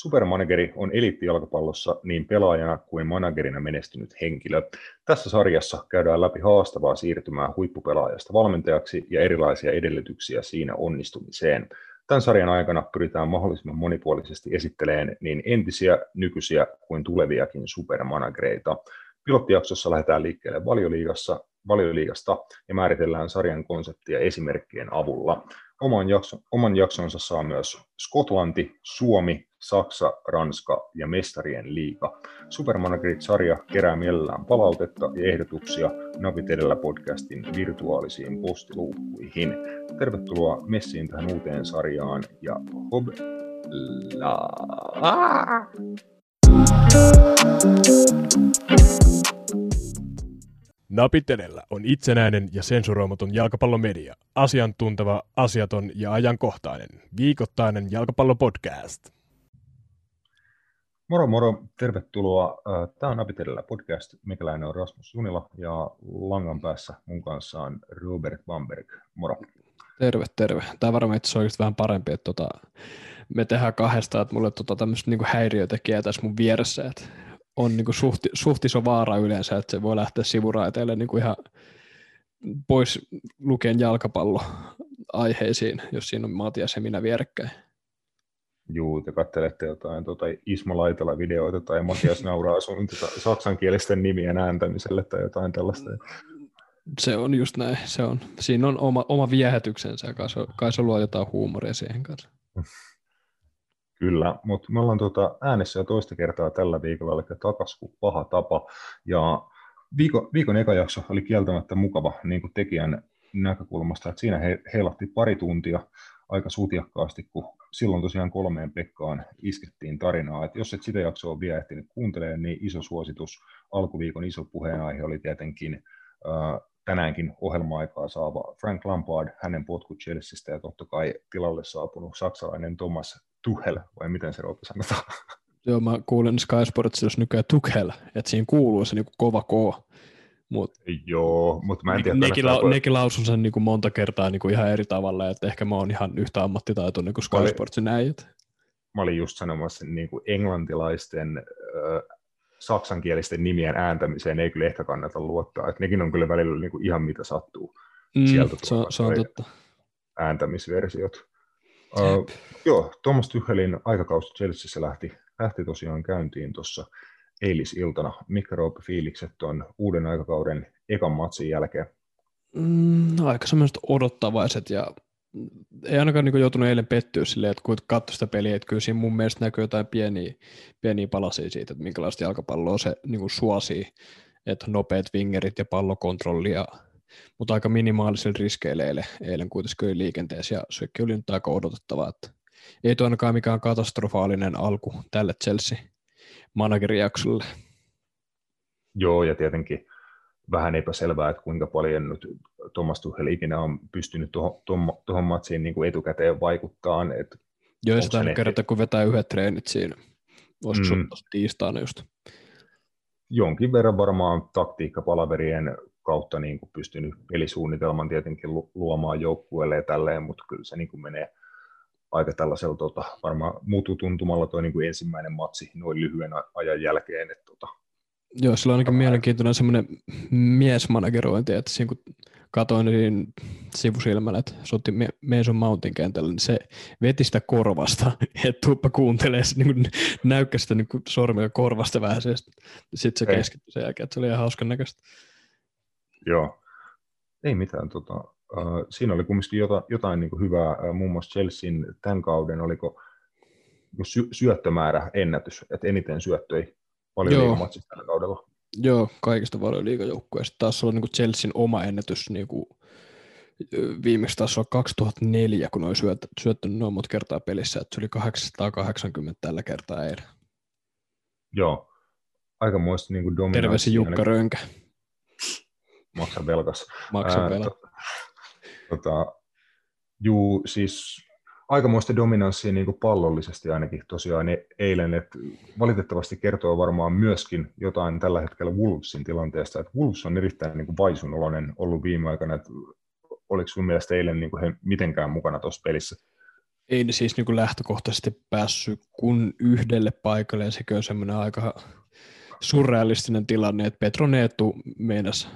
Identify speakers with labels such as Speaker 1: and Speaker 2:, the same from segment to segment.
Speaker 1: Supermanageri on eliittijalkapallossa niin pelaajana kuin managerina menestynyt henkilö. Tässä sarjassa käydään läpi haastavaa siirtymää huippupelaajasta valmentajaksi ja erilaisia edellytyksiä siinä onnistumiseen. Tämän sarjan aikana pyritään mahdollisimman monipuolisesti esittelemään niin entisiä, nykyisiä kuin tuleviakin supermanagereita. Pilottijaksossa lähdetään liikkeelle valioliigassa, valioliigasta ja määritellään sarjan konseptia esimerkkien avulla. Oman, jakso, oman jaksonsa saa myös Skotlanti, Suomi, Saksa, Ranska ja Mestarien liiga. Supermanagerit-sarja kerää mielellään palautetta ja ehdotuksia Napit edellä podcastin virtuaalisiin postiluukkuihin. Tervetuloa messiin tähän uuteen sarjaan ja hobla!
Speaker 2: Napitelellä on itsenäinen ja sensuroimaton jalkapallomedia, asiantunteva, asiaton ja ajankohtainen, viikoittainen jalkapallopodcast.
Speaker 1: Moro moro, tervetuloa. Tämä on Napitelellä podcast. Mikäläinen on Rasmus Junila ja langan päässä mun kanssa on Robert Bamberg. Moro.
Speaker 3: Terve, terve. Tämä varmaan itse asiassa vähän parempi, että tota, me tehdään kahdesta, että mulle tota, tämmöistä niinku häiriötekijää tässä mun vieressä, että on niinku suhti, suht iso vaara yleensä, että se voi lähteä sivuraiteille niinku ihan pois lukien jalkapallo aiheisiin, jos siinä on Matias ja minä vierekkäin.
Speaker 1: Juu, te kattelette jotain tota Ismo Laitala-videoita tai Matias nauraa sun tota, saksankielisten nimien ääntämiselle tai jotain tällaista.
Speaker 3: Se on just näin, se on. Siinä on oma, oma viehätyksensä ja kai se, kai se luo jotain huumoria siihen kanssa.
Speaker 1: Kyllä, mutta me ollaan tuota äänessä jo toista kertaa tällä viikolla, eli takas kuin paha tapa. Ja viikon, viikon eka jakso oli kieltämättä mukava niin kuin tekijän näkökulmasta, että siinä he, heilahti pari tuntia aika sutjakkaasti, kun silloin tosiaan kolmeen Pekkaan iskettiin tarinaa. Että jos et sitä jaksoa vielä ehtinyt kuuntelemaan, niin iso suositus. Alkuviikon iso puheenaihe oli tietenkin äh, tänäänkin ohjelma-aikaa saava Frank Lampard, hänen potku Chelseastä ja totta kai tilalle saapunut saksalainen Thomas Tuchel, vai miten se Roope sanotaan?
Speaker 3: Joo, mä kuulen Sky Sportsissa nykyään Tuchel, että siinä kuuluu se niinku kova K.
Speaker 1: Mut, Joo, mutta mä en tiedä.
Speaker 3: Nekin, la, nekin lausun sen niinku monta kertaa niinku ihan eri tavalla, että ehkä mä oon ihan yhtä ammattitaitoinen kuin Sky Sportsin äijät.
Speaker 1: Mä olin just sanomassa niinku englantilaisten äh, saksankielisten nimien ääntämiseen ei kyllä ehkä kannata luottaa. että nekin on kyllä välillä niinku ihan mitä sattuu.
Speaker 3: Mm, Sieltä se, on, se on totta.
Speaker 1: Ääntämisversiot. Uh, joo, Thomas Tuchelin aikakausi Chelseassa lähti, lähti tosiaan käyntiin tuossa eilisiltana. Mikä Roope fiilikset on uuden aikakauden ekan matsin jälkeen?
Speaker 3: Mm, aika semmoiset odottavaiset ja ei ainakaan niin joutunut eilen pettyä silleen, että kun katsoi sitä peliä, että kyllä siinä mun mielestä näkyy jotain pieniä, pieniä palasia siitä, että minkälaista jalkapalloa se niin kuin suosii, että nopeat wingerit ja pallokontrolli, ja, mutta aika minimaalisella riskeillä eilen, eilen kuitenkin oli liikenteessä, ja sekin oli nyt aika odotettavaa, että ei tuo ainakaan mikään katastrofaalinen alku tälle Chelsea managerijaksolle.
Speaker 1: Joo, ja tietenkin vähän epäselvää, että kuinka paljon nyt Thomas Tuchel ikinä on pystynyt tuohon, tuohon matsiin niin kuin etukäteen vaikuttaa. Että
Speaker 3: Joo, sitä kertaa, kun vetää yhdet treenit siinä. Olisiko mm. tiistaina just?
Speaker 1: Jonkin verran varmaan taktiikkapalaverien kautta niin kuin pystynyt pelisuunnitelman tietenkin luomaan joukkueelle ja tälleen, mutta kyllä se niin kuin menee aika tällaisella tota, varmaan mututuntumalla tuo niin kuin ensimmäinen matsi noin lyhyen ajan jälkeen. Että, tota,
Speaker 3: Joo, sillä on ainakin mielenkiintoinen semmoinen miesmanagerointi, että siinä kun katoin niin sivusilmällä, että se otti Mason Mountin kentällä, niin se veti sitä korvasta, että tuuppa kuuntelee, se niin näykkä sitä niin sormilla korvasta vähän, ja sitten se keskittyi sen jälkeen, että se oli ihan hauskan näköistä.
Speaker 1: Joo, ei mitään. Tota, siinä oli kumminkin jotain, jotain niin kuin hyvää, uh, muun muassa Chelsean tämän kauden, oliko sy- syöttömäärä ennätys, että eniten syöttöjä paljon tällä kaudella.
Speaker 3: Joo, kaikista valioliigajoukkueista. Taas on niin Chelsean oma ennätys niin kuin viimeksi taas on 2004, kun oli syöt, syöttänyt noin monta kertaa pelissä, että se oli 880 tällä kertaa eilen.
Speaker 1: Joo, aika muista niin
Speaker 3: Terveisiä Jukka Rönkä.
Speaker 1: Maksa velkas.
Speaker 3: Maksa velkas.
Speaker 1: Tota, juu, siis aikamoista dominanssia niin kuin pallollisesti ainakin tosiaan e- eilen, että valitettavasti kertoo varmaan myöskin jotain tällä hetkellä Wolvesin tilanteesta, että Wolves on erittäin niin kuin vaisunoloinen ollut viime aikana, että oliko sun mielestä eilen niin kuin he mitenkään mukana tuossa pelissä?
Speaker 3: Ei ne siis niin kuin lähtökohtaisesti päässyt kun yhdelle paikalle, ja sekin on semmoinen aika surrealistinen tilanne, että Petroneetu meinasi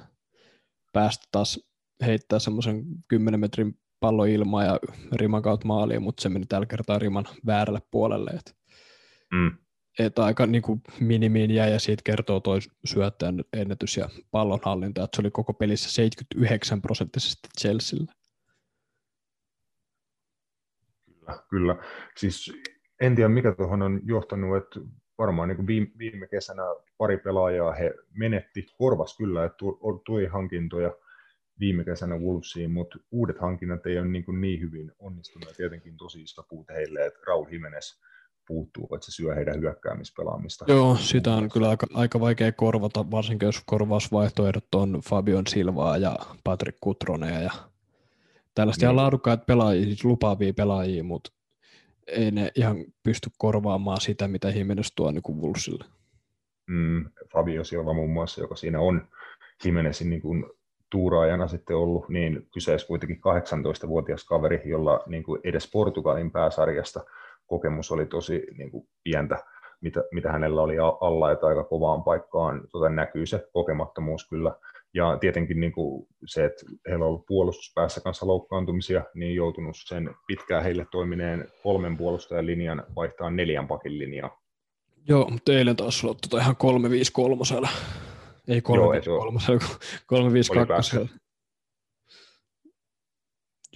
Speaker 3: päästä taas heittää semmoisen 10 metrin pallo ilmaa ja riman kautta maaliin, mutta se meni tällä kertaa riman väärälle puolelle. Et,
Speaker 1: Mm.
Speaker 3: et aika niin kuin minimiin jäi ja siitä kertoo toi syöttäjän ennätys ja pallonhallinta, että se oli koko pelissä 79 prosenttisesti Chelsealla.
Speaker 1: Kyllä, kyllä. Siis en tiedä, mikä tuohon on johtanut, että varmaan niin kuin viime, viime kesänä pari pelaajaa he menetti, korvas kyllä, että tu- tuli hankintoja viime kesänä Wolvesiin, mutta uudet hankinnat ei ole niin, kuin niin hyvin onnistuneet. Tietenkin tosi iso puute heille, että Raul Jimenez puuttuu, että se syö heidän hyökkäämispelaamista.
Speaker 3: Joo, sitä on kyllä aika, aika vaikea korvata, varsinkin jos korvausvaihtoehdot on Fabian Silvaa ja Patrick Kutronea ja tällaista
Speaker 1: Niin.
Speaker 3: laadukkaat pelaajia, siis lupaavia pelaajia, mutta ei ne ihan pysty korvaamaan sitä, mitä Jimenez tuo niin Wolvesille.
Speaker 1: mm, Fabio Silva muun muassa, joka siinä on Jimenezin niin kuin tuuraajana sitten ollut, niin kyseessä kuitenkin 18-vuotias kaveri, jolla niin kuin edes Portugalin pääsarjasta kokemus oli tosi niin kuin pientä, mitä, mitä hänellä oli alla, että aika kovaan paikkaan tota, näkyy se kokemattomuus kyllä. Ja tietenkin niin kuin se, että heillä on ollut puolustuspäässä kanssa loukkaantumisia, niin joutunut sen pitkään heille toimineen kolmen puolustajan linjan vaihtaa neljän pakin linjaa.
Speaker 3: Joo, mutta eilen taas ollut tota ihan 3-5-3. Ei 3-5-3,
Speaker 1: Joo, et joo.
Speaker 3: 3-5-2.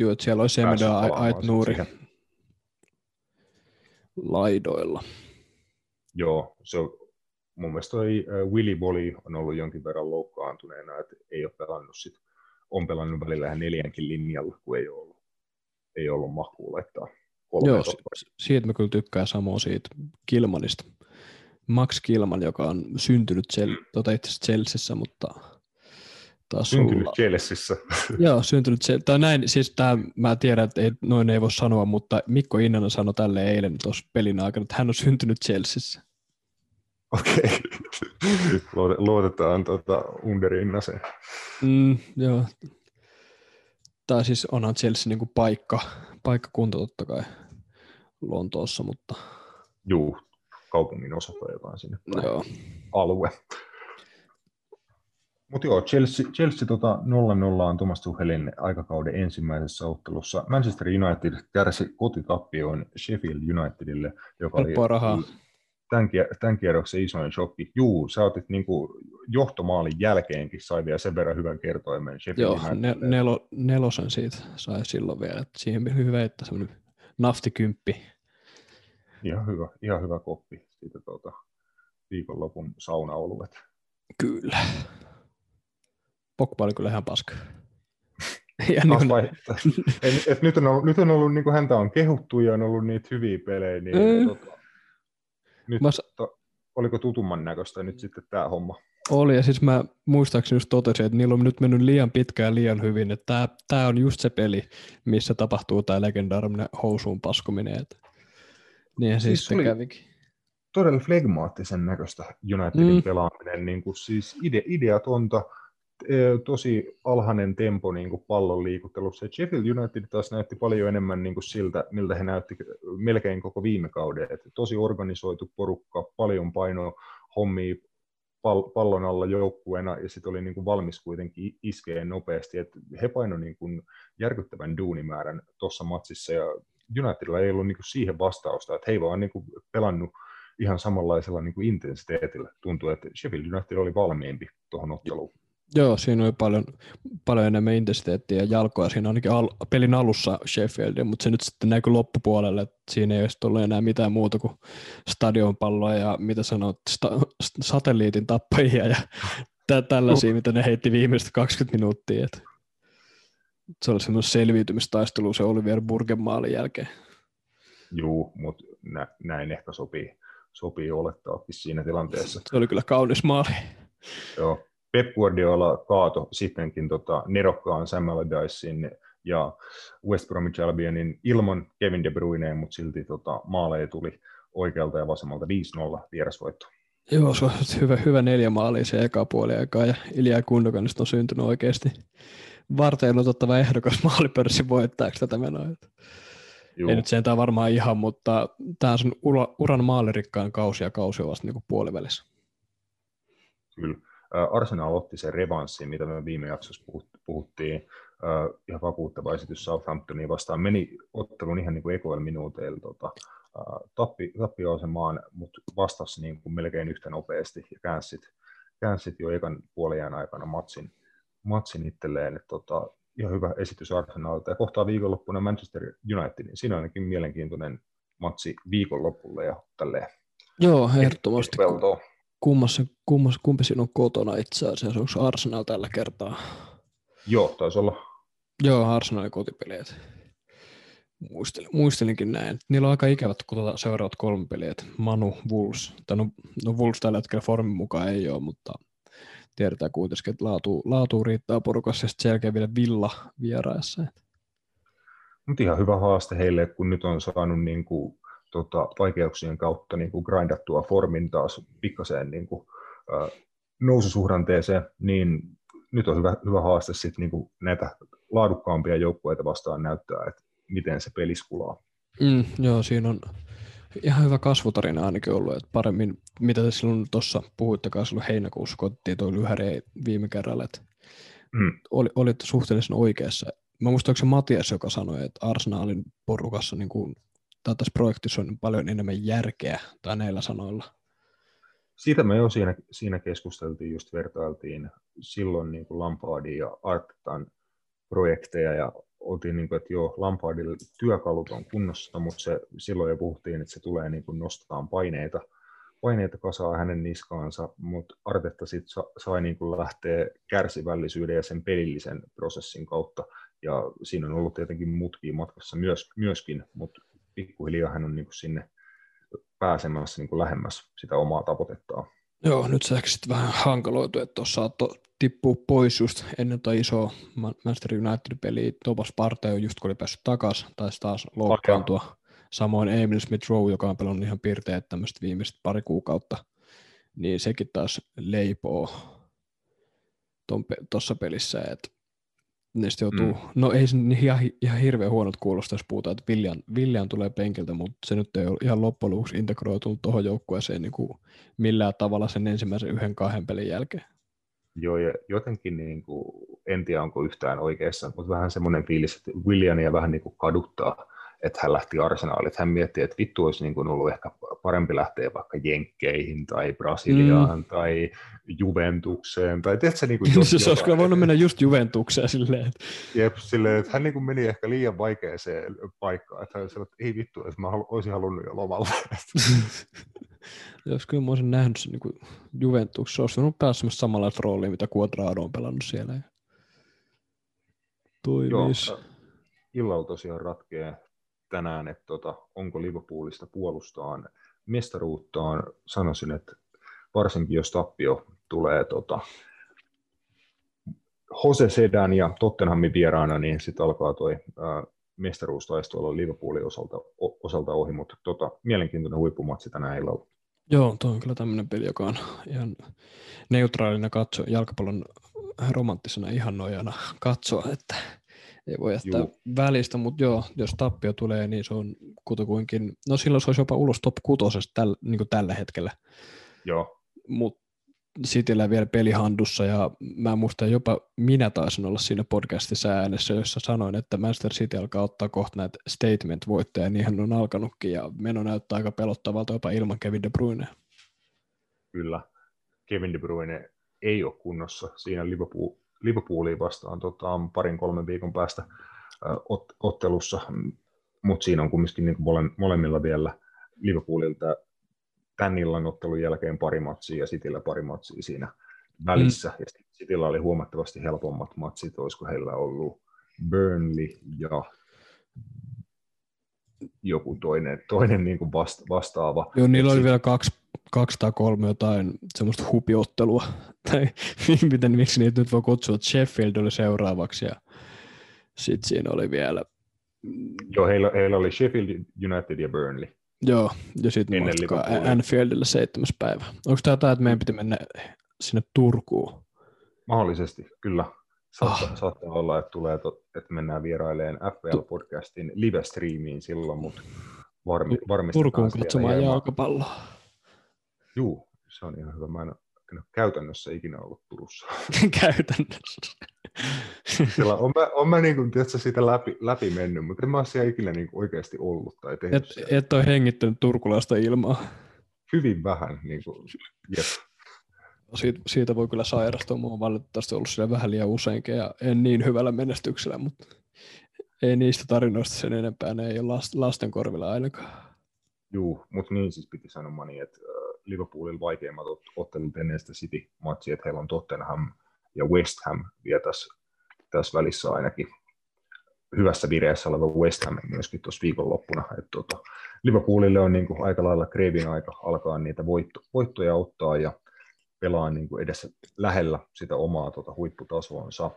Speaker 3: Joo, että siellä oli Semedo
Speaker 1: Päässyt
Speaker 3: ja
Speaker 1: palaamaan
Speaker 3: Ait Nuuri laidoilla.
Speaker 1: Joo, se on, mun mielestä toi Willy Bolly on ollut jonkin verran loukkaantuneena, että ei ole pelannut sit, on pelannut välillä neljänkin linjalla, kun ei ole ollut, ei ollut mahkuu laittaa kolme
Speaker 3: Joo, siitä mä kyllä tykkään samoin siitä Kilmanista. Max Kilman, joka on syntynyt Chel- tota itse Chelseassa, mutta taas
Speaker 1: Syntynyt
Speaker 3: sulla...
Speaker 1: Chelseassa.
Speaker 3: Joo, syntynyt Chel- tai näin, siis tää, mä tiedän, että ei, noin ei voi sanoa, mutta Mikko Innanen sanoi tälle eilen tuossa pelin aikana, että hän on syntynyt Chelseassa.
Speaker 1: Okei. Okay. Luotetaan tota Underinnaseen.
Speaker 3: Mm, joo. Tai siis onhan Chelsea niinku paikka, paikkakunta totta kai Lontoossa, mutta
Speaker 1: Juu, kaupungin osa tai jotain sinne päin.
Speaker 3: joo.
Speaker 1: alue. Mutta joo, Chelsea, Chelsea tota 0-0 on Thomas Tuchelin aikakauden ensimmäisessä ottelussa. Manchester United kärsi kotitappioon Sheffield Unitedille, joka oli tämän, tämän kierroksen isoin shokki. Juu, sä otit niinku johtomaalin jälkeenkin sai vielä sen verran hyvän kertoimen Sheffield
Speaker 3: Joo, ne, nelo, nelosen siitä sai silloin vielä. että siihen hyvä, että semmoinen naftikymppi.
Speaker 1: Ihan hyvä, ihan hyvä koppi siitä tuota, viikonlopun saunaoluet.
Speaker 3: Kyllä. Pogba oli kyllä ihan paska. ja
Speaker 1: Taas
Speaker 3: niin,
Speaker 1: vai, et, et nyt on ollut, nyt on ollut niin kuin häntä on kehuttu ja on ollut niitä hyviä pelejä, niin
Speaker 3: Mm.
Speaker 1: tota, nyt
Speaker 3: Mä
Speaker 1: to, oliko tutumman näköistä nyt sitten tämä homma?
Speaker 3: oli, ja siis mä muistaakseni just totesin, että niillä on nyt mennyt liian pitkään liian hyvin, että tää, tää on just se peli, missä tapahtuu tämä legendaarinen housuun paskominen. Että niinhän siis,
Speaker 1: Siis oli-
Speaker 3: kävikin.
Speaker 1: Todella flegmaattisen näköistä Unitedin
Speaker 3: Mm.
Speaker 1: pelaaminen, niin kuin siis ide, ideatonta, eh, tosi alhainen tempo niin kuin pallon liikuttelussa. Sheffield United taas näytti paljon enemmän niin kuin siltä, miltä he näytti melkein koko viime kauden. Et tosi organisoitu porukka, paljon paino hommia pal- pallon alla joukkueena ja sitten oli niin kuin valmis kuitenkin iskeen nopeasti. Et he paino niin kuin järkyttävän duunimäärän tuossa matsissa ja Unitedilla ei ollut niin kuin siihen vastausta, että he ei vaan niin kuin pelannut ihan samanlaisella niin kuin intensiteetillä. Tuntuu, että Sheffield United oli valmiimpi tuohon otteluun.
Speaker 3: Joo, siinä oli paljon, paljon enemmän intensiteettiä ja jalkoja siinä ainakin al- pelin alussa Sheffieldia, mutta se nyt sitten näkyy loppupuolelle, että siinä ei olisi tullut enää mitään muuta kuin stadionpalloa ja mitä sanot, sta- st- satelliitin tappajia ja tä- tällaisia, mitä ne heitti viimeiset 20 minuuttia. Et se oli semmoinen selviytymistaistelu se Olivier Burgen maalin jälkeen.
Speaker 1: Juu, mutta nä- näin ehkä sopii, sopii olettaakin siinä tilanteessa.
Speaker 3: Se oli kyllä kaunis maali.
Speaker 1: Joo. Pep Guardiola kaato sittenkin tota nerokkaan Sam Allardycein ja West Bromwich Albionin ilman Kevin De Bruynea, mutta silti tota, maaleja tuli oikealta ja vasemmalta 5-0 vierasvoitto.
Speaker 3: Joo, se on hyvä, hyvä neljä maalia se eka puoli aikaa ja Ilja Kundokanista on syntynyt oikeasti varteen otettava ehdokas maalipörssin voittajaksi tätä menoa. Juu. Ei nyt sentään varmaan ihan, mutta tämä on ura, uran maalirikkaan kausi ja kausi on vasta niin puolivälissä.
Speaker 1: Kyllä. Arsenal otti sen revanssin, mitä me viime jaksossa puhuttiin. Ihan vakuuttava esitys Southamptoniin vastaan. Meni ottelun ihan niin kuin ekoilla minuuteilla tota, tappi, tappioasemaan, mutta vastasi niin kuin melkein yhtä nopeasti ja käänsit, käänsit jo ekan puolien aikana matsin, matsin itselleen. Että, tota, ihan hyvä esitys Arsenalilta. Ja kohtaa viikonloppuna Manchester United, niin siinä on ainakin mielenkiintoinen matsi viikonlopulle ja tälleen.
Speaker 3: Joo, ehdottomasti. Kummassa, kummassa, kumpi siinä on kotona itse asiassa? Onko Arsenal tällä kertaa?
Speaker 1: Joo, taisi olla.
Speaker 3: Joo, Arsenalin kotipeliä. Muistelin, muistelinkin näin. Niillä on aika ikävät, kun tuota seuraavat kolme peliä. Manu, Wolves. Tai no, no Wolves tällä hetkellä formin mukaan ei ole, mutta tiedetään kuitenkin, että laatu, laatu riittää porukassa ja sitten selkeä vielä Villa vieraissa.
Speaker 1: Mutta ihan hyvä haaste heille, kun nyt on saanut niin kuin, tota, vaikeuksien kautta niin kuin grindattua formin taas pikaseen niin kuin, äh, noususuhdanteeseen, niin nyt on hyvä, hyvä haaste sit, niin kuin näitä laadukkaampia joukkueita vastaan näyttää, että miten se peliskulaa.
Speaker 3: Mm, joo, siinä on ihan hyvä kasvutarina ainakin ollut, että paremmin, mitä te silloin tuossa puhuittekaan silloin heinäkuussa, kun otettiin tuo lyhäri viime kerralla, että mm. oli, olit suhteellisen oikeassa. Mä muistan, onko se Matias, joka sanoi, että Arsenalin porukassa niin kuin, tai tässä projektissa on paljon enemmän järkeä, tai näillä sanoilla.
Speaker 1: Siitä me jo siinä, siinä keskusteltiin, just vertailtiin silloin niin kuin Lampardin ja Artetan projekteja, ja oltiin, niin kuin, että joo, Lampardille työkalut on kunnossa, mutta se, silloin jo puhuttiin, että se tulee niin kuin nostamaan paineita, paineita kasaa hänen niskaansa, mutta Artetta sitten sa, sai niin kuin lähteä kärsivällisyyden ja sen pelillisen prosessin kautta, ja siinä on ollut tietenkin mutkia matkassa myös, myöskin, mutta pikkuhiljaa hän on niin kuin sinne pääsemässä niin kuin lähemmäs sitä omaa tavoitettaan.
Speaker 3: Joo, nyt se sitten vähän hankaloitu, että tuossa tippua pois just ennen tuota isoa Manchester United-peliä. Thomas Partey just kun oli päässyt takaisin, taisi taas loukkaantua. Okay. Samoin Emil Smith Rowe, joka on pelannut ihan pirteet tämmöistä viimeiset pari kuukautta, niin sekin taas leipoo tuossa pelissä, että niistä joutuu, mm. no ei se ihan, ihan hirveän huonot kuulosta, jos puhutaan, että Viljan, Viljan tulee penkiltä, mutta se nyt ei ole ihan loppujen lopuksi integroitunut tuohon joukkueeseen niin kuin millään tavalla sen ensimmäisen yhden kahden pelin jälkeen.
Speaker 1: Joo, ja jotenkin niin kuin, en tiedä onko yhtään oikeassa, mutta vähän semmoinen fiilis, että Williamia vähän niin kuin kaduttaa että hän lähti arsenaaliin. Hän mietti, että vittu olisi niin kuin ollut ehkä parempi lähteä vaikka Jenkkeihin tai Brasiliaan mm. tai Juventukseen. Tai tiedätkö, niin kuin
Speaker 3: se olisi kyllä voinut mennä just Juventukseen silleen. Että...
Speaker 1: Jep, silleen, että hän niin kuin meni ehkä liian vaikeaseen paikkaan. Että hän sanoi, että ei vittu, että mä olisin halunnut jo lomalla.
Speaker 3: Jos kyllä mä olisin nähnyt sen niin Juventuksessa, olisi voinut päästä samanlaista roolia, mitä Quadrado on pelannut siellä. Toimis. Joo,
Speaker 1: illalla tosiaan ratkeaa tänään, että tota, onko Liverpoolista puolustaan mestaruuttaan. Sanoisin, että varsinkin jos tappio tulee tota, Jose Sedan ja Tottenhamin vieraana, niin sitten alkaa tuo mestaruustaistelu Liverpoolin osalta, osalta ohi, mutta tota, mielenkiintoinen huippumatsi tänään illalla.
Speaker 3: Joo, tuo on kyllä tämmöinen peli, joka on ihan neutraalina katso, jalkapallon romanttisena ihannoijana katsoa, että ei voi jättää Juu. välistä, mutta joo, jos tappio tulee, niin se on kutakuinkin, no silloin se olisi jopa ulos top kutosesta täl, niin kuin tällä hetkellä.
Speaker 1: Joo.
Speaker 3: Mutta Cityllä vielä pelihandussa ja mä muistan jopa minä taisin olla siinä podcastissa äänessä, jossa sanoin, että Manchester City alkaa ottaa kohta näitä statement-voittoja, niin hän on alkanutkin ja meno näyttää aika pelottavalta jopa ilman Kevin De Bruyne.
Speaker 1: Kyllä, Kevin De Bruyne ei ole kunnossa siinä Liverpool Liverpoolia vastaan tota, parin kolmen viikon päästä ot, ottelussa, mutta siinä on kumminkin niin mole, molemmilla vielä Liverpoolilta tämän illan ottelun jälkeen pari matsia ja Cityllä pari matsia siinä välissä. Mm. Ja Cityllä oli huomattavasti helpommat matsit, olisiko heillä ollut Burnley ja joku toinen, toinen niin kuin vasta, vastaava.
Speaker 3: Joo, niillä oli vielä kaksi, kaksi tai kolme jotain semmoista hupiottelua, tai miten, miksi niitä nyt voi kutsua, Sheffield oli seuraavaksi ja sitten siinä oli vielä...
Speaker 1: Joo, heillä, heillä oli Sheffield United ja Burnley.
Speaker 3: Joo, ja sitten Anfieldillä seitsemäs päivä. Onko tämä jotain, että meidän piti mennä sinne Turkuun?
Speaker 1: Mahdollisesti, kyllä. Saattaa, oh. saattaa olla, että, tulee että mennään vieraileen FPL-podcastin live-streamiin silloin, mutta varmi, varmistetaan
Speaker 3: Turkuun katsomaan jalkapalloa.
Speaker 1: Juu, se on ihan hyvä. Mä en ole käytännössä ikinä ollut Turussa.
Speaker 3: käytännössä.
Speaker 1: Sillä on mä, on mä niin kuin, tiedätkö, siitä läpi, läpi mennyt, mutta en mä ole siellä ikinä niin kuin oikeasti ollut. Tai
Speaker 3: et, et ole hengittänyt turkulaista ilmaa.
Speaker 1: Hyvin vähän. Niin kuin, jep.
Speaker 3: Siitä, siitä, voi kyllä sairastua. Mä oon valitettavasti ollut siellä vähän liian useinkin ja en niin hyvällä menestyksellä, mutta ei niistä tarinoista sen enempää. Ne ei ole lasten korvilla ainakaan.
Speaker 1: Juu, mutta niin siis piti sanoa niin, että Liverpoolilla vaikeimmat ottelut ennen sitä City-matsia, että heillä on Tottenham ja West Ham vielä tässä, tässä välissä ainakin hyvässä vireessä oleva West Ham myöskin tuossa viikonloppuna. Että tota, Liverpoolille on niin kuin aika lailla kreivin aika alkaa niitä voitto, voittoja ottaa ja pelaa niin kuin edessä lähellä sitä omaa tota, huipputasoonsa.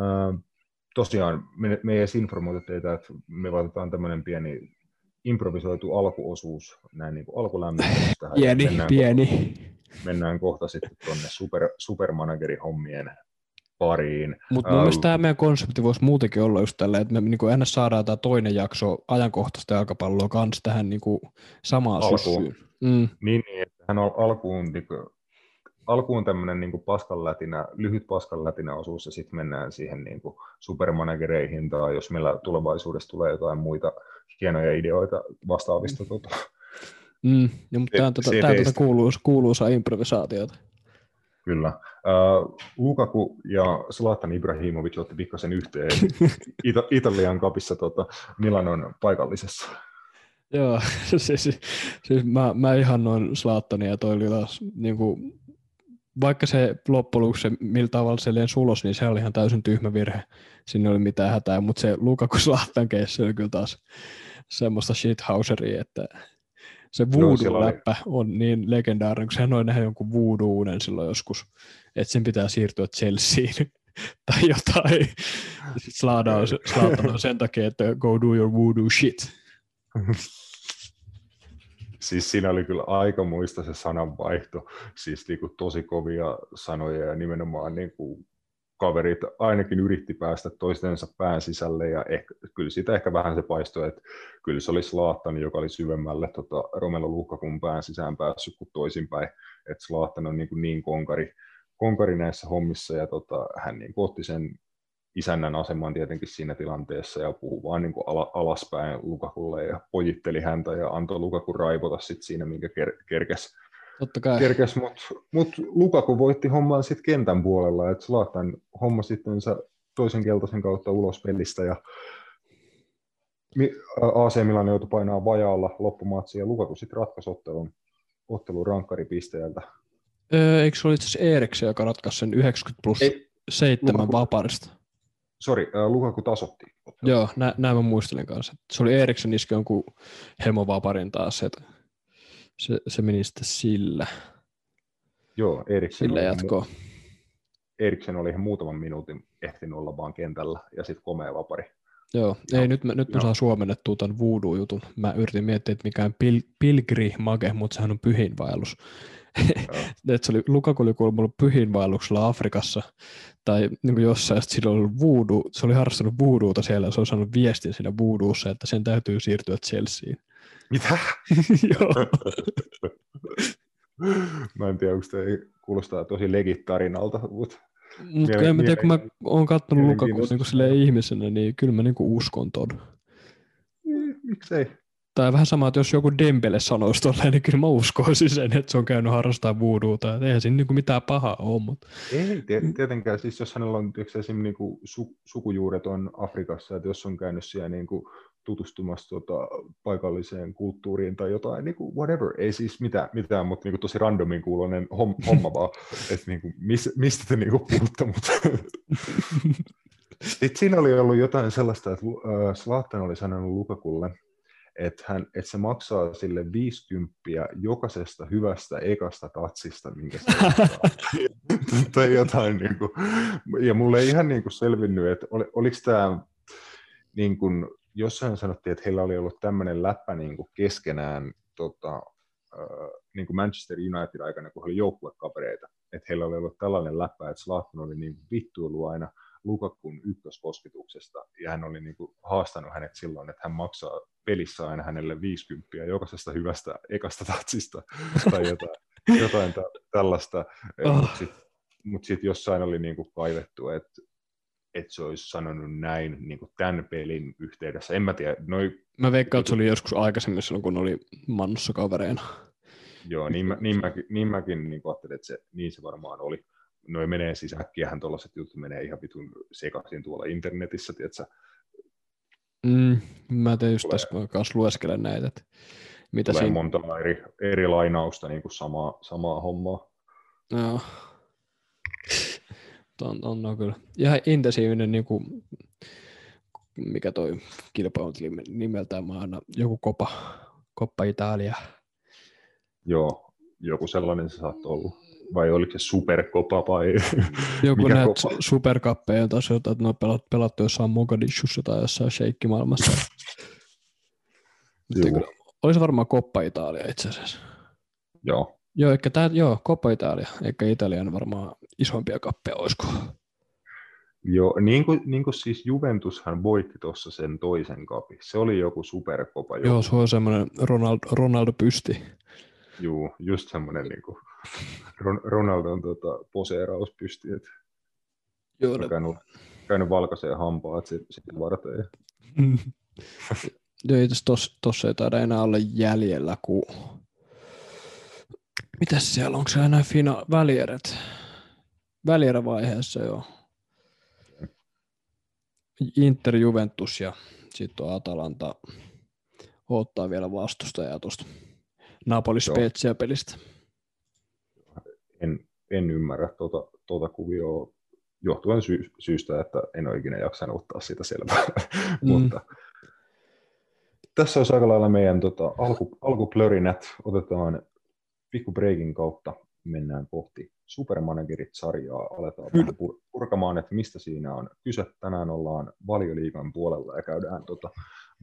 Speaker 1: Ää, tosiaan me, me ei edes informoitu teitä, että me vaikutetaan tämmöinen pieni improvisoitu alkuosuus näin niin kuin alkulämmityksestä.
Speaker 3: Pieni, mennään pieni.
Speaker 1: Kohta, mennään kohta sitten tuonne super, supermanagerin hommien pariin.
Speaker 3: Mutta mun uh, mielestä tämä meidän konsepti voisi muutenkin olla just tällä, että me niin kuin ennä saadaan tämä toinen jakso ajankohtaista jalkapalloa kanssa tähän niin kuin samaan alkuun.
Speaker 1: Mm. Niin, niin, että hän on alkuun niin kuin, alkuun tämmöinen niin paskanlätinä, lyhyt paskanlätinä osuus ja sitten mennään siihen niin kuin supermanagereihin tai jos meillä tulevaisuudessa tulee jotain muita hienoja ideoita vastaavista. Tota,
Speaker 3: mm, ja, mutta tämä, tuota, tämä tuota kuuluisa, kuuluisa improvisaatiota.
Speaker 1: Kyllä. Uh, Lukaku ja Zlatan Ibrahimovic otti pikkasen yhteen Ita- Italian kapissa tota, Milanon paikallisessa.
Speaker 3: Joo, siis, siis mä, mä ihan noin Zlatania ja toi oli taas niin kuin, vaikka se loppujen lopuksi millä tavalla se leen sulos, niin se oli ihan täysin tyhmä virhe. Siinä oli mitään hätää, mutta se Lukaku Zlatan oli kyllä taas semmoista shithouseria, että se voodoo-läppä on niin legendaarinen, kun sehän on nähnyt jonkun voodoo silloin joskus, että sen pitää siirtyä Chelseain tai jotain. Sitten on, sen takia, että go do your voodoo shit.
Speaker 1: siis siinä oli kyllä aika muista se sananvaihto, siis niin kuin tosi kovia sanoja ja nimenomaan niin kuin kaverit ainakin yritti päästä toistensa pään sisälle ja ehkä, kyllä siitä ehkä vähän se paistoi, että kyllä se oli Slaattan, joka oli syvemmälle tota, Romelo Lukakun pään sisään päässyt kuin toisinpäin, että Slaattan on niin, kuin niin konkari, konkari näissä hommissa ja tota, hän niin otti sen isännän aseman tietenkin siinä tilanteessa ja puhui vaan niin kuin alaspäin Lukakulle ja pojitteli häntä ja antoi Lukaku raivota sit siinä, minkä ker- kerkesi
Speaker 3: Totta kai.
Speaker 1: Kerkes, mutta mut Lukaku voitti homman sitten kentän puolella, että Zlatan homma sitten toisen keltaisen kautta ulos pelistä ja AC Milan joutui painaa vajaalla loppumatsi ja Lukaku sitten ratkaisi ottelun, ottelun rankkaripisteeltä.
Speaker 3: Öö, eikö se ollut itse asiassa Eriksen, joka ratkaisi sen 90 plus Ei, 7 Lukaku, vaparista?
Speaker 1: Sori, äh, Lukaku tasotti.
Speaker 3: Joo, nä, näin mä muistelin kanssa. Se oli Eriksen iski jonkun hemovaparin taas, että se, se meni sitten sillä.
Speaker 1: Joo, Eriksen
Speaker 3: sillä jatkoa.
Speaker 1: Eriksen oli ihan muutaman minuutin ehtinyt olla vaan kentällä ja sitten komea vapari.
Speaker 3: Joo, no, ei nyt, mä, nyt mä saan suomennettua tämän voodoo-jutun. Mä yritin miettiä, että mikä on pil, pilgrimage, mutta sehän on pyhinvaellus. että se oli, Lukaku oli kuullut pyhinvaelluksella Afrikassa tai niin kuin jossain, että sillä oli voodoo, se oli harrastanut voodoota siellä ja se oli saanut viestin siinä voodoossa, että sen täytyy siirtyä Chelseain.
Speaker 1: Mitä?
Speaker 3: Joo.
Speaker 1: mä en tiedä, onko tämä kuulostaa tosi legit tarinalta, mutta...
Speaker 3: Mutta en mä tiedä, kun mä oon katsonut Lukaku niin ihmisenä, niin kyllä mä niin uskon ton.
Speaker 1: Mm, miksei?
Speaker 3: Tai vähän sama, että jos joku Dembele sanoisi tolleen, niin kyllä mä uskoisin sen, että se on käynyt harrastamaan voodoota. Eihän siinä niin mitään pahaa ole. Mutta...
Speaker 1: Ei tietenkään. Siis jos hänellä on esimerkiksi niin kuin su, sukujuuret on Afrikassa, että jos on käynyt siellä niin kuin tutustumassa tota, paikalliseen kulttuuriin tai jotain, niin kuin whatever, ei siis mitään, mitään mutta niin kuin tosi randomin kuulonen homma vaan, että niin kuin, mis, mistä te niin kuin puhutte, mutta sitten siinä oli ollut jotain sellaista, että äh, Zlatan oli sanonut Lukakulle, että, hän, että se maksaa sille 50 jokaisesta hyvästä ekasta tatsista, minkä se tai jotain, niin kuin, ja mulle ei ihan niin kuin selvinnyt, että oli, oliko tämä niin kuin, jossain sanottiin, että heillä oli ollut tämmöinen läppä niin kuin keskenään tota, niin kuin Manchester United aikana, kun he oli joukkuekavereita. Että heillä oli ollut tällainen läppä, että Zlatan oli niin vittuilu aina Lukakun ykköskosketuksesta, ja hän oli niin kuin haastanut hänet silloin, että hän maksaa pelissä aina hänelle 50 jokaisesta hyvästä ekasta tatsista tai jotain, jotain tä- tällaista. Oh. Mutta sitten mut sit jossain oli niin kuin kaivettu, että että se olisi sanonut näin niin kuin tämän pelin yhteydessä. En mä tiedä. Noi...
Speaker 3: Mä veikkaan, että se oli joskus aikaisemmin silloin, kun oli Mannussa kavereina.
Speaker 1: Joo, niin, mä, niin, mäkin, niin mäkin niin ajattelin, että se, niin se varmaan oli. Noin menee siis äkkiähän tuollaiset jutut menee ihan vitun sekaisin tuolla internetissä, tiedätkö?
Speaker 3: Mm, mä tein just tässä, kun kanssa lueskelen näitä, että mitä
Speaker 1: Tulee siinä... monta eri, eri lainausta niin kuin samaa, samaa hommaa.
Speaker 3: Joo. on, on, on kyllä ihan intensiivinen, niin kuin, mikä toi kilpailu nimeltään, mä aina joku Kopa, Koppa Italia.
Speaker 1: Joo, joku sellainen se saattoi olla. Vai oliko se superkopa vai
Speaker 3: Joku mikä näet kopa? superkappeja taas jotain, että ne on pelattu, pelattu jossain Mogadishussa tai jossain sheikkimaailmassa. Olisi varmaan Koppa Italia itse asiassa.
Speaker 1: Joo.
Speaker 3: Joo, eikä tää, joo, Coppa Italia, eikä Italian varmaan isompia kappeja, olisiko?
Speaker 1: Joo, niin kuin, niin kuin siis Juventushan voitti tuossa sen toisen kapi. Se oli joku superkopa.
Speaker 3: Joo, se on semmoinen Ronald, Ronaldo pysti.
Speaker 1: Joo, just semmoinen niin kuin Ronaldon tota, poseerauspysti, että Joo, ne... käynyt, käynyt valkaiseen hampaat sitten varten.
Speaker 3: Joo, tuossa ei taida enää olla jäljellä, kun Mitäs siellä, onko siellä enää fina- välierät? Välierävaiheessa jo. Inter Juventus ja sitten on Atalanta ottaa vielä vastustajaa tuosta Napoli Spezia pelistä.
Speaker 1: En, en ymmärrä tuota, tuota kuvioa johtuen sy- syystä, että en ole ikinä jaksanut ottaa sitä selvää. Mm. Mutta tässä on aika lailla meidän tota, alku, alkuplörinät. Otetaan pikku breakin kautta mennään kohti Supermanagerit-sarjaa, aletaan vähän purkamaan, että mistä siinä on kyse. Tänään ollaan valioliigan puolella ja käydään tota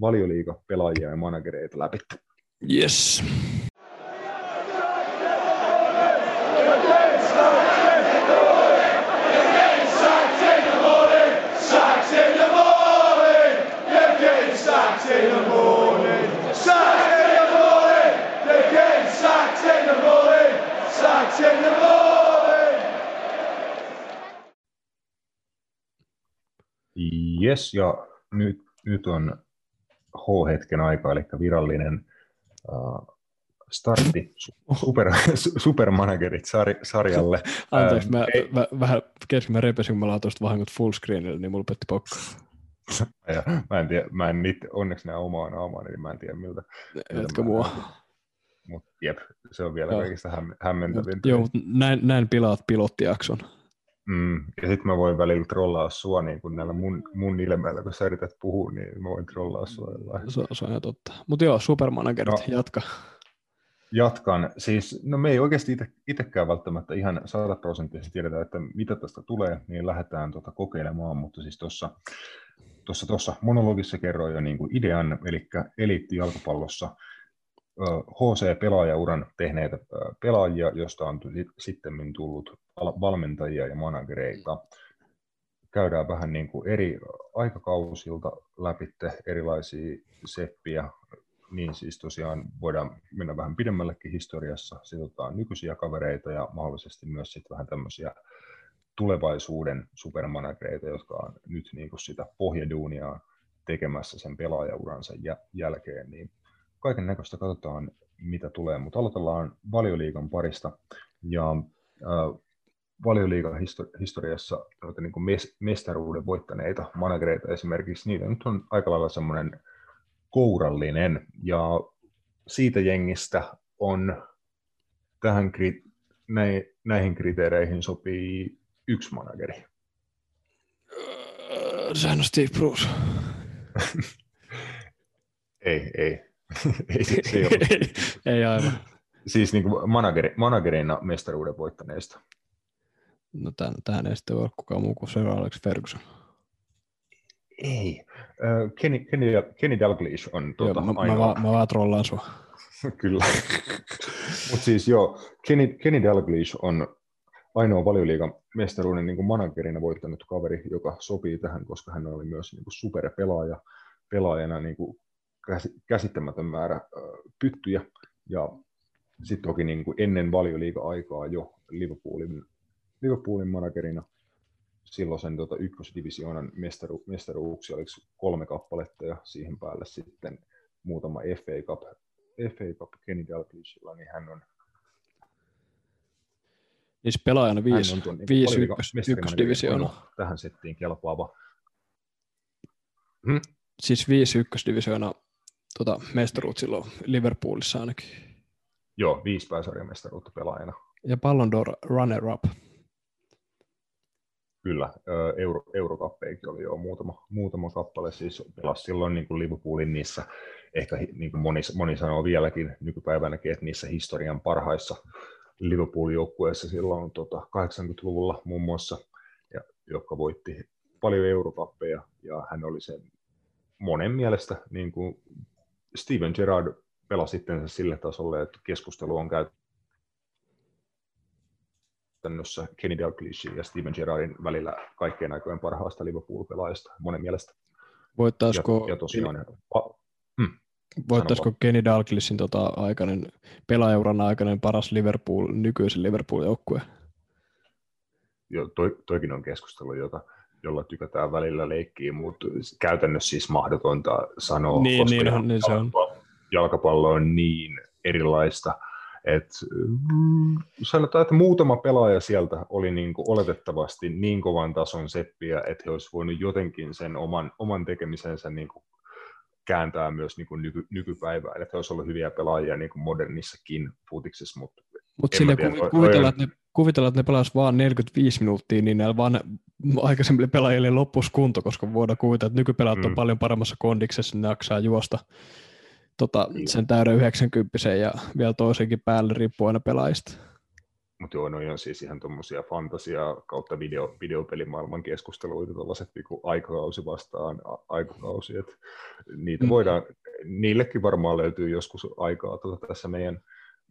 Speaker 1: valioliiga pelaajia ja managereita läpi.
Speaker 3: Yes.
Speaker 1: Yes, ja nyt, nyt on H-hetken aika, eli virallinen uh, startti super, Supermanagerit sar, sarjalle.
Speaker 3: Anteeksi, mä, mä, vähän kesken mä repesin, kun mä laitan tuosta vahingot fullscreenille, niin mulla petti pokka.
Speaker 1: ja, mä en tiedä, mä en niitä, onneksi nämä omaa naamaa, niin mä en tiedä miltä.
Speaker 3: Etkö mua?
Speaker 1: Mutta jep, se on vielä kaikista häm, hämmentävintä.
Speaker 3: Joo, mutta näin, näin pilaat pilottijakson.
Speaker 1: Mm, ja sitten mä voin välillä trollaa sua niin kun näillä mun, mun ilmeillä, kun sä yrität puhua, niin mä voin trollaa sua.
Speaker 3: Se, se on ihan totta. Mutta joo, supermanagerit, no, jatka.
Speaker 1: Jatkan. Siis, no me ei oikeasti itsekään välttämättä ihan sataprosenttisesti tiedetä, että mitä tästä tulee, niin lähdetään tota kokeilemaan, mutta siis tuossa tuossa, tuossa monologissa kerroin jo niin kuin idean, eli eliitti jalkapallossa HC-pelaajauran tehneitä pelaajia, joista on sitten tullut valmentajia ja managereita. Käydään vähän niin kuin eri aikakausilta läpi erilaisia seppiä, niin siis tosiaan voidaan mennä vähän pidemmällekin historiassa, sitotaan nykyisiä kavereita ja mahdollisesti myös sitten vähän tämmöisiä tulevaisuuden supermanagereita, jotka on nyt niin kuin sitä pohjaduunia tekemässä sen pelaajauransa jälkeen, niin kaiken näköistä katsotaan, mitä tulee, mutta aloitellaan valioliigan parista. Ja äh, valioliigan histori- historiassa niin kuin mes- mestaruuden voittaneita managereita esimerkiksi, niitä nyt on aika lailla semmoinen kourallinen, ja siitä jengistä on tähän kri- näi- näihin kriteereihin sopii yksi manageri.
Speaker 3: Sehän on Steve Bruce.
Speaker 1: ei, ei. ei,
Speaker 3: se, se ei, ei, ei aivan.
Speaker 1: Siis niin kuin manageri, managerina mestaruuden voittaneista.
Speaker 3: No tämän, tähän ei sitten ole kukaan muu kuin Sir Alex Ferguson.
Speaker 1: Ei. Uh, Kenny, Kenny, Kenny Dalglish on tuota,
Speaker 3: joo, mä, ainoa. Mä, mä, mä vaan trollaan sua.
Speaker 1: Kyllä. Mutta siis joo, Kenny, Kenny Dalglish on ainoa valioliigan mestaruuden niin kuin managerina voittanut kaveri, joka sopii tähän, koska hän oli myös niin kuin superpelaaja pelaajana niin kuin käsittämätön määrä pyttyjä. Ja sitten toki niin kuin ennen valioliiga-aikaa jo Liverpoolin, Liverpoolin managerina silloisen tota, ykkösdivisioonan mestaru, mestaruuksia, oliko kolme kappaletta ja siihen päälle sitten muutama FA Cup, FA Cup Kenny Dalglishilla, niin hän on
Speaker 3: Niissä pelaajana viisi, on tuon, niin viisi ykkös, ykkösdivisioona.
Speaker 1: Tähän settiin kelpaava.
Speaker 3: Hmm? Siis viisi ykkösdivisioona tota, mestaruut silloin Liverpoolissa ainakin.
Speaker 1: Joo, viisi pääsarjamestaruutta pelaajana.
Speaker 3: Ja Ballon d'Or runner-up.
Speaker 1: Kyllä, Euro, Eurokappeikin oli jo muutama, muutama kappale, siis pelasi silloin niin kuin Liverpoolin niissä, ehkä niin kuin moni, moni sanoo vieläkin nykypäivänäkin, että niissä historian parhaissa Liverpool-joukkueessa silloin tota, 80-luvulla muun muassa, ja, joka voitti paljon Eurokappeja, ja hän oli sen monen mielestä, niin kuin Steven Gerrard pelasi sitten sille tasolle, että keskustelu on käyty käytännössä Kenny Dalglishin ja Steven Gerrardin välillä kaikkien aikojen parhaasta Liverpool-pelaajasta monen mielestä.
Speaker 3: Voittaisiko, ja, ja tosiaan, hmm, voittaisiko Kenny Dalglishin tota aikainen, pelaajauran aikainen paras Liverpool, nykyisen Liverpool-joukkue?
Speaker 1: Jo, toi, toikin on keskustelu, jota, jolla tykätään välillä leikkiä, mutta käytännössä siis mahdotonta sanoa,
Speaker 3: niin, koska niin, niin se on.
Speaker 1: jalkapallo on niin erilaista – et, mm, sanotaan, että muutama pelaaja sieltä oli niin kuin oletettavasti niin kovan tason seppiä, että he olisivat voineet jotenkin sen oman, oman tekemisensä niin kuin kääntää myös niin kuin nyky, nykypäivään, että he olisivat ollut hyviä pelaajia niin kuin modernissakin futiksessa, mutta
Speaker 3: mutta sille tiedä, kuvitella, että ne, kuvitella, että ne pelasivat vain 45 minuuttia, niin näillä vaan aikaisemmille pelaajille loppuisi kunto, koska voidaan kuvitella, että nykypelaajat mm. on paljon paremmassa kondiksessa, ne jaksaa juosta tota, niin. sen täyden 90 ja vielä toisenkin päälle riippuu aina pelaajista.
Speaker 1: Mutta joo, no on siis ihan tuommoisia fantasia kautta video, videopelimaailman keskusteluita, tuollaiset niin aikakausi vastaan aikakausi, että niitä mm. voidaan, niillekin varmaan löytyy joskus aikaa tuota, tässä meidän,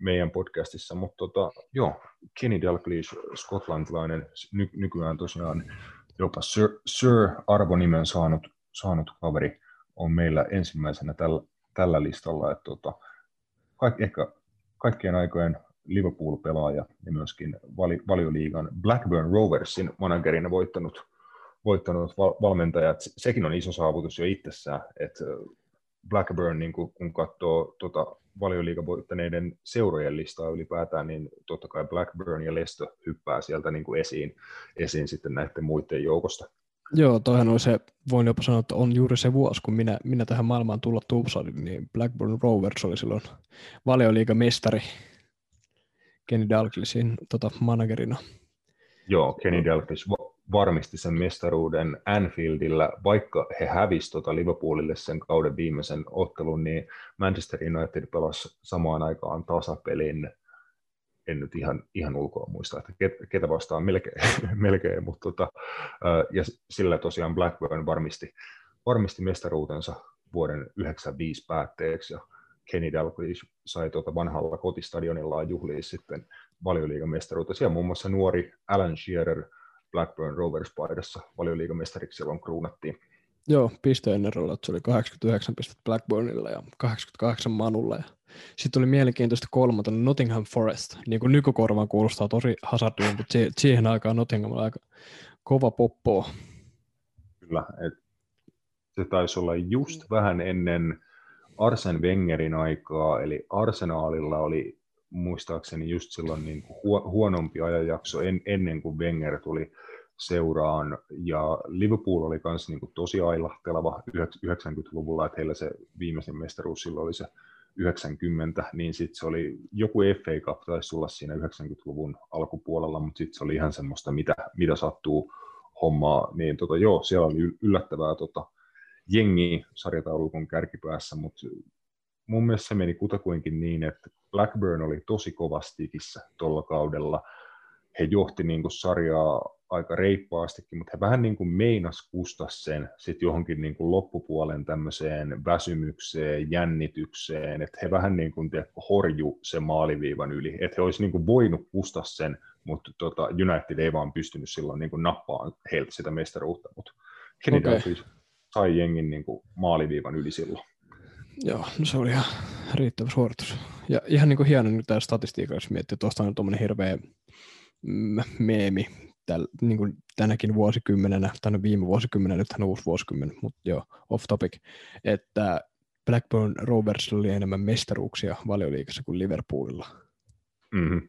Speaker 1: meidän podcastissa, mutta tota, joo, Kenny Dalglish, skotlantilainen, ny, nykyään tosiaan jopa Sir, Sir arvonimen saanut, saanut kaveri, on meillä ensimmäisenä tällä, tällä listalla, että tota, kaik, ehkä kaikkien aikojen Liverpool-pelaaja ja myöskin vali, valioliigan Blackburn Roversin managerina voittanut, voittanut val, valmentajat. Sekin on iso saavutus jo itsessään, että Blackburn, niin kun, kun katsoo tota, valioliigan voittaneiden seurojen listaa ylipäätään, niin totta kai Blackburn ja Leicester hyppää sieltä niin kuin esiin, esiin sitten näiden muiden joukosta.
Speaker 3: Joo, toihan on se, voin jopa sanoa, että on juuri se vuosi, kun minä, minä tähän maailmaan tulla tupsadin, niin Blackburn Rovers oli silloin mestari Kenny Dalglishin tota, managerina.
Speaker 1: Joo, Kenny Dalglish varmisti sen mestaruuden Anfieldillä, vaikka he hävisivät tota Liverpoolille sen kauden viimeisen ottelun, niin Manchester United pelasi samaan aikaan tasapelin en nyt ihan, ihan ulkoa muista, että ketä vastaan melkein, melkein mutta tota, ja sillä tosiaan Blackburn varmisti, varmisti mestaruutensa vuoden 1995 päätteeksi, ja Kenny Dalglish sai tuota vanhalla kotistadionillaan juhlia sitten valioliigan mestaruutta. Siellä muun muassa nuori Alan Shearer Blackburn Rovers paidassa valioliigamestariksi silloin kruunattiin.
Speaker 3: Joo, pisteen erolla, että se oli 89 pistettä Blackburnilla ja 88 Manulla. Ja sitten oli mielenkiintoista kolmantena Nottingham Forest. Niin kuin nykykorvaan kuulostaa tosi hazardilla, mutta siihen aikaan Nottingham oli aika kova poppo.
Speaker 1: Kyllä, et se taisi olla just vähän ennen Arsen Wengerin aikaa, eli Arsenaalilla oli muistaakseni just silloin niin kuin huonompi ajanjakso en, ennen kuin Wenger tuli seuraan, ja Liverpool oli myös niin kuin tosi ailahteleva 90-luvulla, että heillä se viimeisen mestaruus silloin oli se 90, niin sitten se oli joku FA Cup taisi tulla siinä 90-luvun alkupuolella, mutta sitten se oli ihan semmoista, mitä, mitä sattuu hommaa, niin tota, joo, siellä oli yllättävää tota, jengi sarjataulukon kärkipäässä, mutta mun mielestä se meni kutakuinkin niin, että Blackburn oli tosi kovastikissä tuolla kaudella. He johti niin kuin sarjaa aika reippaastikin, mutta he vähän niin kuin meinas kustaa sen sitten johonkin niin kuin loppupuolen tämmöiseen väsymykseen, jännitykseen, että he vähän niin kuin tiedätkö, horju sen maaliviivan yli, että he olisi niin kuin voinut kustaa sen mutta tota, United ei vaan pystynyt silloin niin kuin nappaan heiltä sitä mestaruutta, mutta Kenny okay. Dalglish sai jengin niin kuin maaliviivan yli silloin.
Speaker 3: Joo, no se oli ihan riittävä suoritus. Ja ihan niin kuin hieno nyt tämä statistiikka, jos miettii, tuosta on tuommoinen hirveä mm, meemi täl, niin kuin tänäkin vuosikymmenenä, tai no viime vuosikymmenenä, nythän on uusi vuosikymmen, mutta joo, off topic, että Blackburn Rovers oli enemmän mestaruuksia valioliikassa kuin Liverpoolilla.
Speaker 1: Mm-hmm.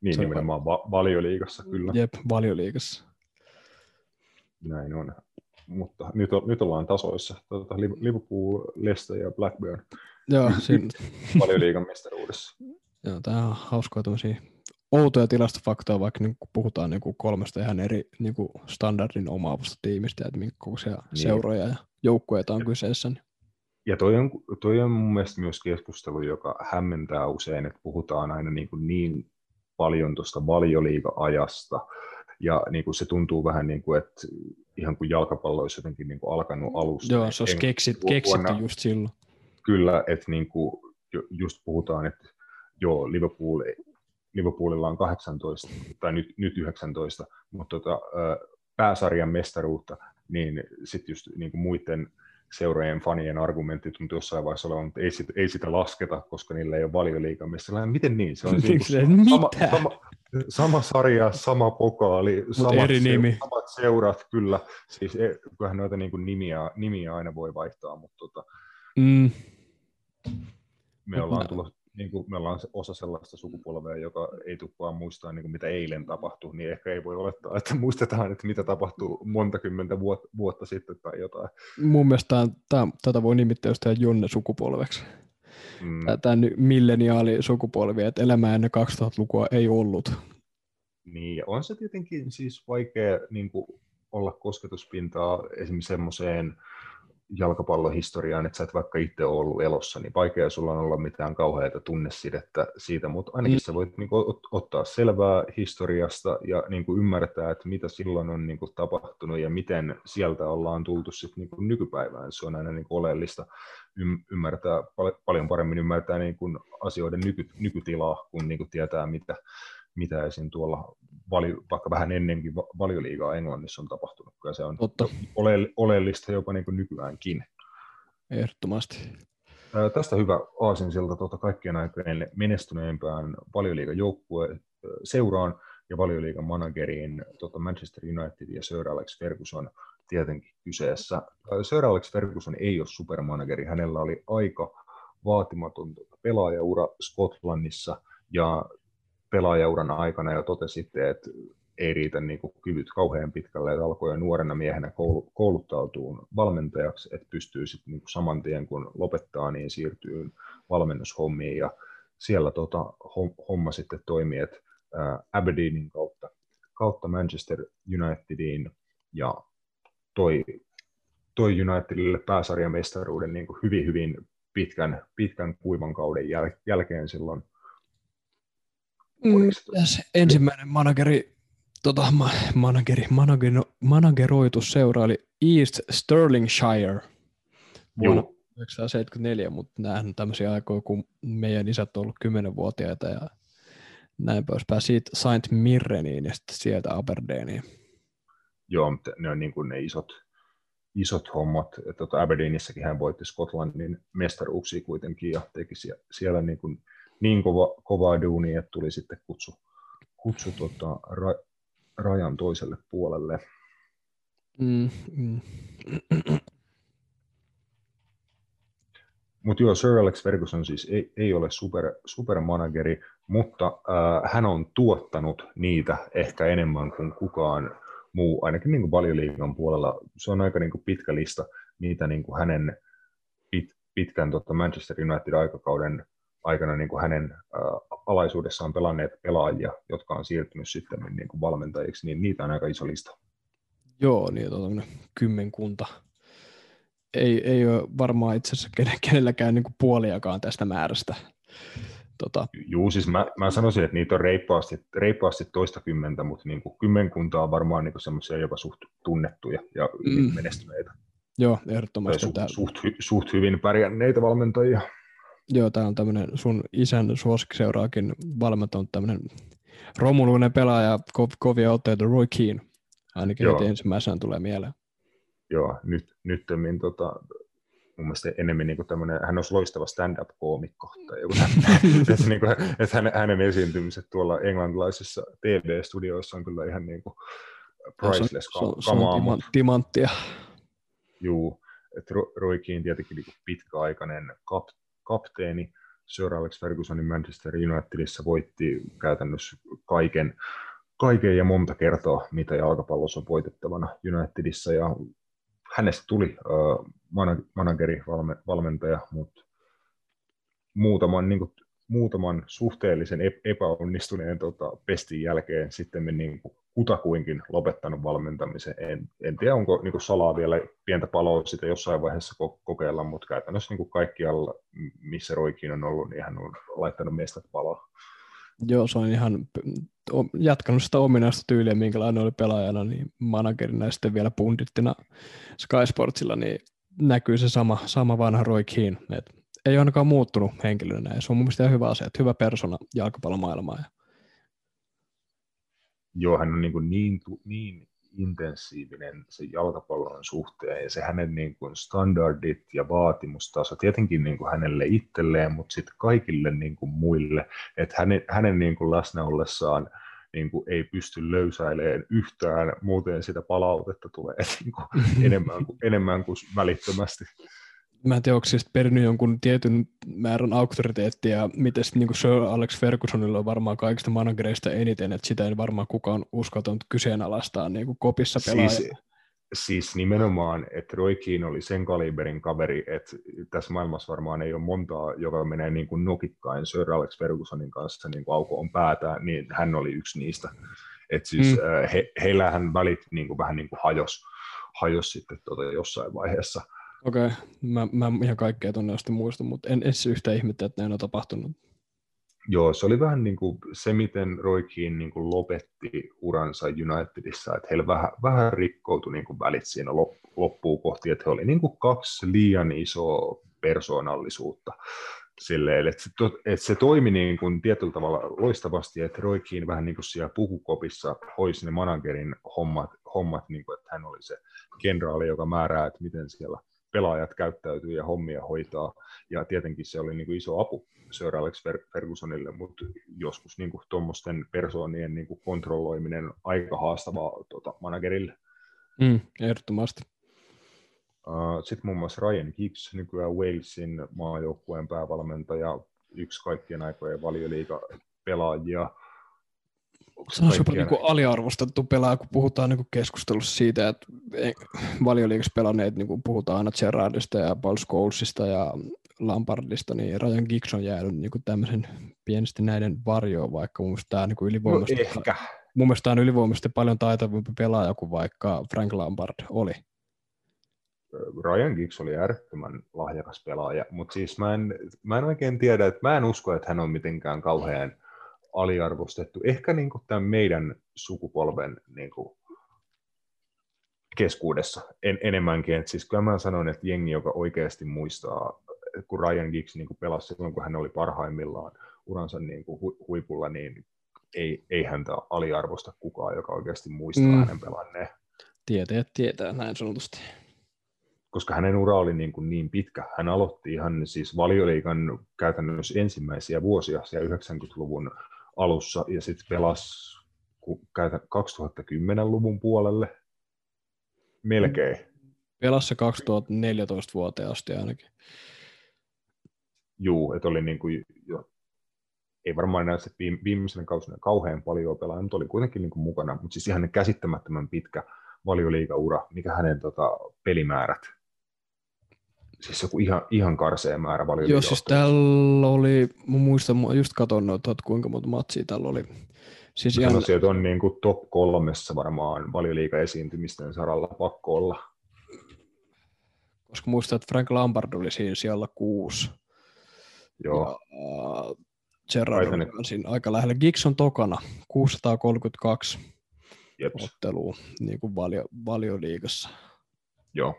Speaker 1: Niin se nimenomaan va- valioliikassa kyllä.
Speaker 3: Jep, valioliikassa.
Speaker 1: Näin on. Mutta nyt, on, nyt ollaan tasoissa. Tuota, Liverpool, Leicester ja Blackburn.
Speaker 3: Joo, siinä...
Speaker 1: valioliikan mestaruudessa.
Speaker 3: Joo, tämä on hauskaa tämmöisiä outoja tilastofaktoja, vaikka niin puhutaan niin kolmesta ihan eri niin standardin omaavasta tiimistä, että minkä kokoisia niin. seuroja ja joukkueita on kyseessä. Niin
Speaker 1: ja toi on, toi on mun mielestä myös keskustelu, joka hämmentää usein, että puhutaan aina niin, kuin niin paljon tuosta valioliiga-ajasta, ja niin kuin se tuntuu vähän niin kuin, että ihan kuin jalkapallo olisi jotenkin niin kuin alkanut alusta.
Speaker 3: Joo, se olisi keksit, keksitty just silloin.
Speaker 1: Kyllä, että niin kuin just puhutaan, että joo, Liverpool, Liverpoolilla on 18, tai nyt, nyt 19, mutta tota, pääsarjan mestaruutta, niin sitten just niin kuin muiden seurojen fanien argumentti tuntui jossain vaiheessa olevan, että ei sitä, ei sitä lasketa, koska niillä ei ole valioliigamissa. Miten niin? Se on
Speaker 3: niin sama,
Speaker 1: sama, sama, sarja, sama pokaali, samat,
Speaker 3: eri nimi.
Speaker 1: samat seurat, kyllä. Siis e, kyllähän noita niin kuin nimiä, nimiä aina voi vaihtaa, mutta tota, mm. me ollaan tullut niin kuin me ollaan osa sellaista sukupolvea, joka ei tule vaan muistaa, niin kuin mitä eilen tapahtui, niin ehkä ei voi olettaa, että muistetaan, että mitä tapahtuu monta kymmentä vuotta, vuotta sitten tai jotain.
Speaker 3: Mun mielestä tämä, tätä voi nimittää jostain Jonne sukupolveksi. Mm. Tämä milleniaali sukupolvi, että elämä ennen 2000-lukua ei ollut.
Speaker 1: Niin, on se tietenkin siis vaikea niin kuin, olla kosketuspintaa esimerkiksi semmoiseen jalkapallohistoriaan, että sä et vaikka itse ole ollut elossa, niin vaikea sulla on olla mitään kauheata tunnesidettä siitä, mutta ainakin mm. sä voit niin kuin, ottaa selvää historiasta ja niin kuin, ymmärtää, että mitä silloin on niin kuin, tapahtunut ja miten sieltä ollaan tultu sit, niin kuin, nykypäivään. Se on aina niin kuin, oleellista ymmärtää, pal- paljon paremmin ymmärtää niin kuin, asioiden nyky, nykytilaa, kun niin kuin, tietää, mitä, mitä esim. tuolla vali, vaikka vähän ennenkin valioliigaa Englannissa on tapahtunut, ja se on Totta. Ole, oleellista jopa niin kuin nykyäänkin.
Speaker 3: Ehdottomasti.
Speaker 1: Ää, tästä hyvä aasinsilta tuota kaikkien aikojen menestyneempään valioliigan joukkue seuraan ja valioliigan manageriin tuota Manchester United ja Sir Alex Ferguson tietenkin kyseessä. Sir Alex Ferguson ei ole supermanageri, hänellä oli aika vaatimaton tuota pelaajaura Skotlannissa ja pelaajauran aikana jo totesitte, että ei riitä niin kuin kyvyt kauhean pitkälle, että alkoi jo nuorena miehenä kouluttautua valmentajaksi, että pystyy sitten niin saman tien kun lopettaa, niin siirtyy valmennushommiin. Ja siellä tota, homma sitten toimii, että Aberdeenin kautta, kautta Manchester Unitediin ja toi, toi Unitedille pääsarjamestaruuden niin kuin hyvin, hyvin pitkän, pitkän kuivan kauden jäl, jälkeen silloin
Speaker 3: Mm, yes, ensimmäinen manageri, tota, ma, manageri, manager, manageroitu seura oli East Stirlingshire vuonna 1974, mutta nämähän on tämmöisiä aikoja, kun meidän isät on ollut kymmenenvuotiaita ja näin poispäin. Siitä Saint Mirreniin ja sitten sieltä Aberdeeniin.
Speaker 1: Joo, mutta ne on niin kuin ne isot, isot hommat. Tota Aberdeenissäkin hän voitti Skotlannin mestaruuksia kuitenkin ja teki siellä niin kuin niin kova, kovaa duunia, että tuli sitten kutsu, kutsu tota, ra, rajan toiselle puolelle. Mm, mm. Mutta joo, Sir Alex Ferguson siis ei, ei ole super, supermanageri, mutta äh, hän on tuottanut niitä ehkä enemmän kuin kukaan muu, ainakin niin kuin valioliigan puolella. Se on aika niin kuin pitkä lista niitä niin kuin hänen pit, pitkän tota Manchester United-aikakauden aikana niin kuin hänen alaisuudessaan pelanneet pelaajia, jotka on siirtynyt sitten niin kuin valmentajiksi, niin niitä on aika iso lista.
Speaker 3: Joo, niitä on kymmenkunta. Ei, ei ole varmaan itse asiassa kenelläkään niin kuin puoliakaan tästä määrästä.
Speaker 1: Tota. Juu, siis mä, mä sanoisin, että niitä on reippaasti, reippaasti toista kymmentä, mutta niin kuin kymmenkunta on varmaan niin semmoisia jopa suht tunnettuja ja mm. menestyneitä.
Speaker 3: Joo, ehdottomasti.
Speaker 1: Suht, suht, suht hyvin pärjänneitä valmentajia.
Speaker 3: Joo, tämä on tämmöinen sun isän suosikkiseuraakin valmentanut tämmöinen romuluinen pelaaja, ko- kovia otteita, Roy Keane. Ainakin
Speaker 1: Joo.
Speaker 3: heti ensimmäisenä tulee mieleen.
Speaker 1: Joo, nyt, nyttemmin tota, mun mielestä enemmän niin tämmöinen, hän olisi loistava stand-up-koomikko, tai joku että, niin kuin, että hänen, hänen esiintymiset tuolla englantilaisissa TV-studioissa on kyllä ihan niin kuin priceless
Speaker 3: se on, se on
Speaker 1: kamaa,
Speaker 3: timan,
Speaker 1: mutta
Speaker 3: timanttia.
Speaker 1: juu, että Ro- Roy Keane tietenkin niin pitkäaikainen kap, kapteeni, Sir Alex Fergusonin Manchester Unitedissa voitti käytännössä kaiken, kaiken ja monta kertaa, mitä jalkapallossa on voitettavana Unitedissa, ja hänestä tuli uh, manageri, valme, valmentaja, mutta muutaman, niin kuin, muutaman suhteellisen epäonnistuneen tota, pestin jälkeen sitten me niin kuin, kutakuinkin lopettanut valmentamisen. En, en tiedä, onko niin kuin, salaa vielä pientä paloa sitä jossain vaiheessa ko- kokeilla, mutta käytännössä niin kuin kaikkialla, missä Roikin on ollut, niin hän on laittanut mestat palaa.
Speaker 3: Joo, se on ihan jatkanut sitä ominaista tyyliä, minkälainen oli pelaajana, niin managerina ja sitten vielä pundittina Sky Sportsilla, niin näkyy se sama, sama vanha Roy Keane. Et ei ainakaan muuttunut henkilönä, ja se on mun mielestä ihan hyvä asia, että hyvä persona jalkapallomaailmaa.
Speaker 1: Joo, hän on niin, kuin niin, niin intensiivinen se jalkapallon suhteen ja se hänen niin kuin standardit ja vaatimustaso tietenkin niin kuin hänelle itselleen, mutta sitten kaikille niin kuin muille, että hänen, hänen niin kuin läsnä ollessaan niin kuin ei pysty löysäilemään yhtään, muuten sitä palautetta tulee niin kuin enemmän, kuin, enemmän kuin välittömästi.
Speaker 3: Mä en tiedä, onko siis perinyt jonkun tietyn määrän auktoriteettia, ja miten sitten niin Sir Alex Fergusonilla on varmaan kaikista managereista eniten, että sitä ei varmaan kukaan uskaltanut kyseenalaistaa niin kuin kopissa pelaaja.
Speaker 1: Siis, siis nimenomaan, että Roy Keane oli sen kaliberin kaveri, että tässä maailmassa varmaan ei ole montaa, joka menee niin kuin nokikkain Sir Alex Fergusonin kanssa niin kuin aukoon päätään, niin hän oli yksi niistä. Et siis mm. he, heillähän välit niin kuin vähän niin kuin hajos, hajos sitten tuota jossain vaiheessa.
Speaker 3: Okei, okay. mä, mä ihan kaikkea tuonne asti muista, mutta en edes yhtä ihmettä, että näin on tapahtunut.
Speaker 1: Joo, se oli vähän niin kuin se, miten Roy Keane niin kuin lopetti uransa Unitedissa, että heillä vähän, vähän rikkoutui niin kuin välit siinä loppuun kohti, että he oli niin kuin kaksi liian isoa persoonallisuutta. Silleen, että, se, että se toimi niin kuin tietyllä tavalla loistavasti, että Roy Keane vähän niin kuin siellä pukukopissa hoisi ne managerin hommat, hommat niin kuin, että hän oli se kenraali, joka määrää, että miten siellä pelaajat käyttäytyy ja hommia hoitaa. Ja tietenkin se oli niin kuin iso apu Sir Alex Fergusonille, mutta joskus niin tuommoisten persoonien niin kuin kontrolloiminen on aika haastavaa tuota, managerille.
Speaker 3: Mm, ehdottomasti.
Speaker 1: Sitten muun muassa Ryan Giggs, nykyään Walesin maajoukkueen päävalmentaja, yksi kaikkien aikojen valioliiga pelaajia.
Speaker 3: Se on jopa niin aliarvostettu pelaaja, kun puhutaan niin keskustelussa siitä, että valioliikassa pelanneet niin puhutaan aina Gerardista ja Paul Scholesista ja Lampardista, niin Ryan Giggs on jäänyt niin kuin tämmöisen pienesti näiden varjoon, vaikka mun mielestä tämä niin ylivoimaisesti,
Speaker 1: no ehkä.
Speaker 3: mun mielestä tämä on ylivoimaisesti paljon taitavampi pelaaja kuin vaikka Frank Lampard oli.
Speaker 1: Ryan Giggs oli äärettömän lahjakas pelaaja, mutta siis mä en, mä en oikein tiedä, että mä en usko, että hän on mitenkään kauhean aliarvostettu. Ehkä niin kuin tämän meidän sukupolven niin kuin keskuudessa en, enemmänkin. Et siis kyllä mä sanon, että jengi, joka oikeasti muistaa, kun Ryan Giggs niin kuin pelasi silloin, kun hän oli parhaimmillaan uransa niin kuin hu, huipulla, niin ei, ei häntä aliarvosta kukaan, joka oikeasti muistaa mm. hänen pelanneen.
Speaker 3: Tietää, tietää, näin sanotusti.
Speaker 1: Koska hänen ura oli niin, kuin niin pitkä. Hän aloitti ihan siis valioliikan käytännössä ensimmäisiä vuosia siellä 90-luvun alussa ja sitten pelasi 2010-luvun puolelle melkein.
Speaker 3: Pelasi se 2014 vuoteen asti ainakin.
Speaker 1: Juu, että oli niin kuin jo, ei varmaan enää se viimeisen kausina kauhean paljon pelaa, mutta oli kuitenkin niin kuin mukana, mutta siis ihan käsittämättömän pitkä valioliigaura, mikä hänen tota, pelimäärät siis joku ihan, ihan karsea määrä paljon.
Speaker 3: Joo, siis täällä oli, mä muistan, mä just katson noita, että kuinka monta matsia täällä oli.
Speaker 1: Siis ihan... Sanoisin, että on niin kuin top kolmessa varmaan valioliiga esiintymisten saralla pakko olla.
Speaker 3: Koska muistan, että Frank Lampard oli siinä siellä kuusi.
Speaker 1: Joo.
Speaker 3: Ja, uh, Gerrard on siinä aika lähellä. Gigson tokana, 632 Jeps. ottelua niin kuin valio, valioliigassa.
Speaker 1: Joo.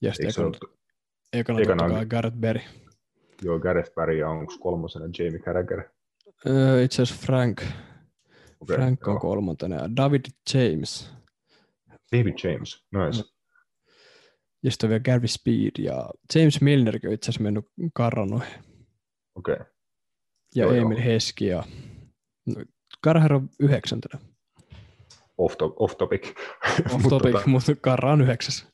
Speaker 3: Ja sitten ekana, ekana, ekana totta kai Gareth Berry.
Speaker 1: Joo, Gareth Berry ja onko kolmosena Jamie Carragher?
Speaker 3: Öö, itse asiassa Frank.
Speaker 1: Okei,
Speaker 3: Frank on
Speaker 1: joo.
Speaker 3: kolmantena ja David James.
Speaker 1: David James, nice.
Speaker 3: Ja sitten on vielä Gary Speed ja James Milnerkin on itse asiassa mennyt karranoihin.
Speaker 1: Okei, okay.
Speaker 3: Ja
Speaker 1: Joo, joo.
Speaker 3: Emil Heski ja no, Karher on yhdeksäntenä.
Speaker 1: off, to- off topic.
Speaker 3: Off topic,
Speaker 1: tota,
Speaker 3: mutta Karra on yhdeksäs.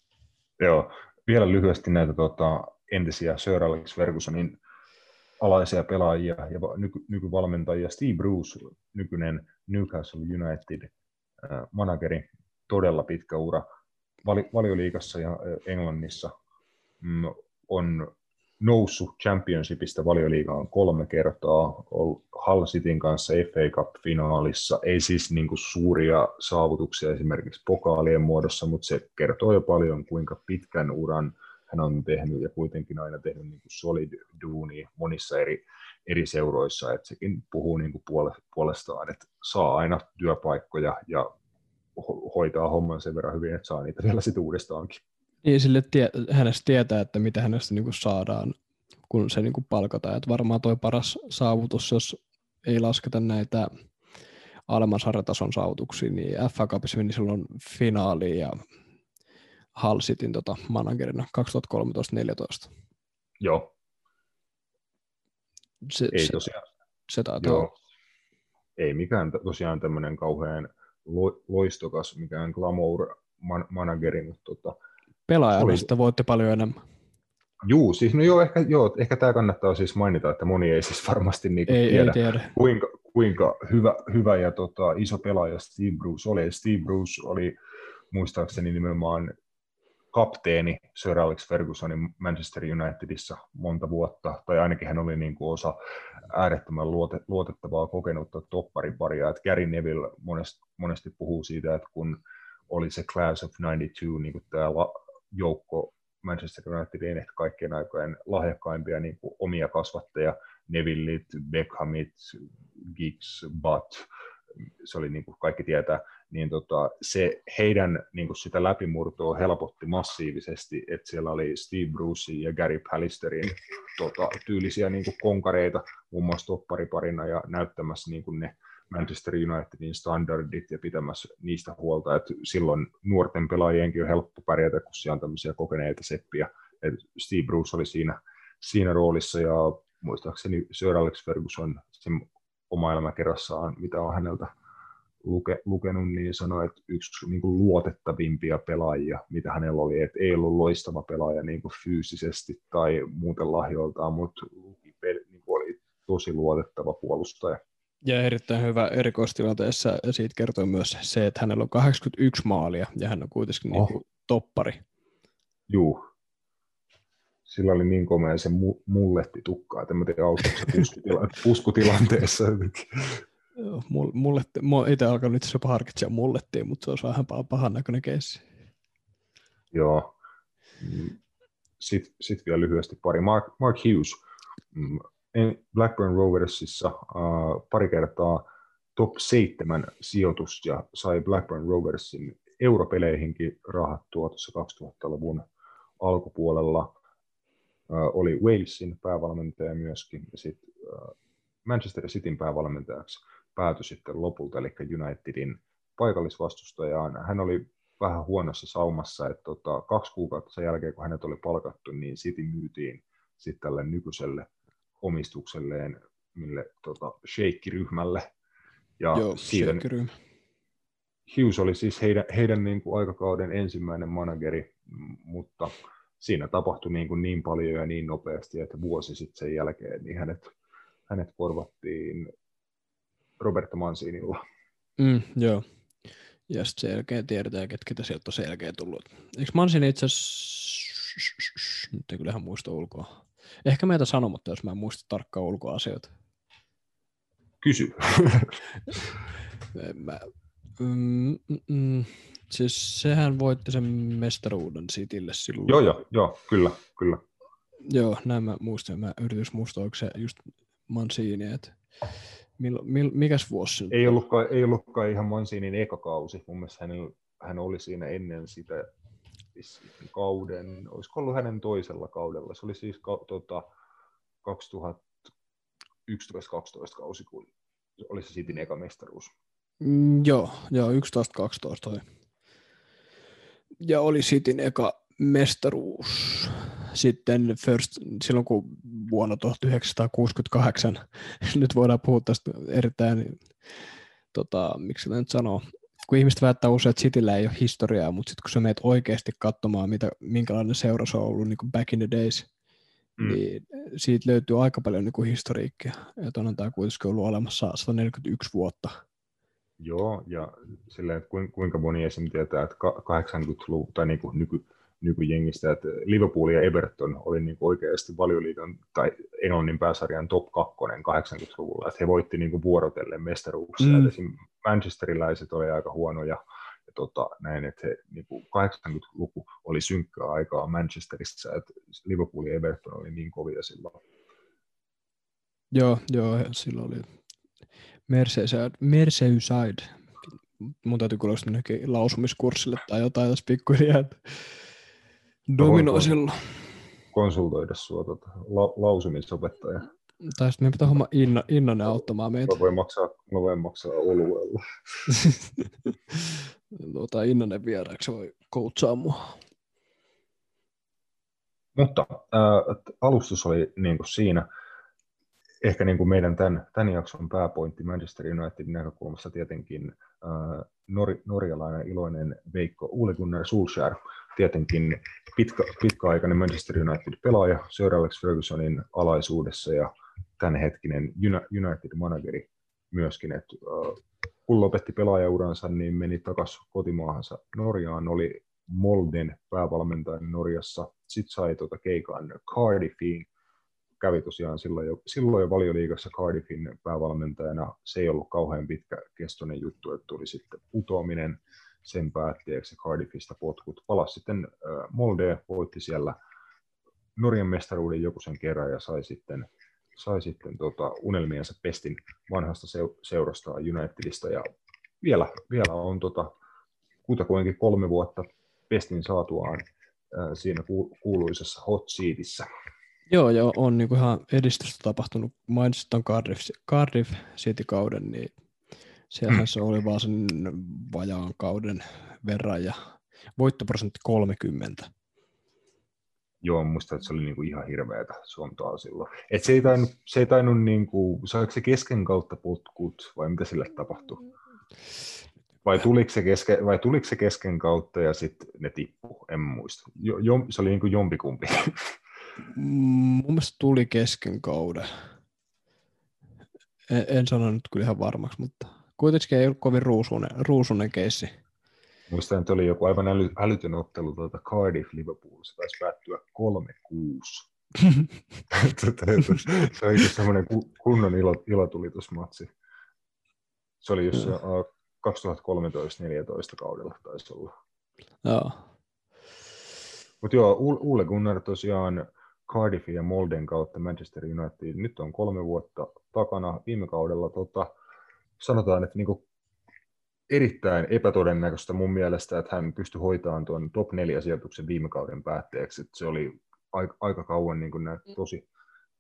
Speaker 1: Joo, vielä lyhyesti näitä tota, entisiä Sir Alex Fergusonin alaisia pelaajia ja nyky, nykyvalmentajia. Steve Bruce, nykyinen Newcastle United äh, manageri, todella pitkä ura vali, valioliigassa ja äh, Englannissa. Mm, on noussut championshipista valioliigaan kolme kertaa, ollut Hull Cityn kanssa FA Cup-finaalissa, ei siis niin kuin suuria saavutuksia esimerkiksi pokaalien muodossa, mutta se kertoo jo paljon, kuinka pitkän uran hän on tehnyt ja kuitenkin aina tehnyt niin kuin solid duunia monissa eri, eri seuroissa, että sekin puhuu niin kuin puole- puolestaan, että saa aina työpaikkoja ja ho- hoitaa homman sen verran hyvin, että saa niitä vielä sitten uudestaankin.
Speaker 3: Niin sille tie, hänestä tietää, että mitä hänestä niinku saadaan, kun se niinku palkataan. Et varmaan toi paras saavutus, jos ei lasketa näitä alemman sarjatason saavutuksia, niin FA Cupissa meni silloin finaaliin ja Hull Cityn tota managerina 2013-2014.
Speaker 1: Joo,
Speaker 3: Se,
Speaker 1: ei
Speaker 3: se,
Speaker 1: tosiaan.
Speaker 3: se taitaa.
Speaker 1: Joo. Ei mikään tosiaan tämmöinen kauhean lo- loistokas, mikään glamour man- manageri, mutta tota,
Speaker 3: Sitä voitte paljon enemmän.
Speaker 1: juu, siis no joo, ehkä, joo, ehkä tämä kannattaa siis mainita, että moni ei siis varmasti niinku
Speaker 3: Ei,
Speaker 1: tiedä,
Speaker 3: ei tiedä.
Speaker 1: kuinka, kuinka hyvä, hyvä ja tota, iso pelaaja Steve Bruce oli. Steve Bruce oli muistaakseni nimenomaan kapteeni Sir Alex Fergusonin Manchester Unitedissa monta vuotta, tai ainakin hän oli niin kuin osa äärettömän luote, luotettavaa kokenutta toppariparia. Että Gary Neville monesti, monesti puhuu siitä, että kun oli se Class of 92, niin kuin tämä la, joukko Manchester Unitedin ehkä kaikkien aikojen lahjakkaimpia niin kuin omia kasvatteja, Nevillit, Beckhamit, Giggs, Butt, se oli niin kuin kaikki tietää, niin tota, se heidän niin kuin sitä läpimurtoa helpotti massiivisesti, että siellä oli Steve Bruce ja Gary Pallisterin tota, tyylisiä niin kuin konkareita muun muassa toppariparina ja näyttämässä niin kuin ne Manchester Unitedin standardit ja pitämässä niistä huolta, että silloin nuorten pelaajienkin on helppo pärjätä, kun siellä on tämmöisiä kokeneita seppiä. Et Steve Bruce oli siinä, siinä roolissa ja muistaakseni Sir Alex Ferguson sen oma elämäkerrassaan, mitä on häneltä luke, lukenut, niin sanoi, että yksi niin kuin luotettavimpia pelaajia, mitä hänellä oli, että ei ollut loistava pelaaja niin kuin fyysisesti tai muuten lahjoiltaan, mutta niin kuin oli tosi luotettava puolustaja.
Speaker 3: Ja erittäin hyvä erikoistilanteessa, ja siitä kertoo myös se, että hänellä on 81 maalia, ja hän on kuitenkin
Speaker 1: Oh.
Speaker 3: oh. niin toppari.
Speaker 1: Juu. Sillä oli niin komea se mu- mulletti tukkaa, että en tiedä puskutila- puskutilanteessa.
Speaker 3: Joo, Mulle, mulle, mä itse alkanut nyt jopa harkitsia mullettiin, mutta se on vähän pahan, näköinen keissi.
Speaker 1: Joo. Sitten sit vielä lyhyesti pari. Mark, Mark Hughes, mm, Blackburn Roversissa pari kertaa top 7 sijoitus ja sai Blackburn Roversin europeleihinkin rahattua tuossa 2000-luvun alkupuolella. Oli Walesin päävalmentaja myöskin ja sitten Manchester Cityn päävalmentajaksi päätyi sitten lopulta, eli Unitedin paikallisvastustajaan. Hän oli vähän huonossa saumassa, että tota, kaksi kuukautta sen jälkeen, kun hänet oli palkattu, niin City myytiin sitten tälle nykyiselle omistukselleen, mille tota, Sheikki-ryhmälle. Ja
Speaker 3: Joo,
Speaker 1: siitä. Hughes oli siis heidän, heidän niin kuin aikakauden ensimmäinen manageri, mutta siinä tapahtui niin, kuin niin paljon ja niin nopeasti, että vuosi sitten sen jälkeen niin hänet, hänet korvattiin Roberto Mancinilla.
Speaker 3: Mm, joo. Ja sitten sen jälkeen tiedetään, ketkä sieltä on sen jälkeen tullut. Eikö Mansini itse asiassa, nyt ei kyllähän muista ulkoa. Ehkä meitä sanomatta, jos mä en muista tarkkaan ulkoa asioita.
Speaker 1: Kysy.
Speaker 3: Mä, mm, mm, mm. Siis sehän voitti sen mestaruuden Citylle silloin.
Speaker 1: joo, joo, joo, kyllä, kyllä.
Speaker 3: Joo, näin mä muistan. Mä yritys muistaa, onko se just Mancini, että mil, mil, mikäs vuosi se
Speaker 1: Ei ollutkaan, ei ollutkaan ihan Mancinin eka kausi. Mun mielestä hän, hän oli siinä ennen sitä kauden, olisiko ollut hänen toisella kaudella. Se oli siis ka, tota, 11-12 kausi, kun oli se Cityn eka mestaruus.
Speaker 3: Mm, joo, joo 11-12 oli. Ja oli Cityn eka mestaruus sitten first, silloin kun vuonna 1968, nyt voidaan puhua tästä erittäin, tota, miksi nyt sanoo, kun ihmiset väittää usein, että Cityllä ei ole historiaa, mutta sitten kun sä meet oikeasti katsomaan, mitä, minkälainen seura se on ollut niin kuin back in the days, mm. niin siitä löytyy aika paljon niin kuin historiikkia. Että on tämä kuitenkin ollut olemassa 141 vuotta.
Speaker 1: Joo, ja silleen, että kuinka moni esim. tietää, että 80-luvun tai niin kuin nyky, nykyjengistä, että Liverpool ja Everton oli niin kuin oikeasti valioliiton tai Englannin pääsarjan top 2 80-luvulla, että he voitti niin kuin vuorotellen mestaruuksia. Mm. Manchesteriläiset oli aika huonoja ja tota, näin, että he, niin kuin 80-luku oli synkkää aikaa Manchesterissa, että Liverpool ja Everton oli niin kovia silloin.
Speaker 3: Joo, joo, silloin oli Merseyside, Merseyside. mun täytyy kuulla lausumiskurssille tai jotain tässä pikkuhiljaa. Dominoisilla.
Speaker 1: Konsultoida sua tota, la, lausumisopettaja.
Speaker 3: Tai sitten me pitää homma Inna, Innanen auttamaan meitä.
Speaker 1: Mä voin maksaa, mä voin maksaa oluella.
Speaker 3: tuota, Innanen vieraaksi voi koutsaa mua.
Speaker 1: Mutta äh, alustus oli niin kuin siinä ehkä niin kuin meidän tämän, tämän jakson pääpointti Manchester Unitedin näkökulmasta tietenkin äh, nor, norjalainen iloinen Veikko Ole Gunnar Solskjaer, tietenkin pitkä, pitkäaikainen Manchester United-pelaaja Sir Alex Fergusonin alaisuudessa ja tämänhetkinen United-manageri myöskin, että kun lopetti pelaajauransa, niin meni takaisin kotimaahansa Norjaan, oli Molden päävalmentajan Norjassa, sitten sai tuota keikan Cardiffiin, kävi tosiaan silloin jo, silloin jo valioliigassa Cardiffin päävalmentajana. Se ei ollut kauhean pitkä kestoinen juttu, että tuli sitten putoaminen sen päätteeksi Cardiffista potkut. Palasi sitten Molde, voitti siellä Norjan mestaruuden joku sen kerran ja sai sitten, sai sitten tota, unelmiensa pestin vanhasta seurasta Unitedista ja vielä, vielä on tota, kutakuinkin kolme vuotta pestin saatuaan siinä kuuluisessa hot seatissä.
Speaker 3: Joo, joo, on niin kuin ihan edistystä tapahtunut. Mainitsit tuon Cardiff, Cardiff City-kauden, niin siellähän se oli vaan sen vajaan kauden verran ja voittoprosentti 30.
Speaker 1: Joo, muista, että se oli niinku ihan hirveätä sontaa silloin. Et se ei tainnut, se ei tainnut niinku, saiko se kesken kautta potkut vai mitä sille tapahtui? Vai tuliko se, keske, vai tuliko se kesken kautta ja sitten ne tippu, en muista. Jo, jo, se oli niinku jompikumpi.
Speaker 3: Mun mielestä tuli kesken kauden. En, en sano nyt kyllä ihan varmaksi, mutta kuitenkin ei ollut kovin ruusunen, ruusunen keissi.
Speaker 1: Muistan, että oli joku aivan äly, älytön ottelu tuota Cardiff Liverpool, se taisi päättyä 3-6. se oli semmoinen kunnon ilo, ilotulitusmatsi. Se oli just 2013-2014 kaudella taisi olla.
Speaker 3: Joo.
Speaker 1: Mutta joo, Ulle Gunnar tosiaan Cardiffin ja Molden kautta Manchester United. Nyt on kolme vuotta takana. Viime kaudella tota, sanotaan, että niinku erittäin epätodennäköistä mun mielestä, että hän pystyi hoitamaan tuon top 4 sijoituksen viime kauden päätteeksi. Että se oli aika, aika kauan niin kuin tosi,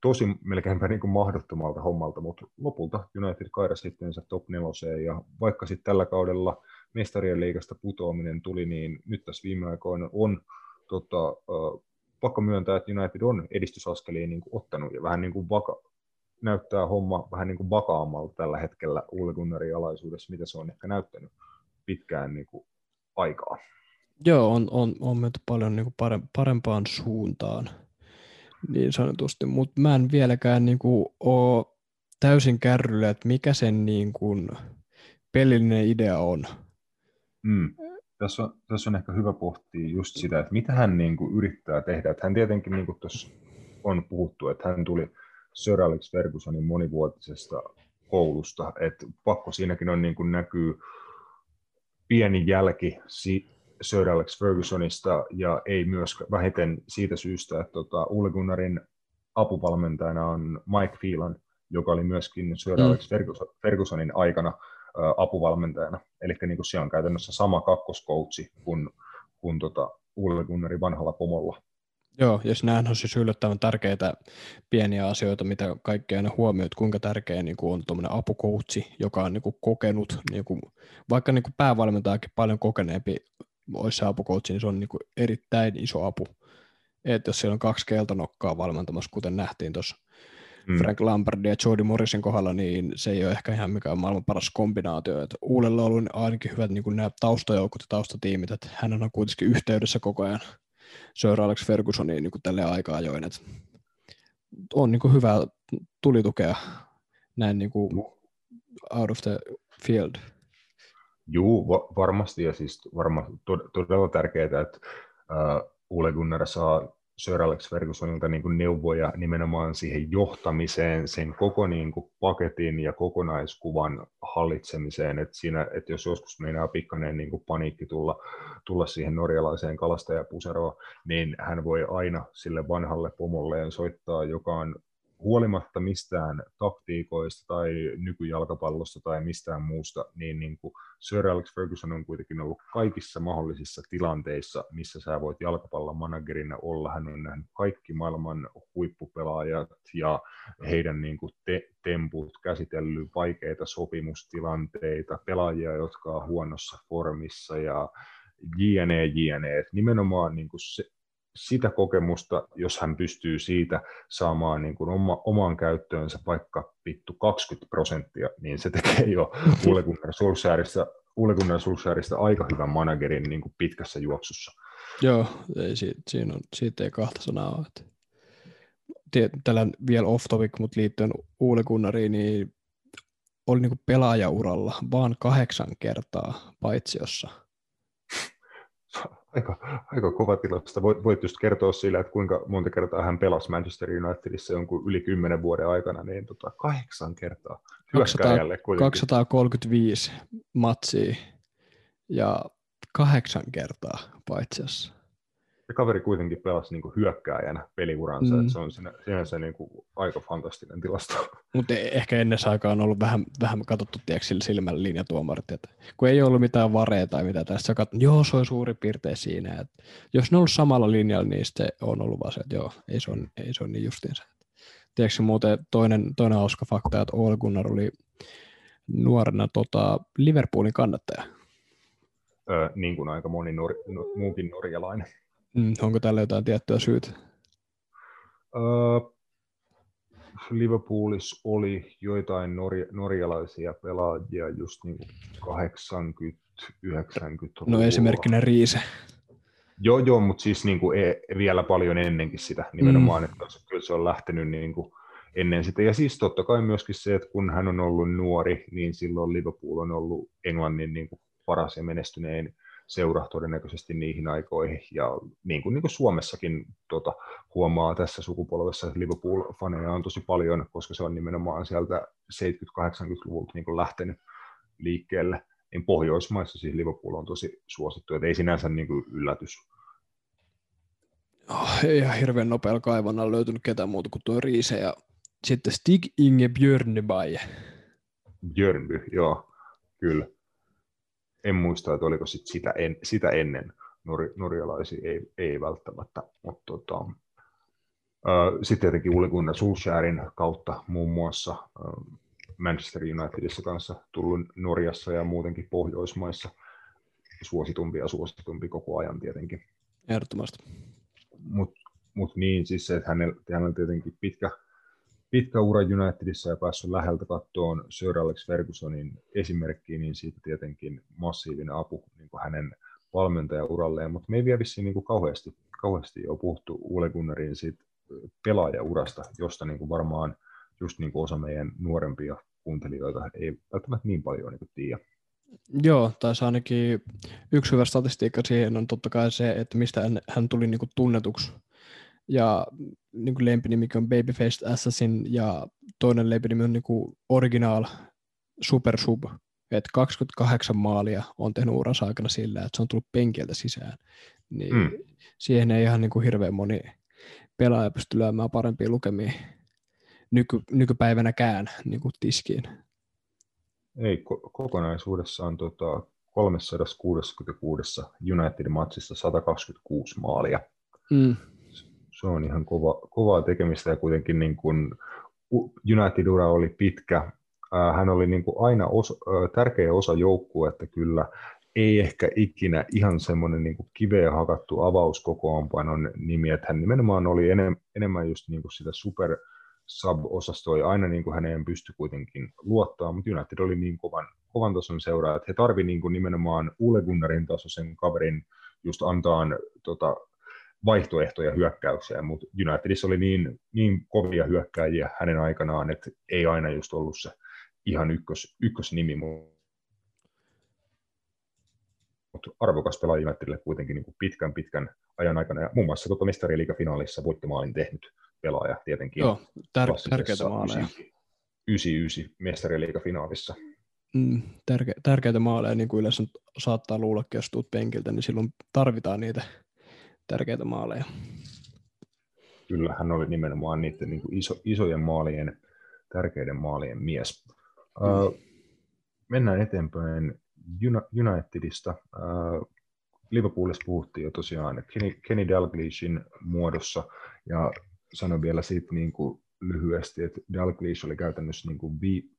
Speaker 1: tosi melkeinpä niin kuin mahdottomalta hommalta, mutta lopulta United kairasi sitten top 4 ja vaikka sitten tällä kaudella mestarien liigasta putoaminen tuli, niin nyt tässä viime aikoina on tota, pakko myöntää, että United on edistysaskeliin niin kuin ottanut ja vähän niin kuin vaka, näyttää homma vähän niin kuin vakaammalta tällä hetkellä Ulle Gunnarin alaisuudessa, mitä se on ehkä näyttänyt pitkään niin kuin aikaa.
Speaker 3: Joo, on, on, on menty paljon niin kuin parempaan suuntaan niin sanotusti, mutta mä en vieläkään niin kuin ole täysin kärryllä, että mikä sen niin kuin pelillinen idea on.
Speaker 1: Mm tässä on, tässä on ehkä hyvä pohtia just sitä, että mitä hän niin kuin yrittää tehdä. Että hän tietenkin, niin kuin tuossa on puhuttu, että hän tuli Sir Alex Fergusonin monivuotisesta koulusta, että pakko siinäkin on niin kuin näkyy pieni jälki Sir Alex Fergusonista ja ei myös vähiten siitä syystä, että tota, Ulle Gunnarin apuvalmentajana on Mike Phelan, joka oli myöskin Sir mm. Alex Fergusonin aikana apuvalmentajana. Eli niin kuin se on käytännössä sama kakkoskoutsi kuin, kuin tota Ulle Gunnarin vanhalla pomolla.
Speaker 3: Joo, jos nämähän on siis yllättävän tärkeitä pieniä asioita, mitä kaikkea aina huomioit, kuinka tärkeä niin kuin on tuommoinen apukoutsi, joka on niin kuin kokenut, niin kuin, vaikka niin kuin päävalmentajakin paljon kokeneempi olisi se apukoutsi, niin se on niin kuin erittäin iso apu. Että jos siellä on kaksi keltanokkaa valmentamassa, kuten nähtiin tuossa mm. Frank Lampardin ja Jody Morrisin kohdalla, niin se ei ole ehkä ihan mikään maailman paras kombinaatio. Että Uudella on ollut ainakin hyvät niin kuin nämä taustajoukot ja taustatiimit, että hän on kuitenkin yhteydessä koko ajan Sir Alex Fergusoniin niin kuin tälle aikaa ajoin. Että on niin kuin hyvä tulitukea näin niin kuin out of the field.
Speaker 1: Juu, va- varmasti ja siis varmasti todella tärkeää, että uh, Ule Gunnar saa Sir Alex Fergusonilta niin kuin neuvoja nimenomaan siihen johtamiseen, sen koko niin kuin paketin ja kokonaiskuvan hallitsemiseen, että, siinä, että jos joskus meinaa pikkainen niin kuin paniikki tulla, tulla siihen norjalaiseen kalastajapuseroon, niin hän voi aina sille vanhalle pomolleen soittaa, joka on huolimatta mistään taktiikoista tai nykyjalkapallosta tai mistään muusta, niin, niin kuin Sir Alex Ferguson on kuitenkin ollut kaikissa mahdollisissa tilanteissa, missä sä voit jalkapallon managerina olla. Hän on nähnyt kaikki maailman huippupelaajat ja heidän niin kuin te- temput, käsitellyt vaikeita sopimustilanteita, pelaajia, jotka on huonossa formissa ja jne, jne. nimenomaan niin kuin se, sitä kokemusta, jos hän pystyy siitä saamaan niin kuin oma, omaan käyttöönsä vaikka vittu 20 prosenttia, niin se tekee jo Ole Gunnar aika hyvän managerin niin kuin pitkässä juoksussa.
Speaker 3: Joo, ei, siitä, siinä on, siitä ei kahta sanaa ole. Tällä vielä off topic, mutta liittyen Uule Gunnariin, niin oli niin pelaajauralla vaan kahdeksan kertaa paitsiossa –
Speaker 1: aika, aika kova tilasto. Voit, voit just kertoa sillä, että kuinka monta kertaa hän pelasi Manchester Unitedissa jonkun yli kymmenen vuoden aikana, niin tota, kahdeksan kertaa. 200,
Speaker 3: 235 matsia ja kahdeksan kertaa paitsiossa
Speaker 1: se kaveri kuitenkin pelasi niin kuin hyökkääjänä peliuransa, mm. että se on sinänsä niin kuin aika fantastinen tilasto.
Speaker 3: Mutta e- ehkä ennen aikaa on ollut vähän, vähän katsottu tiedätkö, sillä silmällä linjatuomarit, että kun ei ollut mitään vareja tai mitä tässä, katsot, joo se on suuri piirtein siinä, että jos ne on ollut samalla linjalla, niin se on ollut vaan se, että joo, ei se ole, ei se ole niin justiinsa. Tiedätkö muuten toinen, toinen hauska fakta, että Ole Gunnar oli nuorena tota, Liverpoolin kannattaja.
Speaker 1: Öö, niin kuin aika moni nor, no, muukin norjalainen.
Speaker 3: Mm, onko tällä jotain tiettyä syytä?
Speaker 1: Uh, Liverpoolissa oli joitain norja- norjalaisia pelaajia just niin 80-90
Speaker 3: No esimerkkinä Riise.
Speaker 1: Joo, joo, mutta siis niin kuin e- vielä paljon ennenkin sitä nimenomaan, mm. että kyllä se on lähtenyt niin kuin ennen sitä. Ja siis totta kai myöskin se, että kun hän on ollut nuori, niin silloin Liverpool on ollut Englannin niin kuin paras ja menestynein seura todennäköisesti niihin aikoihin. Ja niin kuin, niin kuin Suomessakin tota, huomaa tässä sukupolvessa, että Liverpool-faneja on tosi paljon, koska se on nimenomaan sieltä 70-80-luvulta niin kuin lähtenyt liikkeelle. Niin Pohjoismaissa siis Liverpool on tosi suosittu, että ei sinänsä niin kuin yllätys.
Speaker 3: Oh, ei ihan hirveän nopealla kaivannalla löytynyt ketään muuta kuin tuo Riise ja sitten Stig Inge Björnby.
Speaker 1: Björnby, joo, kyllä en muista, että oliko sit sitä, en, sitä ennen nor, norjalaisia, ei, ei välttämättä, mutta tota, sitten tietenkin Uli Gunnar Solskjaerin kautta muun muassa Manchester Unitedissa kanssa tullut Norjassa ja muutenkin Pohjoismaissa suositumpi ja suositumpi koko ajan tietenkin.
Speaker 3: Ehdottomasti.
Speaker 1: Mutta mut niin, siis se, että hänellä, hänellä tietenkin pitkä, pitkä ura Unitedissa ja päässyt läheltä katsomaan Sir Alex Fergusonin esimerkkiä, niin siitä tietenkin massiivinen apu niin kuin hänen valmentajauralleen, mutta me ei vielä vissiin niin kuin kauheasti, kauheasti jo puhuttu Ule Gunnarin siitä pelaajaurasta, josta niin kuin varmaan just niin kuin osa meidän nuorempia kuuntelijoita ei välttämättä niin paljon niin tiedä.
Speaker 3: Joo, tai ainakin yksi hyvä statistiikka siihen on totta kai se, että mistä hän, hän tuli niin kuin tunnetuksi ja niin kuin lempinimi on Babyface Assassin ja toinen lempinimi on niin kuin Original Super Sub, että 28 maalia on tehnyt uransa aikana sillä, että se on tullut penkiltä sisään. Niin mm. siihen ei ihan niin kuin hirveän moni pelaaja pysty lyömään parempia lukemia nyky, nykypäivänäkään niin kuin tiskiin.
Speaker 1: Ei, ko- kokonaisuudessaan tota, 366 United-matsissa 126 maalia. Mm se on ihan kova, kovaa tekemistä ja kuitenkin niin kuin United-ura oli pitkä. Hän oli niin kuin aina osa, tärkeä osa joukkuetta kyllä, ei ehkä ikinä ihan semmoinen niin kuin kiveen hakattu avauskokoonpanon nimi, että hän nimenomaan oli enem, enemmän just niin kuin sitä super sub-osastoa ja aina niin kuin häneen pystyi kuitenkin luottaa, mutta United oli niin kovan, kovan tason seuraa, että he tarvi niin kuin nimenomaan Ule Gunnarin tasoisen kaverin just antaa tota, vaihtoehtoja hyökkäykseen, mutta Unitedissa oli niin, niin kovia hyökkääjiä hänen aikanaan, että ei aina just ollut se ihan ykkös, ykkösnimi, mutta arvokas pelaaja Unitedille kuitenkin niin kuin pitkän pitkän ajan aikana, ja muun muassa tuota mestariliigafinaalissa voittomaalin tehnyt pelaaja tietenkin.
Speaker 3: Joo, tär- tärkeitä maaleja.
Speaker 1: 99 mestariliigafinaalissa.
Speaker 3: Mm, tärke- tärkeitä maaleja, niin kuin yleensä saattaa luulla, jos tuut penkiltä, niin silloin tarvitaan niitä tärkeitä maaleja.
Speaker 1: Kyllä, hän oli nimenomaan niiden niin kuin iso, isojen maalien, tärkeiden maalien mies. Mm. Uh, mennään eteenpäin Unitedista. Uh, Liverpoolissa puhuttiin jo tosiaan Kenny, Kenny Dalglishin muodossa, ja sanoin vielä siitä niin kuin lyhyesti, että Dalglish oli käytännössä niin kuin vi...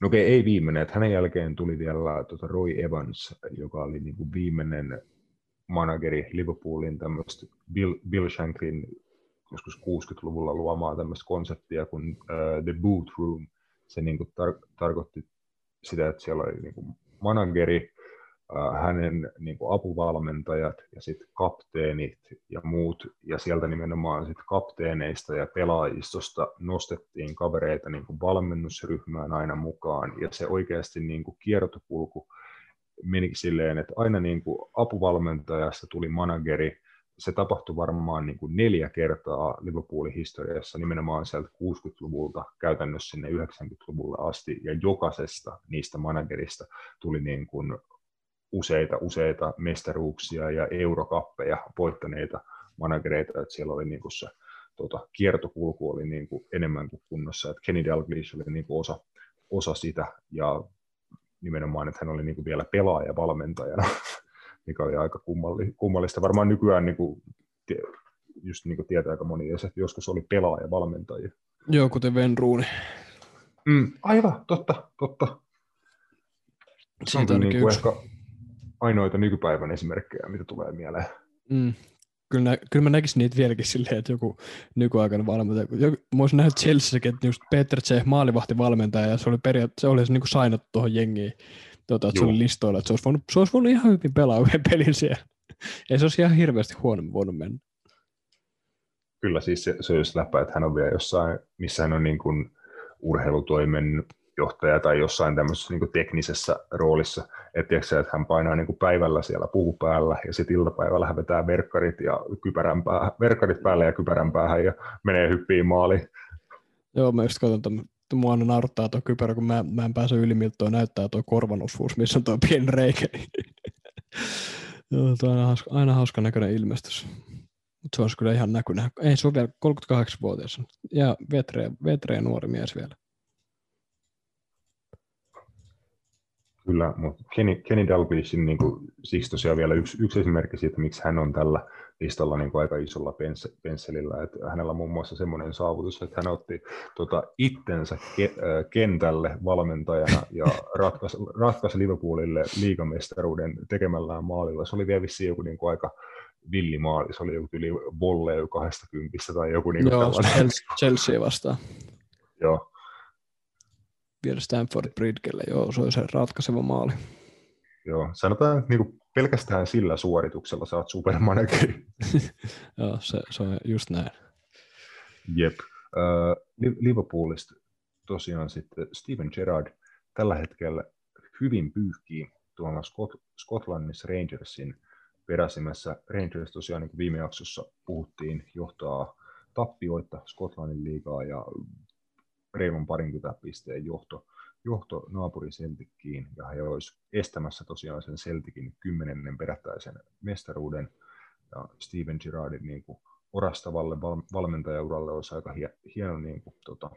Speaker 1: no okei, ei viimeinen, että hänen jälkeen tuli vielä tuota Roy Evans, joka oli niin kuin viimeinen manageri Liverpoolin tämmöistä Bill, Bill Shanklin joskus 60-luvulla luomaa tämmöistä konseptia kuin uh, The Boot Room. Se niin kuin tar- tarkoitti sitä, että siellä oli niin kuin manageri, uh, hänen niin kuin apuvalmentajat ja sitten kapteenit ja muut. Ja sieltä nimenomaan sit kapteeneista ja pelaajistosta nostettiin kavereita niin kuin valmennusryhmään aina mukaan. Ja se oikeasti niin kuin kiertokulku meni silleen, että aina niin kuin apuvalmentajasta tuli manageri, se tapahtui varmaan niin kuin neljä kertaa Liverpoolin historiassa nimenomaan sieltä 60-luvulta käytännössä sinne 90-luvulle asti, ja jokaisesta niistä managerista tuli niin kuin useita, useita mestaruuksia ja eurokappeja voittaneita managereita, että siellä oli niin kuin se tota, kiertokulku oli niin kuin enemmän kuin kunnossa, että Kenny Dalglish oli niin kuin osa, osa sitä, ja nimenomaan, että hän oli niin kuin vielä pelaaja valmentajana, mikä oli aika kummallista. Varmaan nykyään niin kuin, just niin kuin tietää aika moni, että joskus oli pelaaja valmentaja.
Speaker 3: Joo, kuten Rooney.
Speaker 1: Mm, aivan, totta, totta.
Speaker 3: Siitä on niin kuin
Speaker 1: ehkä ainoita nykypäivän esimerkkejä, mitä tulee mieleen.
Speaker 3: Mm, kyllä, kyllä mä näkisin niitä vieläkin silleen, että joku nykyaikainen valmentaja, joku, mä olisin nähnyt Chelseakin, että just Peter C. maalivahti valmentaja, ja se oli periaatteessa, se oli se niin kuin sainattu tuohon jengiin, tuota, että se oli listoilla, että se olisi voinut, se olisi voinut ihan hyvin pelaa yhden pelin siellä. Ei se olisi ihan hirveästi huono voinut mennä.
Speaker 1: Kyllä siis se, se olisi läppä, että hän on vielä jossain, missä hän on niin kuin urheilutoimen johtaja tai jossain tämmöisessä niin teknisessä roolissa, että, että hän painaa niin päivällä siellä puhu päällä ja sitten iltapäivällä hän vetää verkkarit, ja kypärän päähän, verkkarit päälle ja kypärän päähän ja menee hyppiin maaliin.
Speaker 3: Joo, mä just katson, että mua aina naurattaa tuo kypärä, kun mä, mä en pääse yli, miltä tuo näyttää tuo korvanosvuus, missä on tuo pieni reikä. Joo, tuo on aina hauska, aina hauska näköinen ilmestys. Mutta se olisi kyllä ihan näkynyt. Ei, se on vielä 38-vuotias. Ja vetreä, vetreä nuori mies vielä.
Speaker 1: Kyllä, mutta Kenny, Kenny Dalglishin niin kuin, siksi tosiaan vielä yksi, yksi esimerkki siitä, miksi hän on tällä listalla niin kuin aika isolla pens, pensselillä. Että hänellä on muun muassa semmoinen saavutus, että hän otti tota, itsensä ke, äh, kentälle valmentajana ja ratkaisi, ratkaisi Liverpoolille liigamestaruuden tekemällään maalilla. Se oli vielä vissiin joku niin kuin aika villimaali, se oli joku yli volley 20 tai joku niin kuin
Speaker 3: Joo, Chelsea vastaan.
Speaker 1: Joo,
Speaker 3: vielä Stanford Bridgelle, joo, se oli se ratkaiseva maali.
Speaker 1: Joo, sanotaan, että niinku pelkästään sillä suorituksella oot supermanageri.
Speaker 3: joo, se, se on just näin.
Speaker 1: Jep. Uh, Liverpoolista tosiaan sitten Steven Gerrard tällä hetkellä hyvin pyyhkii tuolla Scot- Skotlannissa Rangersin peräsimässä. Rangers tosiaan niin kuin viime jaksossa puhuttiin, johtaa tappioita Skotlannin liigaa ja reilun parinkytä pisteen johto, johto naapuri Celtickiin, ja he olisivat estämässä tosiaan sen Celticin kymmenennen perättäisen mestaruuden, ja Steven Girardin niin kuin orastavalle val, valmentajauralle olisi aika hie, hieno niin kuin, tota,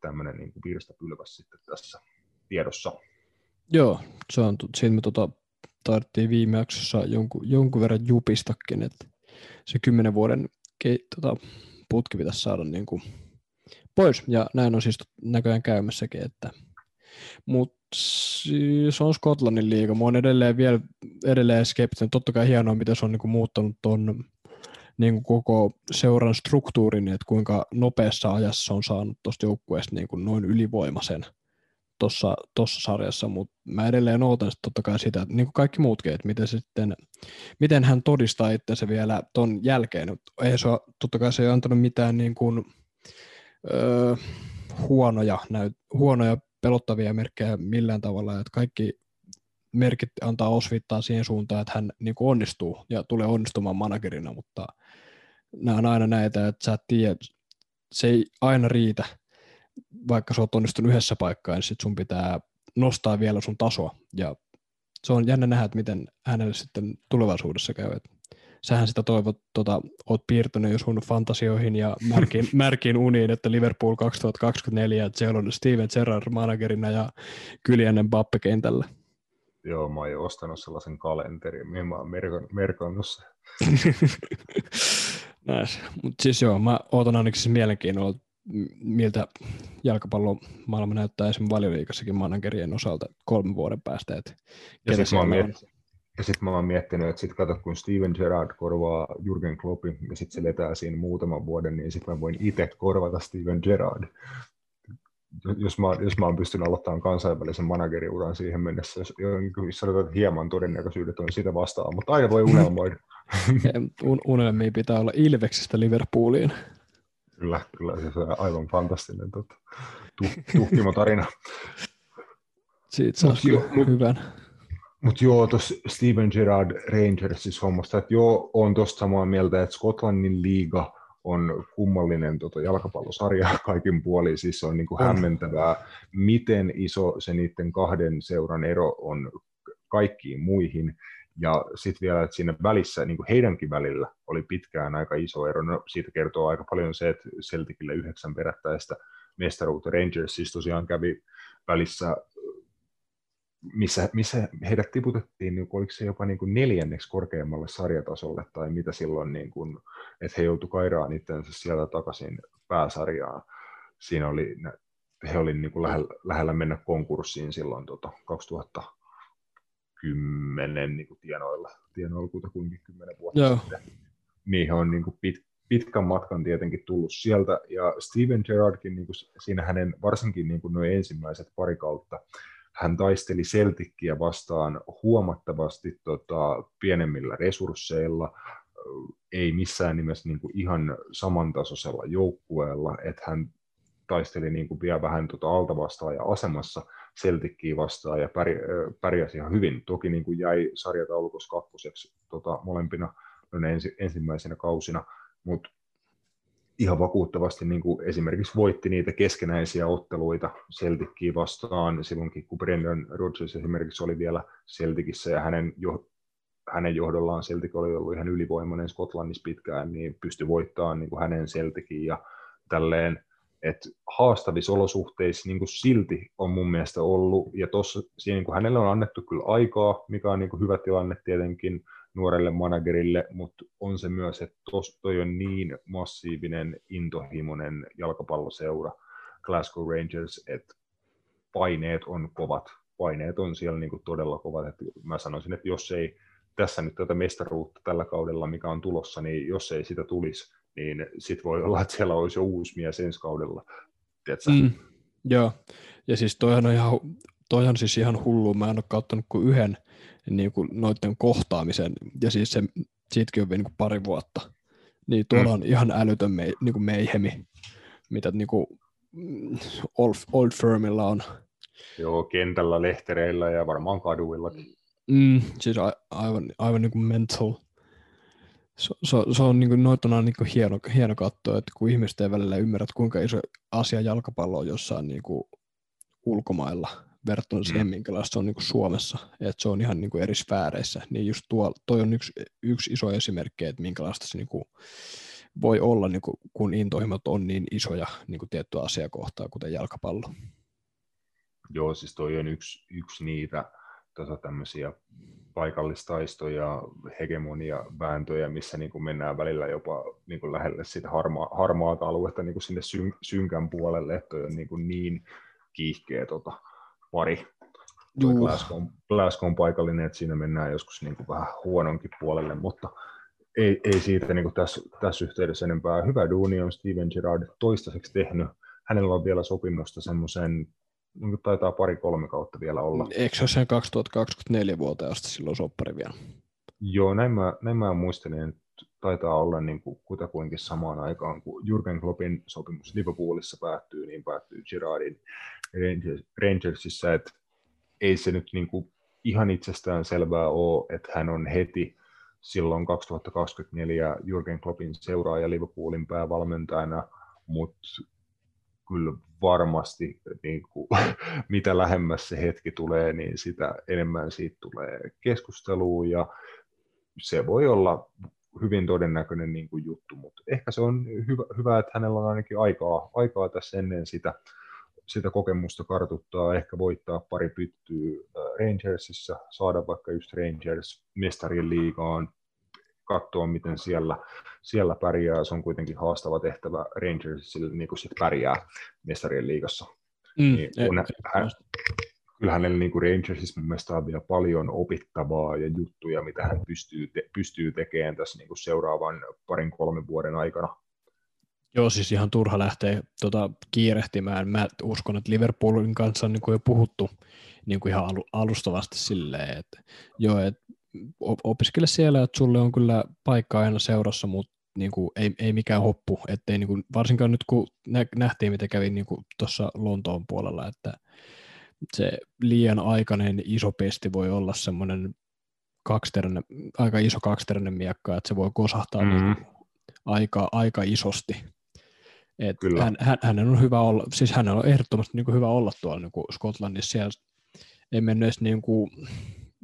Speaker 1: tämmöinen niin virstapylväs sitten tässä tiedossa.
Speaker 3: Joo, se on, siinä me tota, taidettiin viime jaksossa jonkun, jonkun verran jupistakin, että se kymmenen vuoden ke, tota, putki pitäisi saada niin kuin pois, ja näin on siis näköjään käymässäkin, että mutta se on Skotlannin liiga. Mä oon edelleen vielä edelleen skeptinen. Totta kai hienoa, miten se on niinku muuttanut ton niinku koko seuran struktuurin, että kuinka nopeassa ajassa on saanut tuosta joukkueesta niinku noin ylivoimaisen tuossa tossa sarjassa, mutta mä edelleen ootan sitten totta kai sitä, että niin kuin kaikki muutkin, että miten, sitten, miten hän todistaa itsensä vielä ton jälkeen. Ei se totta kai se ei antanut mitään niin kuin, öö, huonoja, näyt, huonoja pelottavia merkkejä millään tavalla, että kaikki merkit antaa osvittaa siihen suuntaan, että hän niin kuin onnistuu ja tulee onnistumaan managerina, mutta nämä on aina näitä, että sä et tiedä, se ei aina riitä, vaikka sä oot onnistunut yhdessä paikkaa, niin sit sun pitää nostaa vielä sun tasoa, ja se on jännä nähdä, että miten hänelle sitten tulevaisuudessa käy. Että sähän sitä toivot, tota, oot piirtynyt jo sun fantasioihin ja märkiin, märkiin uniin, että Liverpool 2024, että siellä on Steven Gerrard managerina ja Kyljänen Bappe kentällä.
Speaker 1: Joo, mä oon jo ostanut sellaisen kalenterin, mihin mä oon merkannut se.
Speaker 3: nice. Mutta siis joo, mä ootan ainakin siis mielenkiinnolla, miltä jalkapallon maailma näyttää esimerkiksi valioliikassakin managerien osalta kolmen vuoden päästä. Että
Speaker 1: ja sitten mä, miet... ja sit mä oon miettinyt, että sitten kato, kun Steven Gerrard korvaa Jurgen Kloppin ja sitten se letää siinä muutaman vuoden, niin sitten mä voin itse korvata Steven Gerrard. Jos mä, jos mä oon pystynyt aloittamaan kansainvälisen manageriuran siihen mennessä, jos, jos sanotaan, että hieman todennäköisyydet on sitä vastaan, mutta aina voi unelmoida.
Speaker 3: Un- unelmia pitää olla Ilveksestä Liverpooliin.
Speaker 1: Kyllä, kyllä se on aivan fantastinen tota, tuhkimotarina.
Speaker 3: Siitä saa mut, hyvän.
Speaker 1: Mutta joo, tuossa Steven Gerrard Rangersissa hommasta, että joo, on tuosta samaa mieltä, että Skotlannin liiga on kummallinen tota, jalkapallosarja kaikin puolin, siis se on niin kuin hämmentävää, miten iso se niiden kahden seuran ero on kaikkiin muihin, ja sitten vielä, että siinä välissä, niin kuin heidänkin välillä, oli pitkään aika iso ero. No, siitä kertoo aika paljon se, että Celticille yhdeksän perättäistä mestaruutta Rangers siis tosiaan kävi välissä, missä, missä heidät tiputettiin, niin oliko se jopa niin kuin neljänneksi korkeammalle sarjatasolle, tai mitä silloin, niin kuin, että he joutuivat kairaan itsensä sieltä takaisin pääsarjaan. Siinä oli, he olivat niin lähellä, lähellä mennä konkurssiin silloin tota, 2000 kymmenen niin kuin tienoilla, tienoilla kutakuinkin kymmenen vuotta Joo. sitten. Niihin on niin kuin pit, pitkän matkan tietenkin tullut sieltä, ja Steven Gerrardkin niin kuin siinä hänen varsinkin niin kuin nuo ensimmäiset pari kautta, hän taisteli Celtickiä vastaan huomattavasti tota, pienemmillä resursseilla, ei missään nimessä niin kuin ihan samantasoisella joukkueella, että hän taisteli niin kuin vielä vähän tota altavastaaja asemassa Celtickiä vastaan ja pärjäsi ihan hyvin. Toki niin kuin jäi sarjataulukossa kakkoseksi tota, molempina ensi, ensimmäisenä kausina, mutta ihan vakuuttavasti niin kuin esimerkiksi voitti niitä keskenäisiä otteluita Celtickiä vastaan silloinkin, kun Brendan Rodgers esimerkiksi oli vielä Celticissa ja hänen, jo, hänen johdollaan Celtic oli ollut ihan ylivoimainen Skotlannissa pitkään, niin pystyi voittamaan niin kuin hänen Celticin ja tälleen. Että haastavissa olosuhteissa niin kuin silti on mun mielestä ollut, ja tuossa niin kuin hänelle on annettu kyllä aikaa, mikä on niin kuin hyvä tilanne tietenkin nuorelle managerille, mutta on se myös, että tos, toi on niin massiivinen, intohimoinen jalkapalloseura, Glasgow Rangers, että paineet on kovat, paineet on siellä niin kuin todella kovat, että mä sanoisin, että jos ei tässä nyt tätä mestaruutta tällä kaudella, mikä on tulossa, niin jos ei sitä tulisi, niin sitten voi olla, että siellä olisi jo uusi mies ensi kaudella. Mm,
Speaker 3: joo, ja siis toihan on, ihan, toihan siis ihan hullu. Mä en ole katsonut kuin yhden niin kuin noiden kohtaamisen, ja siis se, siitäkin on vielä niin pari vuotta. Niin tuolla mm. on ihan älytön me, niin kuin meihemi, mitä niin kuin Old, Old Firmilla on.
Speaker 1: Joo, kentällä, lehtereillä ja varmaan kaduillakin.
Speaker 3: Mm, siis a, aivan, aivan niin kuin mental se, se, se on niin kuin, noitona niin kuin hieno, hieno katsoa, että kun ihmiset ei välillä ymmärrä, kuinka iso asia jalkapallo on jossain niin kuin ulkomailla verrattuna siihen, mm. minkälaista se on niin kuin Suomessa, että se on ihan niin kuin eri sfääreissä, niin just tuo, toi on yksi, yksi iso esimerkki, että minkälaista se niin kuin voi olla, niin kuin, kun intohimot on niin isoja niin kuin tiettyä asiakohtaa, kuten jalkapallo.
Speaker 1: Joo, siis toi on yksi, yksi niitä tota tämmöisiä paikallistaistoja, hegemonia, vääntöjä, missä niin kuin mennään välillä jopa niin kuin lähelle sitä harma, harmaata aluetta niin kuin sinne syn, synkän puolelle, että on niin, kuin niin kiihkeä tota, pari. Glasgow, Glasgow on paikallinen, että siinä mennään joskus niin kuin vähän huononkin puolelle, mutta ei, ei siitä niin kuin tässä, tässä yhteydessä enempää. Hyvä duuni on Steven Gerrard toistaiseksi tehnyt. Hänellä on vielä sopimusta semmoisen niin taitaa pari-kolme kautta vielä olla.
Speaker 3: Eikö se ole sen 2024 vuoteen asti silloin soppari vielä?
Speaker 1: Joo, näin mä, näin mä muistelin, että taitaa olla niin kuin kutakuinkin samaan aikaan, kun Jurgen Kloppin sopimus Liverpoolissa päättyy, niin päättyy Girardin Rangers, Rangersissa, että ei se nyt niin kuin ihan itsestään selvää ole, että hän on heti silloin 2024 Jurgen Kloppin seuraaja Liverpoolin päävalmentajana, mutta kyllä varmasti niin kuin, mitä lähemmäs se hetki tulee, niin sitä enemmän siitä tulee keskustelua ja se voi olla hyvin todennäköinen niin kuin juttu, mutta ehkä se on hyvä, hyvä, että hänellä on ainakin aikaa, aikaa tässä ennen sitä, sitä kokemusta kartuttaa, ehkä voittaa pari pyttyä Rangersissa, saada vaikka just Rangers mestarien liigaan, katsoa, miten siellä, siellä pärjää. Se on kuitenkin haastava tehtävä Rangersille niin kuin sit pärjää mestarien liigassa. Mm, niin kun hän, kyllä hänellä niin Rangersissa mun mielestä on vielä paljon opittavaa ja juttuja, mitä hän pystyy, te, pystyy tekemään tässä niin kuin seuraavan parin kolmen vuoden aikana.
Speaker 3: Joo, siis ihan turha lähteä tota, kiirehtimään. Mä uskon, että Liverpoolin kanssa on niin kuin jo puhuttu niin kuin ihan alustavasti silleen, että joo, että opiskele siellä, että sulle on kyllä paikka aina seurassa, mutta niin kuin, ei, ei mikään hoppu, ettei niin kuin, varsinkaan nyt kun nähtiin, mitä kävi niin tuossa Lontoon puolella, että se liian aikainen iso pesti voi olla semmoinen kaksiteräinen, aika iso kaksiteräinen miekka, että se voi kosahtaa mm-hmm. niin aika, aika isosti. Et Kyllä. Hän, hän, hänen on hyvä olla, siis hänen on ehdottomasti niin kuin hyvä olla tuolla niin kuin Skotlannissa, siellä ei mennyt edes niin kuin,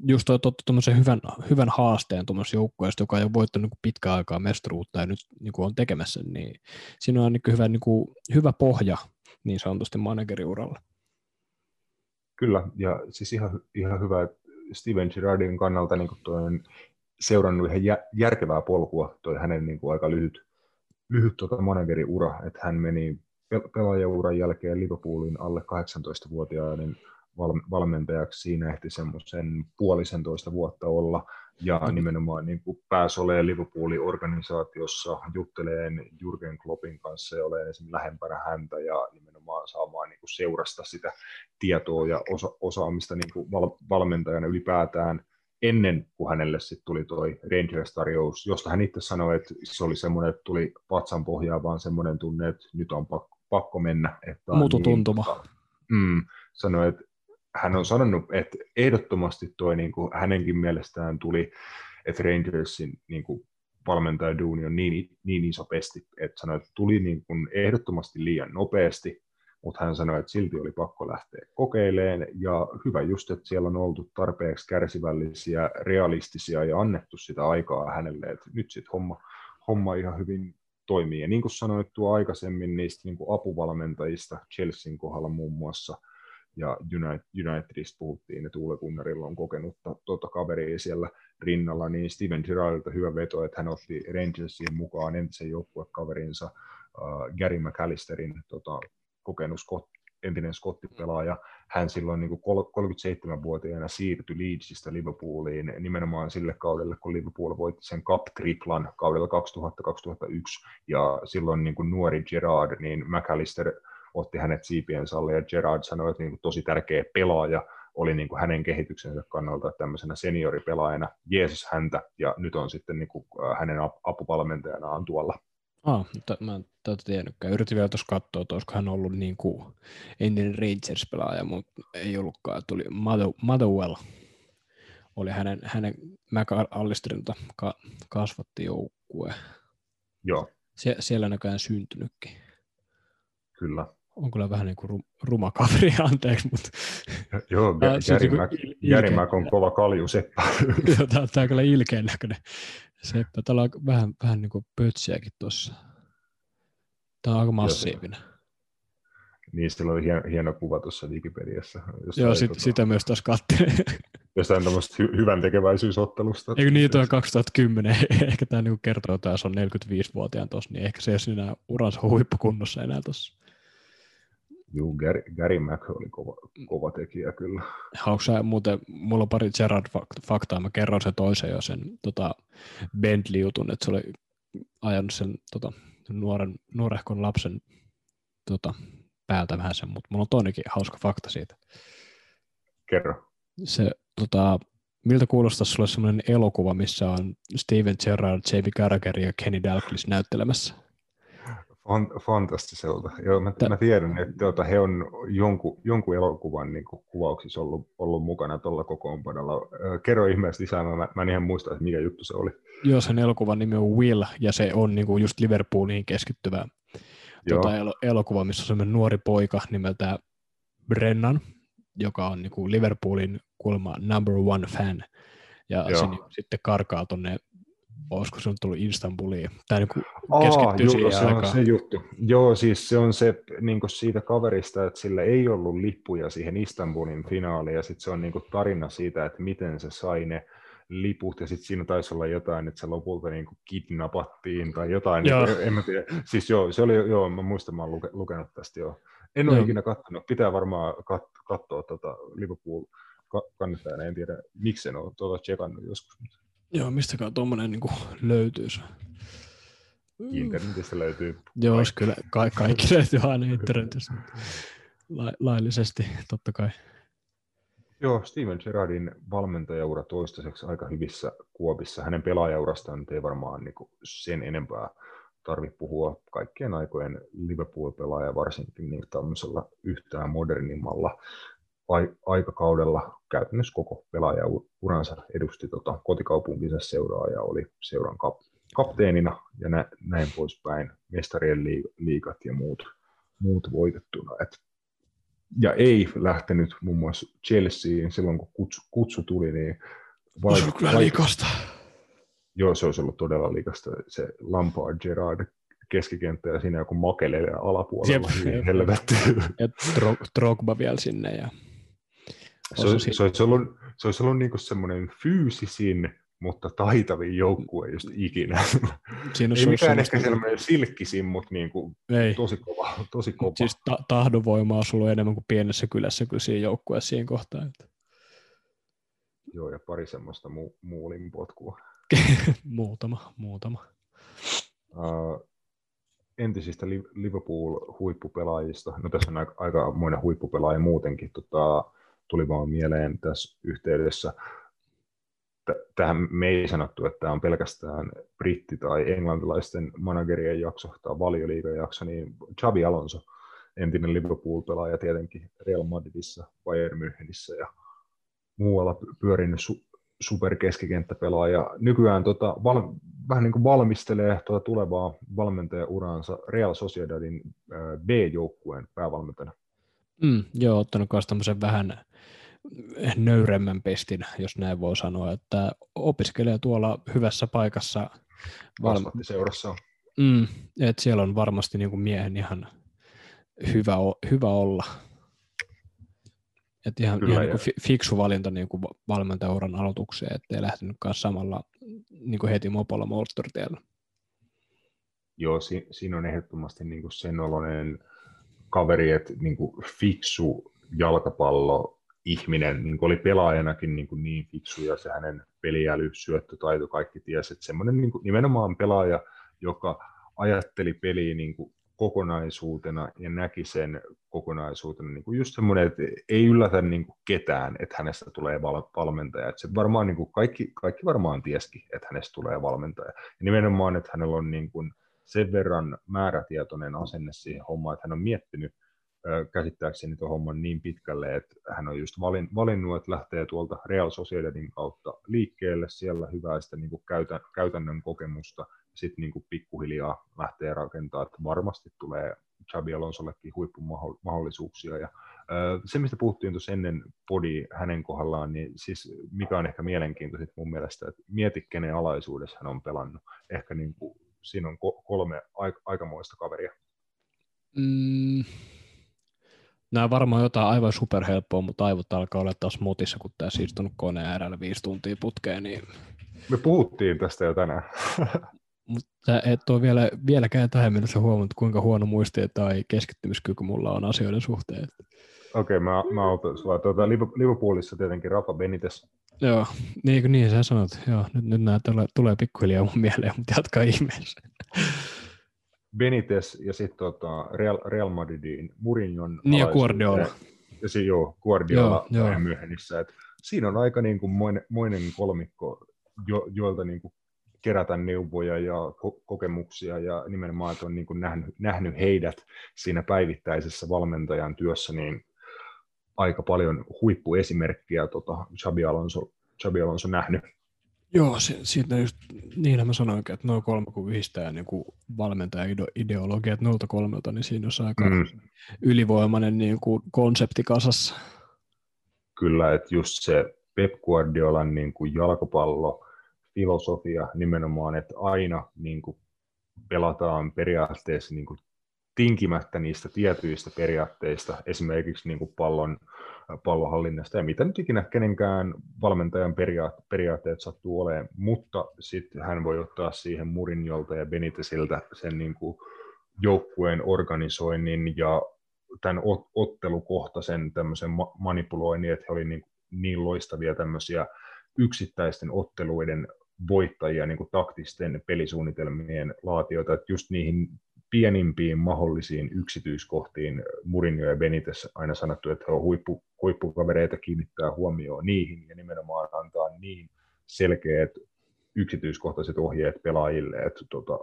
Speaker 3: just toi tuommoisen hyvän, hyvän haasteen tuommoisessa joukkueessa, joka ei ole voittanut niin pitkään aikaa mestaruutta ja nyt niin kuin on tekemässä, niin siinä on niin hyvä, niin kuin, hyvä pohja niin sanotusti manageriuralla.
Speaker 1: Kyllä, ja siis ihan, ihan hyvä, että Steven Girardin kannalta niin toinen seurannut ihan järkevää polkua, toi hänen niin kuin aika lyhyt, lyhyt tuota manageriura, että hän meni pelaajauran jälkeen Liverpoolin alle 18-vuotiaiden valmentajaksi. Siinä ehti semmoisen puolisentoista vuotta olla ja nimenomaan niin kuin pääsi olemaan Liverpoolin organisaatiossa, jutteleen Jurgen Kloppin kanssa ja olemaan esimerkiksi lähempänä häntä ja nimenomaan saamaan niin kuin seurasta sitä tietoa ja osa- osaamista niin kuin val- valmentajana ylipäätään ennen kuin hänelle sitten tuli toi Rangers-tarjous, josta hän itse sanoi, että se oli semmoinen, että tuli vatsan pohjaa, vaan semmoinen tunne, että nyt on pakko, pakko mennä. Että
Speaker 3: Mututuntuma.
Speaker 1: Niin, mm, sanoi, että hän on sanonut, että ehdottomasti toi niin kuin hänenkin mielestään tuli, että Rangersin niin kuin valmentaja Duuni on niin, niin iso pesti, että sanoi, että tuli niin kuin ehdottomasti liian nopeasti, mutta hän sanoi, että silti oli pakko lähteä kokeilemaan, ja hyvä just, että siellä on oltu tarpeeksi kärsivällisiä, realistisia ja annettu sitä aikaa hänelle, että nyt sitten homma, homma ihan hyvin toimii. Ja niin kuin sanoit tuo aikaisemmin niistä niin kuin apuvalmentajista Chelsean kohdalla muun muassa – ja Unitedista puhuttiin, että Uwe Gunnarilla on kokenutta tuota kaveria siellä rinnalla, niin Steven Gerrardilta hyvä veto, että hän otti Rangersiin mukaan entisen joukkuekaverinsa uh, Gary McAllisterin tota, kokenut Scott, entinen skottipelaaja. Hän silloin niin kuin 37-vuotiaana siirtyi Leedsistä Liverpooliin nimenomaan sille kaudelle, kun Liverpool voitti sen Cup-triplan kaudella 2000-2001, ja silloin niin kuin nuori Gerard, niin McAllister – otti hänet siipiensä alle ja Gerard sanoi, että niin kuin tosi tärkeä pelaaja oli niin kuin hänen kehityksensä kannalta tämmöisenä senioripelaajana, Jeesus häntä ja nyt on sitten niin kuin hänen apupalmentajanaan tuolla.
Speaker 3: Ah, mutta mä en tätä tiennytkään. Yritin vielä tuossa katsoa, että olisiko hän ollut niin kuin entinen Rangers-pelaaja, mutta ei ollutkaan. Tuli Motherwell oli hänen, hänen McAllisterilta ka, kasvatti joukkue.
Speaker 1: Joo.
Speaker 3: Sie, siellä näköjään syntynytkin.
Speaker 1: Kyllä
Speaker 3: on kyllä vähän niin kuin ruma kaveri, anteeksi, mutta...
Speaker 1: Joo, Järimäk on kova kalju seppä.
Speaker 3: Joo, tämä, tämä on kyllä ilkeän näköinen seppä. Täällä on vähän, vähän niin kuin pötsiäkin tuossa. Tämä on aika massiivinen.
Speaker 1: Niin, sillä oli hieno, hieno kuva tuossa Wikipediassa.
Speaker 3: Joo, sit, tota... sitä myös taas katselin.
Speaker 1: jostain tämmöistä hy- hyvän tekeväisyysottelusta.
Speaker 3: Eikö niitä on 2010, ehkä tämä niinku kertoo, että se on 45-vuotiaan tuossa, niin ehkä se ei ole enää uransa huippukunnossa enää tuossa.
Speaker 1: Juu, Gary, Gary Mack oli kova, kova tekijä kyllä.
Speaker 3: Haluatko sä muuten, mulla on pari Gerard-faktaa, mä kerron sen toisen jo sen tota Bentley-jutun, että se oli ajanut sen tota, nuoren, nuorehkon lapsen tota, päältä vähän sen, mutta mulla on toinenkin hauska fakta siitä.
Speaker 1: Kerro.
Speaker 3: Se, tota, miltä kuulostaa sulle sellainen elokuva, missä on Steven Gerrard, Jamie Carragher ja Kenny Dalglish näyttelemässä?
Speaker 1: Fantastiselta. Joo, mä, mä tiedän, että tuota, he on jonkun, jonkun elokuvan niin kuin, kuvauksissa ollut, ollut mukana tuolla kokoonpanolla. Kerro ihmeessä lisää, mä, mä en ihan muista, että mikä juttu se oli.
Speaker 3: Joo, sen elokuvan nimi on Will, ja se on niin kuin just Liverpooliin keskittyvä tuota, el- elokuva, missä on sellainen nuori poika nimeltä Brennan, joka on niin kuin Liverpoolin kuulemma number one fan. Ja se niin, sitten karkaa tuonne olisiko se on tullut Istanbuliin, tai niin keskittyy
Speaker 1: Aa, siihen se aikaan. on se juttu. Joo, siis se on se niin siitä kaverista, että sillä ei ollut lippuja siihen Istanbulin finaaliin, ja sitten se on niin tarina siitä, että miten se sai ne liput, ja sitten siinä taisi olla jotain, että se lopulta niin kuin kidnappattiin tai jotain, joo. Niin, en mä tiedä. Siis joo, se oli, joo, mä muistan, mä olen luke, lukenut tästä joo. En ole joo. ikinä katsonut, pitää varmaan kat, katsoa tota Liverpool kannattajana, en tiedä miksi en ole tuota tsekannut joskus.
Speaker 3: Joo, mistäkään tuommoinen niin löytyisi.
Speaker 1: Internetistä löytyy.
Speaker 3: Joo, kaikki. kyllä ka- kaikki löytyy aina internetistä. La- laillisesti, totta kai.
Speaker 1: Joo, Steven Gerrardin valmentajaura toistaiseksi aika hyvissä kuopissa. Hänen pelaajaurastaan ei varmaan niin sen enempää tarvitse puhua kaikkien aikojen Liverpool-pelaaja, varsinkin niin tämmöisellä yhtään modernimmalla aikakaudella käytännössä koko pelaajauransa edusti tota, kotikaupunkinsa seuraa ja oli seuran kap, kapteenina ja nä, näin poispäin, mestarien liigat ja muut, muut voitettuna. Et, ja ei lähtenyt muun muassa Chelseain silloin, kun kutsu, kutsu tuli, niin
Speaker 3: vai, se on kyllä liikasta.
Speaker 1: Joo, se olisi ollut todella liikasta. Se Lampard, Gerard keskikenttä ja siinä joku makele alapuolella. Jep, helvetti.
Speaker 3: Ja Drogba vielä sinne ja
Speaker 1: se, olisi, se olisi ollut, se olisi ollut niin semmoinen fyysisin, mutta taitavin joukkue just ikinä. Siinä Ei mikään ehkä sellainen silkkisin, mutta niin kuin Ei. tosi kova. Tosi kova.
Speaker 3: Siis ta- tahdonvoimaa on ollut enemmän kuin pienessä kylässä kyllä siinä joukkueessa siinä kohtaa. Että.
Speaker 1: Joo, ja pari semmoista mu- muulin potkua.
Speaker 3: muutama, muutama.
Speaker 1: Uh, entisistä Liverpool-huippupelaajista, no tässä on aika, aika monen huippupelaaja muutenkin, tota, tuli vaan mieleen tässä yhteydessä. Tähän me ei sanottu, että tämä on pelkästään britti- tai englantilaisten managerien jakso tai valioliigan jakso, niin Xabi Alonso, entinen Liverpool-pelaaja tietenkin Real Madridissa, Bayern Münchenissä ja muualla pyörinyt su- superkeskikenttäpelaaja. Nykyään tota, val, vähän niin kuin valmistelee tuota tulevaa valmentajauraansa Real Sociedadin äh, B-joukkueen päävalmentajana.
Speaker 3: Mm, joo, ottanut myös tämmöisen vähän nöyremmän pestin, jos näin voi sanoa, että opiskelee tuolla hyvässä paikassa.
Speaker 1: seurassa.
Speaker 3: Mm, että siellä on varmasti niin kuin miehen ihan hyvä, hyvä olla. Et ihan, Kyllä, ihan niin kuin fiksu valinta niin kuin valmentajauran aloitukseen, ettei lähtenyt samalla niin kuin heti mopolla moottoritiellä.
Speaker 1: Joo, si- siinä on ehdottomasti niin kuin sen oloinen kaveri, että niin kuin fiksu jalkapallo ihminen, niin oli pelaajanakin niin, kuin niin fiksu ja se hänen peliäly, syöttötaito, kaikki tiesi, että semmoinen niin kuin, nimenomaan pelaaja, joka ajatteli peliä niin kuin kokonaisuutena ja näki sen kokonaisuutena niin kuin just semmoinen, että ei yllätä niin kuin ketään, että hänestä tulee val- valmentaja. Että se varmaan niin kuin kaikki, kaikki varmaan tieski, että hänestä tulee valmentaja. Ja nimenomaan, että hänellä on niin kuin sen verran määrätietoinen asenne siihen hommaan, että hän on miettinyt käsittääkseni tuon homman niin pitkälle, että hän on just valin, valinnut, että lähtee tuolta Real Sociedadin kautta liikkeelle, siellä hyvää sitä niin kuin käytä, käytännön kokemusta, sitten niin kuin pikkuhiljaa lähtee rakentamaan, että varmasti tulee Xabi Alonsollekin huippumahdollisuuksia. Ja, se, mistä puhuttiin tuossa ennen podi hänen kohdallaan, niin siis mikä on ehkä mielenkiintoista mun mielestä, että mieti kenen alaisuudessa hän on pelannut. Ehkä niin kuin, siinä on kolme aikamoista kaveria.
Speaker 3: Mm, Nämä varmaan jotain aivan superhelppoa, mutta aivot alkaa olla taas motissa, kun tämä siirtynyt koneen äärellä viisi tuntia putkeen. Niin...
Speaker 1: Me puhuttiin tästä jo tänään.
Speaker 3: mutta et ole vielä, vieläkään tähän mennessä huomannut, kuinka huono muisti tai keskittymiskyky mulla on asioiden suhteen.
Speaker 1: Okei, okay, mä, mä autan sua. Tuota, Liverpoolissa tietenkin Rafa Benitez.
Speaker 3: Joo, niin kuin niin sä sanot. Joo, nyt, nyt nämä tulee, tulee pikkuhiljaa mun mieleen, mutta jatkaa ihmeessä.
Speaker 1: Benitez ja sitten tota Real, Real Madridin Mourinhon
Speaker 3: Niin ja Guardiola.
Speaker 1: Ja se, joo, Guardiola joo, joo. myöhemmissä. Et siinä on aika niin kuin moinen, moinen kolmikko, jo, joilta niin kuin kerätä neuvoja ja ko- kokemuksia ja nimenomaan, että on niin kuin nähnyt, nähnyt heidät siinä päivittäisessä valmentajan työssä, niin aika paljon huippuesimerkkiä tota, Xabi, Alonso, Xabi Alonso nähnyt.
Speaker 3: Joo, siitä just, niin mä sanoin, että noin kolme kun yhdistää niin kuin valmentajan ideologiat noilta kolmelta, niin siinä on aika mm. ylivoimainen niin kuin konsepti kasassa.
Speaker 1: Kyllä, että just se Pep Guardiolan niin kuin jalkapallo, filosofia nimenomaan, että aina niin kuin pelataan periaatteessa niin kuin tinkimättä niistä tietyistä periaatteista, esimerkiksi niin kuin pallon, pallonhallinnasta ja mitä nyt ikinä kenenkään valmentajan periaat, periaatteet sattuu olemaan, mutta sitten hän voi ottaa siihen Murinjolta ja Benitesiltä sen niin kuin joukkueen organisoinnin ja tämän ottelukohtaisen tämmöisen manipuloinnin, että he olivat niin, niin loistavia tämmöisiä yksittäisten otteluiden voittajia niin kuin taktisten pelisuunnitelmien laatioita, että just niihin pienimpiin mahdollisiin yksityiskohtiin Murinjo ja Benites aina sanottu, että he ovat huippu, huippukavereita kiinnittää huomioon niihin ja nimenomaan antaa niin selkeät yksityiskohtaiset ohjeet pelaajille, että tota,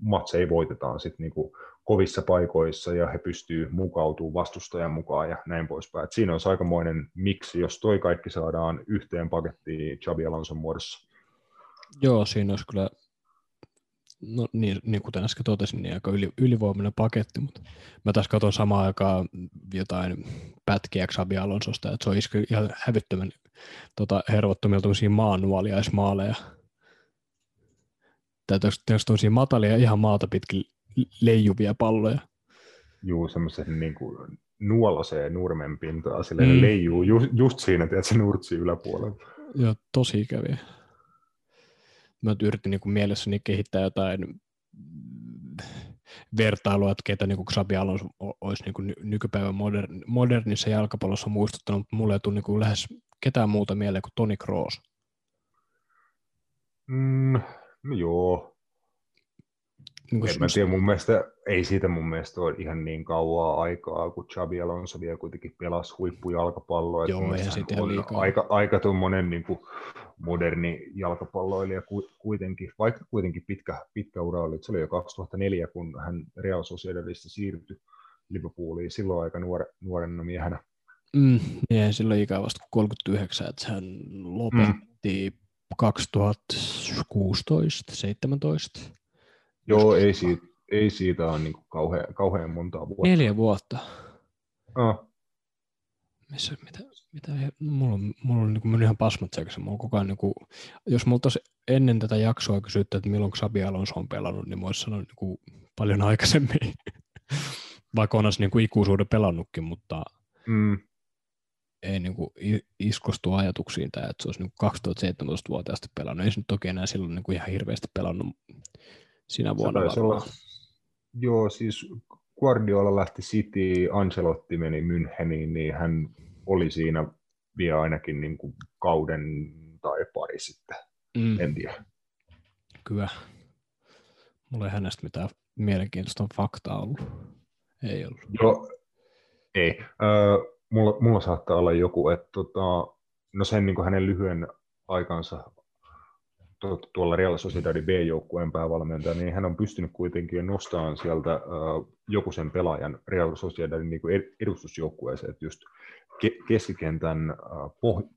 Speaker 1: matseja voitetaan sitten niinku kovissa paikoissa ja he pystyvät mukautumaan vastustajan mukaan ja näin poispäin. Et siinä on aikamoinen miksi, jos toi kaikki saadaan yhteen pakettiin Xabi Alonson muodossa.
Speaker 3: Joo, siinä olisi kyllä no niin, niin kuten äsken totesin, niin aika yli, ylivoimainen paketti, mutta mä taas katson samaan aikaan jotain pätkiä Xabi Alonsosta, että se on isku ihan hävyttömän tota, hervottomia tämmöisiä maanuoliaismaaleja. Tai tämmöisiä matalia ihan maata pitkin leijuvia palloja.
Speaker 1: Juu, semmoisen niin kuin nuolaseen nurmen pintaa, sille mm. leijuu just, just siinä, että se nurtsi yläpuolella.
Speaker 3: Joo, tosi ikäviä mä yritin niin mielessäni kehittää jotain vertailua, että ketä niin Xabi Alonso olisi niin nykypäivän modern, modernissa jalkapallossa muistuttanut, mutta mulle ei tule niin lähes ketään muuta mieleen kuin Toni Kroos.
Speaker 1: Mm, no joo, niin en mä tiedä, mun mielestä, ei siitä mun mielestä ole ihan niin kauaa aikaa, kun Xabi Alonso vielä kuitenkin pelasi huippujalkapalloa.
Speaker 3: Joo, ei
Speaker 1: se on liikaa. aika, aika tuommoinen niin kuin moderni jalkapalloilija kuitenkin, vaikka kuitenkin pitkä, pitkä ura oli. Se oli jo 2004, kun hän Real Sociedadista siirtyi Liverpooliin silloin aika nuore, nuorena miehenä.
Speaker 3: Mm, niin, silloin ikä vasta 39, että hän lopetti mm. 2016 17
Speaker 1: Joo, ei siitä, ei siitä ole niin kauhean, kauhean montaa vuotta.
Speaker 3: Neljä vuotta.
Speaker 1: Oh.
Speaker 3: Missä, mitä, mitä, mulla on, mulla on niin ihan pasmat sekaisin. Mulla koko ajan, niin kuin, jos multa ennen tätä jaksoa kysytty, että milloin Xabi Alonso on pelannut, niin mä olisin sanonut niin kuin, paljon aikaisemmin. Vaikka on niin kuin ikuisuuden pelannutkin, mutta mm. ei niin kuin, iskostu ajatuksiin tämä, että se olisi niin 2017-vuotiaasti pelannut. Ei se nyt toki enää silloin niin kuin ihan hirveästi pelannut sinä vuonna olla,
Speaker 1: Joo, siis Guardiola lähti City, Ancelotti meni Müncheniin, niin hän oli siinä vielä ainakin niin kuin kauden tai pari sitten, mm. en tiedä.
Speaker 3: Kyllä. Mulla ei hänestä mitään mielenkiintoista faktaa ollut. Ei ollut.
Speaker 1: Joo, ei. Öö, mulla, mulla saattaa olla joku, että tota, no sen niin kuin hänen lyhyen aikansa tuolla Real Sociedadin B-joukkueen päävalmentaja, niin hän on pystynyt kuitenkin nostamaan sieltä joku sen pelaajan Real Sociedadin niin edustusjoukkueeseen, että just ke- keskikentän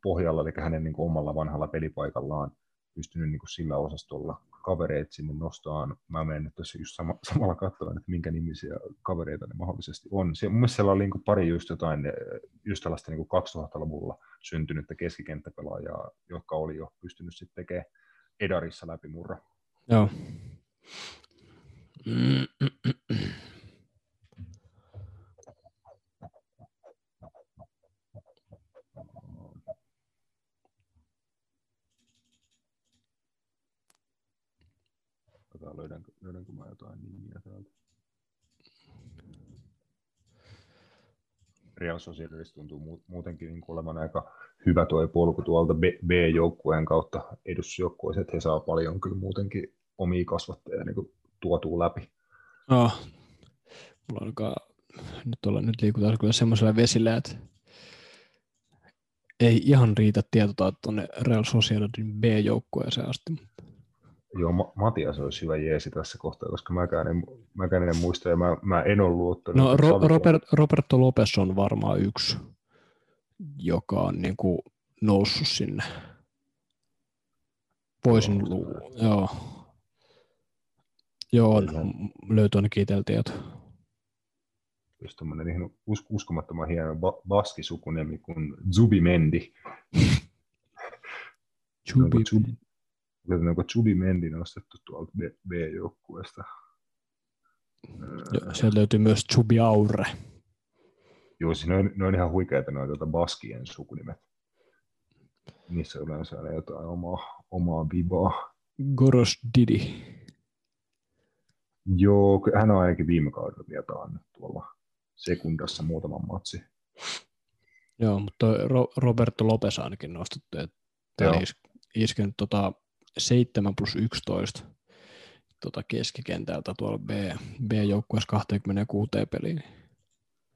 Speaker 1: pohjalla, eli hänen niin kuin omalla vanhalla pelipaikallaan pystynyt niin kuin sillä osastolla kavereet sinne nostaan. Mä menen nyt tässä just sama, samalla katsomaan, että minkä nimisiä kavereita ne mahdollisesti on. Se, mun mielestä siellä oli niin pari just jotain, just tällaista niin 2000-luvulla syntynyttä keskikenttäpelaajaa, jotka oli jo pystynyt sitten tekemään Edarissa läpimurro.
Speaker 3: Joo.
Speaker 1: Katsotaan löydänkö, löydänkö mä jotain nimiä täältä. Real Sociedadista tuntuu muutenkin niin olevan aika hyvä tuo polku tuolta B-joukkueen kautta edusjoukkueeseen, että he saa paljon kyllä muutenkin omia kasvattajia niin tuotuu läpi.
Speaker 3: No, mulla alkaa, nyt, olla, nyt liikutaan kyllä semmoisella vesillä, että ei ihan riitä tietoa tuonne Real Sociedadin B-joukkueeseen asti.
Speaker 1: Joo, Matias olisi hyvä jeesi tässä kohtaa, koska mäkään en, mäkään en muista ja mä, mä en ole luottanut.
Speaker 3: No Ro- Robert, Roberto Lopes on varmaan yksi, joka on niin kuin noussut sinne. Voisin joo, lu- joo. Joo, on, löytyy ainakin itsellä tieto.
Speaker 1: Just tämmöinen ihan us- uskomattoman hieno ba- baskisukunimi kuin Zubi Mendi.
Speaker 3: Zubi.
Speaker 1: Onko Zubi Mendi nostettu tuolta B-joukkueesta?
Speaker 3: Joo, sieltä löytyy myös Zubi Aure.
Speaker 1: Joo, siis ne on, ne on ihan huikeita noita tuota baskien sukunimet. Niissä yleensä on jotain omaa, omaa vibaa.
Speaker 3: Goros Didi.
Speaker 1: Joo, hän on ainakin viime kaudella vielä tuolla sekundassa muutaman matsi.
Speaker 3: Joo, mutta Ro- Roberto Lopes ainakin nostettu, että is- iskenyt tota 7 plus 11 tota keskikentältä tuolla B, B-joukkueessa 26 peliin.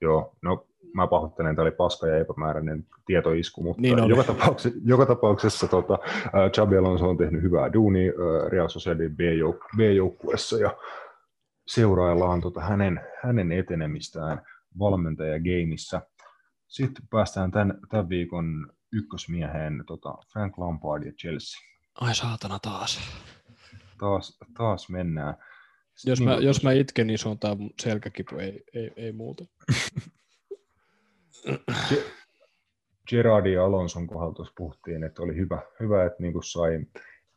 Speaker 1: Joo, no mä pahoittelen, tämä oli paska ja epämääräinen tietoisku, mutta niin joka, tapauksessa, joka tapauksessa tota, Chabi Alonso on tehnyt hyvää duunia uh, Real Sociedadin B-joukkueessa ja seuraillaan tota hänen, hänen etenemistään valmentajageimissä. Sitten päästään tämän, tämän viikon ykkösmieheen tota Frank Lampard ja Chelsea.
Speaker 3: Ai saatana taas.
Speaker 1: Taas, taas mennään.
Speaker 3: jos, niin, mä, jos mä itken, niin se on tämä selkäkipu, ei, ei, ei muuta.
Speaker 1: Gerardi ja Alonson kohdalla tuossa puhuttiin, että oli hyvä, hyvä että niin sai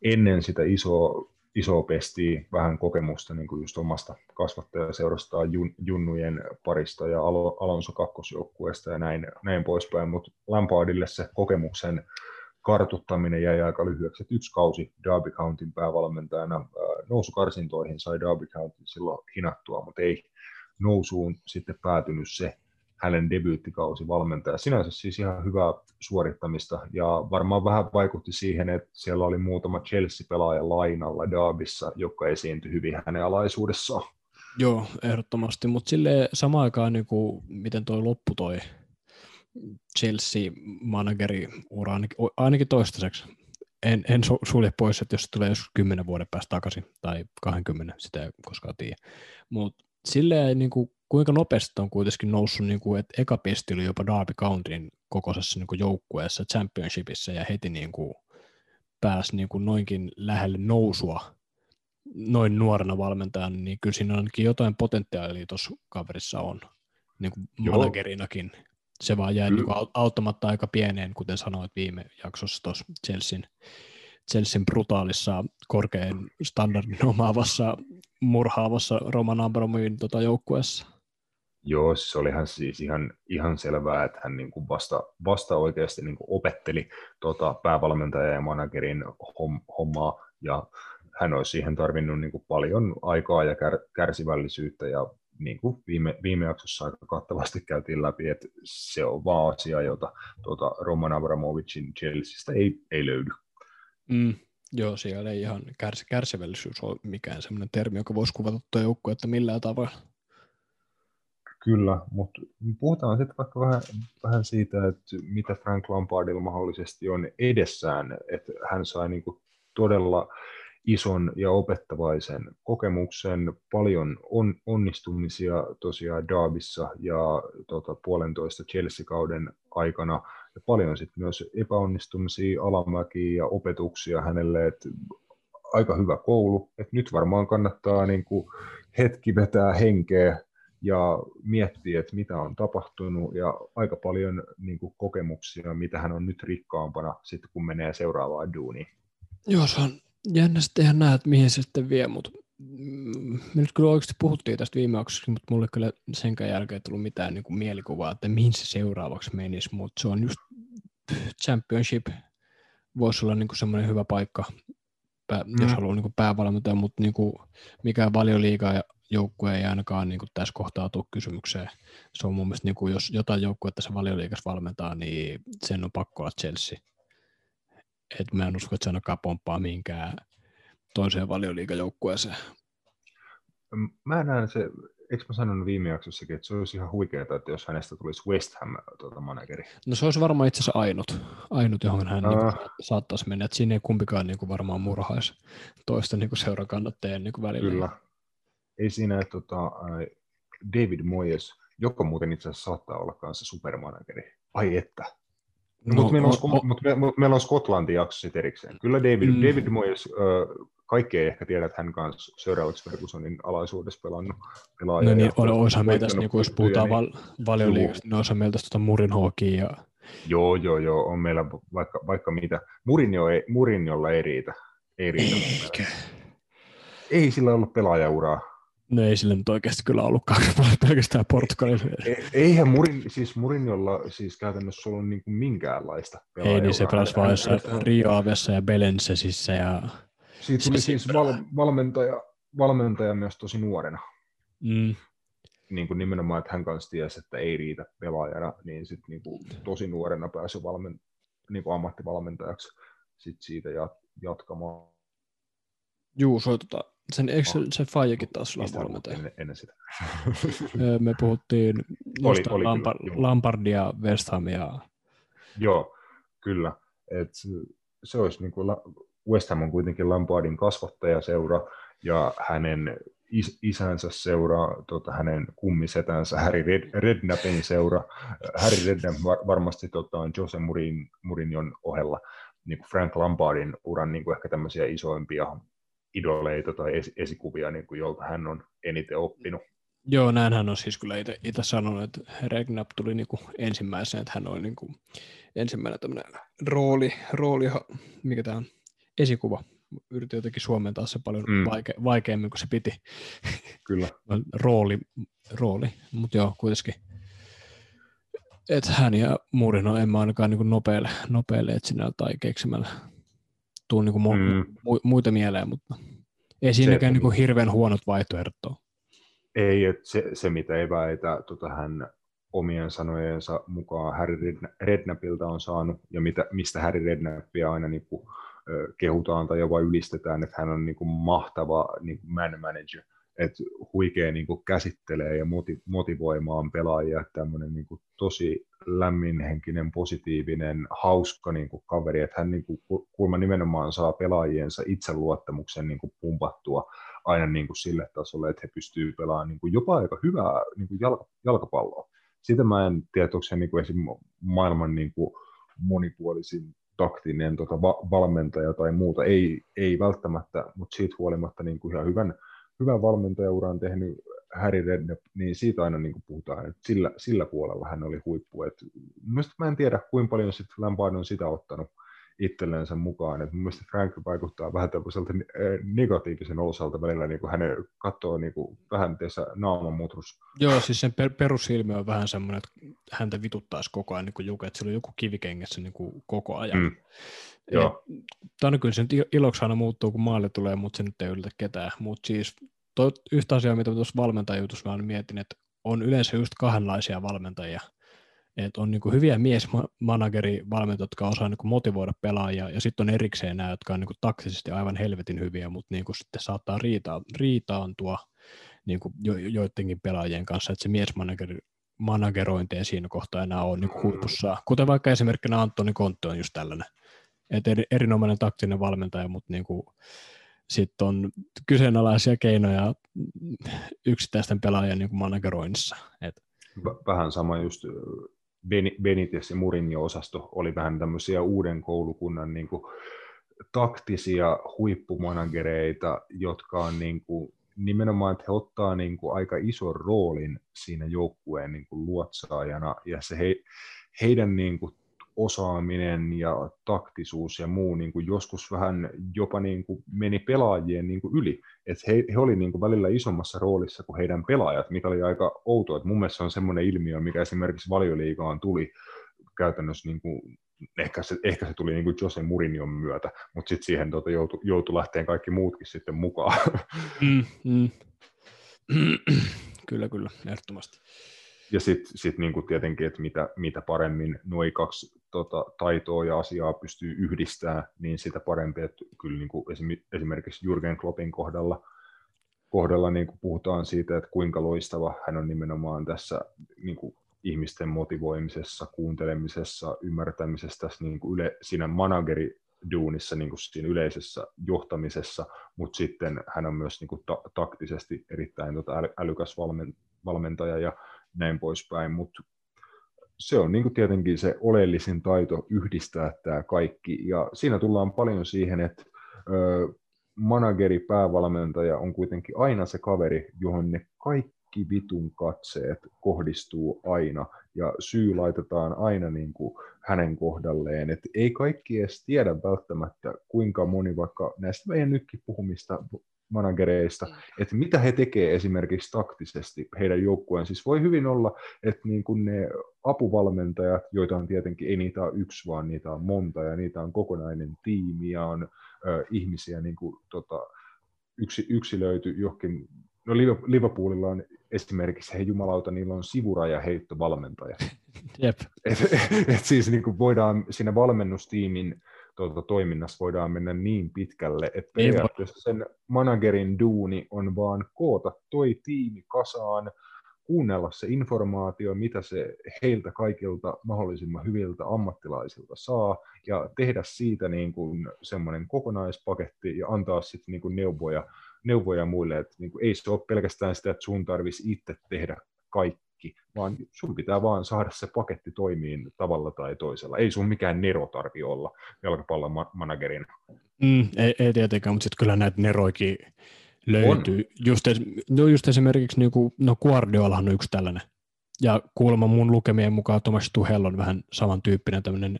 Speaker 1: ennen sitä isoa iso pesti vähän kokemusta niin kuin just omasta kasvattajaseurastaan jun, junnujen parista ja Alonso kakkosjoukkueesta ja näin, näin poispäin, mutta Lampardille se kokemuksen kartuttaminen jäi aika lyhyeksi. Et yksi kausi Derby Countyn päävalmentajana nousukarsintoihin sai Derby County silloin hinattua, mutta ei nousuun sitten päätynyt se hänen debyyttikausi valmentaja. Sinänsä siis ihan hyvää suorittamista ja varmaan vähän vaikutti siihen, että siellä oli muutama Chelsea-pelaaja lainalla Daabissa, joka esiintyi hyvin hänen alaisuudessaan.
Speaker 3: Joo, ehdottomasti, mutta sille samaan aikaan, niin kuin, miten toi loppu toi Chelsea-manageri ura ainakin, ainakin toistaiseksi. En, en sulje pois, että jos se tulee joskus 10 vuoden päästä takaisin, tai 20, sitä ei koskaan tiedä. Mutta silleen niin kuin kuinka nopeasti on kuitenkin noussut, niin kuin, että eka pesti oli jopa Derby Countyn kokoisessa niin kuin joukkueessa championshipissa ja heti niin kuin, pääsi niin kuin, noinkin lähelle nousua noin nuorena valmentajana, niin kyllä siinä ainakin jotain potentiaalia tuossa kaverissa on, niin kuin managerinakin. Se vaan jäi niin kuin, auttamatta aika pieneen, kuten sanoit viime jaksossa tuossa Chelsean, Chelsean brutaalissa korkean standardin omaavassa murhaavassa Roman Abramovin tota, joukkueessa.
Speaker 1: Joo, se olihan siis ihan, ihan selvää, että hän niin kuin vasta, vasta oikeasti niin kuin opetteli tota, päävalmentaja ja managerin hom, hommaa, ja hän olisi siihen tarvinnut niin kuin paljon aikaa ja kär, kärsivällisyyttä, ja niin kuin viime, viime jaksossa aika kattavasti käytiin läpi, että se on vaan asia, jota tuota, Roman Abramovicin Chelseasta ei, ei löydy.
Speaker 3: Mm, joo, siellä ei ihan kärs, kärsivällisyys ole mikään sellainen termi, joka voisi kuvata tuo joukko, että millään tavalla.
Speaker 1: Kyllä, mutta puhutaan sitten vaikka vähän, vähän siitä, että mitä Frank Lampardilla mahdollisesti on edessään, että hän sai niin kuin todella ison ja opettavaisen kokemuksen, paljon on, onnistumisia tosiaan Daabissa ja tota, puolentoista Chelsea-kauden aikana, ja paljon sitten myös epäonnistumisia, alamäkiä ja opetuksia hänelle, että aika hyvä koulu, että nyt varmaan kannattaa niin hetki vetää henkeä ja miettii, että mitä on tapahtunut. Ja aika paljon niin kuin, kokemuksia, mitä hän on nyt rikkaampana sitten, kun menee seuraavaan duuniin.
Speaker 3: Joo, se on jännä sitten ihan nähdä, että mihin se sitten vie, mutta mm, me nyt kyllä oikeasti puhuttiin tästä viime jaksossa, mutta mulle kyllä senkään jälkeen tullut mitään niin kuin mielikuvaa, että mihin se seuraavaksi menisi, mutta se on just championship voisi olla niin semmoinen hyvä paikka pää, mm. jos haluaa niin päävalmentaja, mutta niin kuin, mikään valioliiga ja joukkue ei ainakaan niin kuin tässä kohtaa tule kysymykseen. Se on mun mielestä, niin kuin, jos jotain joukkuetta se valioliigassa valmentaa, niin sen on pakko olla Chelsea. Et mä en usko, että se ainakaan pomppaa mihinkään toiseen valioliigajoukkueeseen.
Speaker 1: Mä näen se, eikö mä sanonut viime jaksossakin, että se olisi ihan huikeaa, että jos hänestä tulisi West Ham tuota, manageri.
Speaker 3: No se olisi varmaan itse asiassa ainut, ainut johon hän uh. niin kuin, saattaisi mennä. Että siinä ei kumpikaan niin kuin, varmaan murhaisi toista niin kuin seurakannattajien niin välillä.
Speaker 1: Kyllä. Ei siinä, että tota, David Moyes, joka muuten itse asiassa saattaa olla kanssa supermanageri. Ai että. No, mutta meillä, on, o, o, mut me, meillä on Skotlantin jakso sitten erikseen. Kyllä David, mm. David Moyes, äh, kaikki ei ehkä tiedä, että hän kanssa seuraavaksi Fergusonin alaisuudessa pelannut
Speaker 3: pelaaja. No niin, on, olisihan meillä tästä, niin jos puhutaan niin, val, valioliikasta, niin meillä tästä tuota Murinhoakia. Ja...
Speaker 1: Joo, joo, joo, on meillä vaikka, vaikka mitä. Murinjo ei, Murinjolla ei riitä. Ei riitä. Eikä. Ei sillä ollut pelaajauraa.
Speaker 3: No ei sillä nyt oikeasti kyllä ollutkaan pelkästään Portugalin.
Speaker 1: Eihän Murin, siis Murinjolla siis käytännössä ollut niin kuin minkäänlaista
Speaker 3: Ei, niin se pelasi vain jossain Rio Avessa ja Belensesissä ja
Speaker 1: siitä tuli siis val, valmentaja, valmentaja myös tosi nuorena. Mm. Niin kuin nimenomaan, että hän kanssa tiesi, että ei riitä pelaajana, niin sitten niin kuin tosi nuorena pääsi valmen, niin kuin ammattivalmentajaksi sit siitä jatkamaan.
Speaker 3: Juu, se, tota, sen, eikö se, se Fajakin taas olla valmentaja?
Speaker 1: Ennen, ennen sitä.
Speaker 3: Me puhuttiin oli, oli Lampard, kyllä, Lampardia, West Hamia.
Speaker 1: Joo, kyllä. Et se olisi niin kuin West Ham on kuitenkin Lampardin kasvattajaseura ja hänen is- isänsä seura, tota, hänen kummisetänsä Harry Red- Redknappin seura. Harry Redknapp var- varmasti tota, on Jose Murin, Murinion ohella niin kuin Frank Lampardin uran niin kuin ehkä tämmöisiä isoimpia idoleita tai es- esikuvia, niin kuin, jolta hän on eniten oppinut.
Speaker 3: Joo, näin hän on siis kyllä itse sanonut, että Redknapp tuli niin kuin ensimmäisenä, että hän oli niin kuin ensimmäinen tämmöinen rooli, rooli mikä tämä on, esikuva. Yritin jotenkin suomentaa se paljon mm. vaike- vaikeammin kuin se piti.
Speaker 1: Kyllä.
Speaker 3: rooli, rooli. mutta joo, kuitenkin. Et hän ja Murino en mä ainakaan niin nopealle, nopealle etsinnällä tai keksimällä tuu niin mu- mm. mu- muita mieleen, mutta ei siinäkään se, niin hirveän huonot vaihtoehdot ole.
Speaker 1: Ei, että se, se mitä ei väitä, tota hän omien sanojensa mukaan Harry Redknappilta on saanut, ja mitä, mistä Harry Redknappia aina niin kuin kehutaan tai jopa ylistetään, että hän on niin kuin mahtava niin kuin man manager, että huikea niin kuin käsittelee ja motivoimaan pelaajia, tämmöinen niin kuin tosi lämminhenkinen, positiivinen, hauska niin kuin kaveri, että hän niin kuin, kulma nimenomaan saa pelaajiensa itseluottamuksen niin kuin pumpattua aina niin kuin sille tasolle, että he pystyvät pelaamaan niin kuin jopa aika hyvää niin kuin jalka, jalkapalloa. Sitä mä en tiedä, onko se niin kuin maailman niin kuin monipuolisin taktinen tota, va- valmentaja tai muuta, ei, ei välttämättä, mutta siitä huolimatta niin kuin ihan hyvän, hyvän valmentajauran tehnyt Harry Redknapp, niin siitä aina niin puhutaan, että sillä, sillä puolella hän oli huippu. Et, mä en tiedä, kuinka paljon sitten Lampard on sitä ottanut itsellensä mukaan. Et mun Frank vaikuttaa vähän tämmöiseltä eh, negatiivisen osalta välillä, niin kuin hänen katsoo niin kuin vähän tässä naamanmutrus.
Speaker 3: Joo, siis sen per- perusilmiö on vähän semmoinen, että häntä vituttaisi koko ajan niin kuin juke, että sillä on joku kivikengessä niin kuin koko ajan. Mm. Joo. Tämä on kyllä se nyt iloksi aina muuttuu, kun maalle tulee, mutta se nyt ei ylitä ketään. Mutta siis to, yhtä asiaa, mitä tuossa valmentajutussa mä mietin, että on yleensä just kahdenlaisia valmentajia – et on niin hyviä miesmanagerivalmentajia, jotka osaa niin motivoida pelaajia, ja sitten on erikseen nämä, jotka on niin taktisesti aivan helvetin hyviä, mutta niin sitten saattaa riita, riitaantua niin jo, joidenkin pelaajien kanssa, että se miesmanageri managerointi ei siinä kohtaa enää ole niin huipussa. Kuten vaikka esimerkkinä Antoni Kontti on just tällainen. Et eri, erinomainen taktinen valmentaja, mutta niin sitten on kyseenalaisia keinoja yksittäisten pelaajien niin manageroinnissa. Et.
Speaker 1: Vähän sama just Benitez ja Mourinho-osasto oli vähän tämmöisiä uuden koulukunnan niin kuin, taktisia huippumanagereita, jotka on niin kuin, nimenomaan, että he ottaa niin kuin, aika ison roolin siinä joukkueen niin kuin, luotsaajana, ja se he, heidän niin kuin, osaaminen ja taktisuus ja muu niin kuin joskus vähän jopa niin kuin meni pelaajien niin kuin yli. Et he, he olivat niin kuin välillä isommassa roolissa kuin heidän pelaajat, mikä oli aika outoa. Et mun mielestä se on semmoinen ilmiö, mikä esimerkiksi valioliigaan tuli käytännössä niin kuin ehkä se, ehkä se tuli niin kuin Jose Mourinhon myötä, mutta sitten siihen tuota joutui, joutui lähteen kaikki muutkin sitten mukaan.
Speaker 3: Mm, mm. kyllä, kyllä, ehdottomasti.
Speaker 1: Ja sitten sit niinku tietenkin, että mitä, mitä paremmin nuo kaksi tota, taitoa ja asiaa pystyy yhdistämään, niin sitä parempi, että kyllä niinku esimerkiksi Jürgen Kloppin kohdalla, kohdalla niinku puhutaan siitä, että kuinka loistava hän on nimenomaan tässä niinku ihmisten motivoimisessa, kuuntelemisessa, ymmärtämisessä, tässä niinku yle, siinä manageri duunissa, niin kuin siinä yleisessä johtamisessa, mutta sitten hän on myös niin kuin ta- taktisesti erittäin tota älykäs valmen, valmentaja ja näin poispäin, mutta se on niin kuin tietenkin se oleellisin taito yhdistää tämä kaikki, ja siinä tullaan paljon siihen, että manageri, päävalmentaja on kuitenkin aina se kaveri, johon ne kaikki vitun katseet kohdistuu aina, ja syy laitetaan aina niin kuin hänen kohdalleen, että ei kaikki edes tiedä välttämättä, kuinka moni vaikka näistä meidän nytkin puhumista managereista, mm. että mitä he tekevät esimerkiksi taktisesti heidän joukkueen. Siis voi hyvin olla, että niin kuin ne apuvalmentajat, joita on tietenkin, ei niitä ole yksi, vaan niitä on monta, ja niitä on kokonainen tiimi, ja on ö, ihmisiä niin kuin, tota, yksi, yksilöity johonkin, no Liverpoolilla on esimerkiksi, he jumalauta, niillä on sivuraja heittovalmentaja.
Speaker 3: Jep.
Speaker 1: Et, et siis niin kuin voidaan siinä valmennustiimin tuota, toiminnassa voidaan mennä niin pitkälle, että periaatteessa sen managerin duuni on vaan koota toi tiimi kasaan, kuunnella se informaatio, mitä se heiltä kaikilta mahdollisimman hyviltä ammattilaisilta saa, ja tehdä siitä niin kuin semmoinen kokonaispaketti ja antaa sitten niin kuin neuvoja, neuvoja muille, että niin kuin ei se ole pelkästään sitä, että sun tarvitsisi itse tehdä kaikki, kaikki, vaan sun pitää vaan saada se paketti toimiin tavalla tai toisella. Ei sun mikään Nero tarvi olla jalkapallon managerina.
Speaker 3: Mm, ei, ei tietenkään, mutta sitten kyllä näitä Neroikin löytyy. Just, no just esimerkiksi niin kuin, no Guardiolahan on yksi tällainen. Ja kuulemma mun lukemien mukaan Thomas Tuhel on vähän samantyyppinen tämmöinen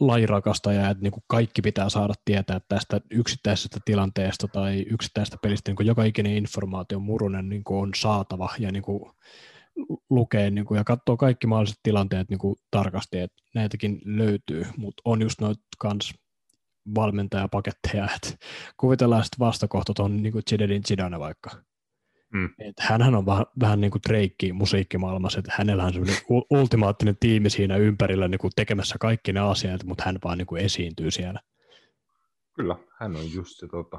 Speaker 3: lajirakastaja, että niin kuin kaikki pitää saada tietää tästä yksittäisestä tilanteesta tai yksittäisestä pelistä, niin kuin joka ikinen informaatio murunen niin kuin on saatava ja niin kuin lukee niin kuin, ja katsoo kaikki mahdolliset tilanteet niin kuin, tarkasti, että näitäkin löytyy, mutta on just noita kans valmentajapaketteja, että kuvitellaan sitten vastakohta tuon niin Zidedin Zidane vaikka. Mm. Et hänhän on vähän, vähän niin kuin Drake musiikkimaailmassa, että hänellä on semmoinen ultimaattinen tiimi siinä ympärillä niin kuin tekemässä kaikki ne asiat, mutta hän vaan niin kuin esiintyy siellä.
Speaker 1: Kyllä, hän on just se tota,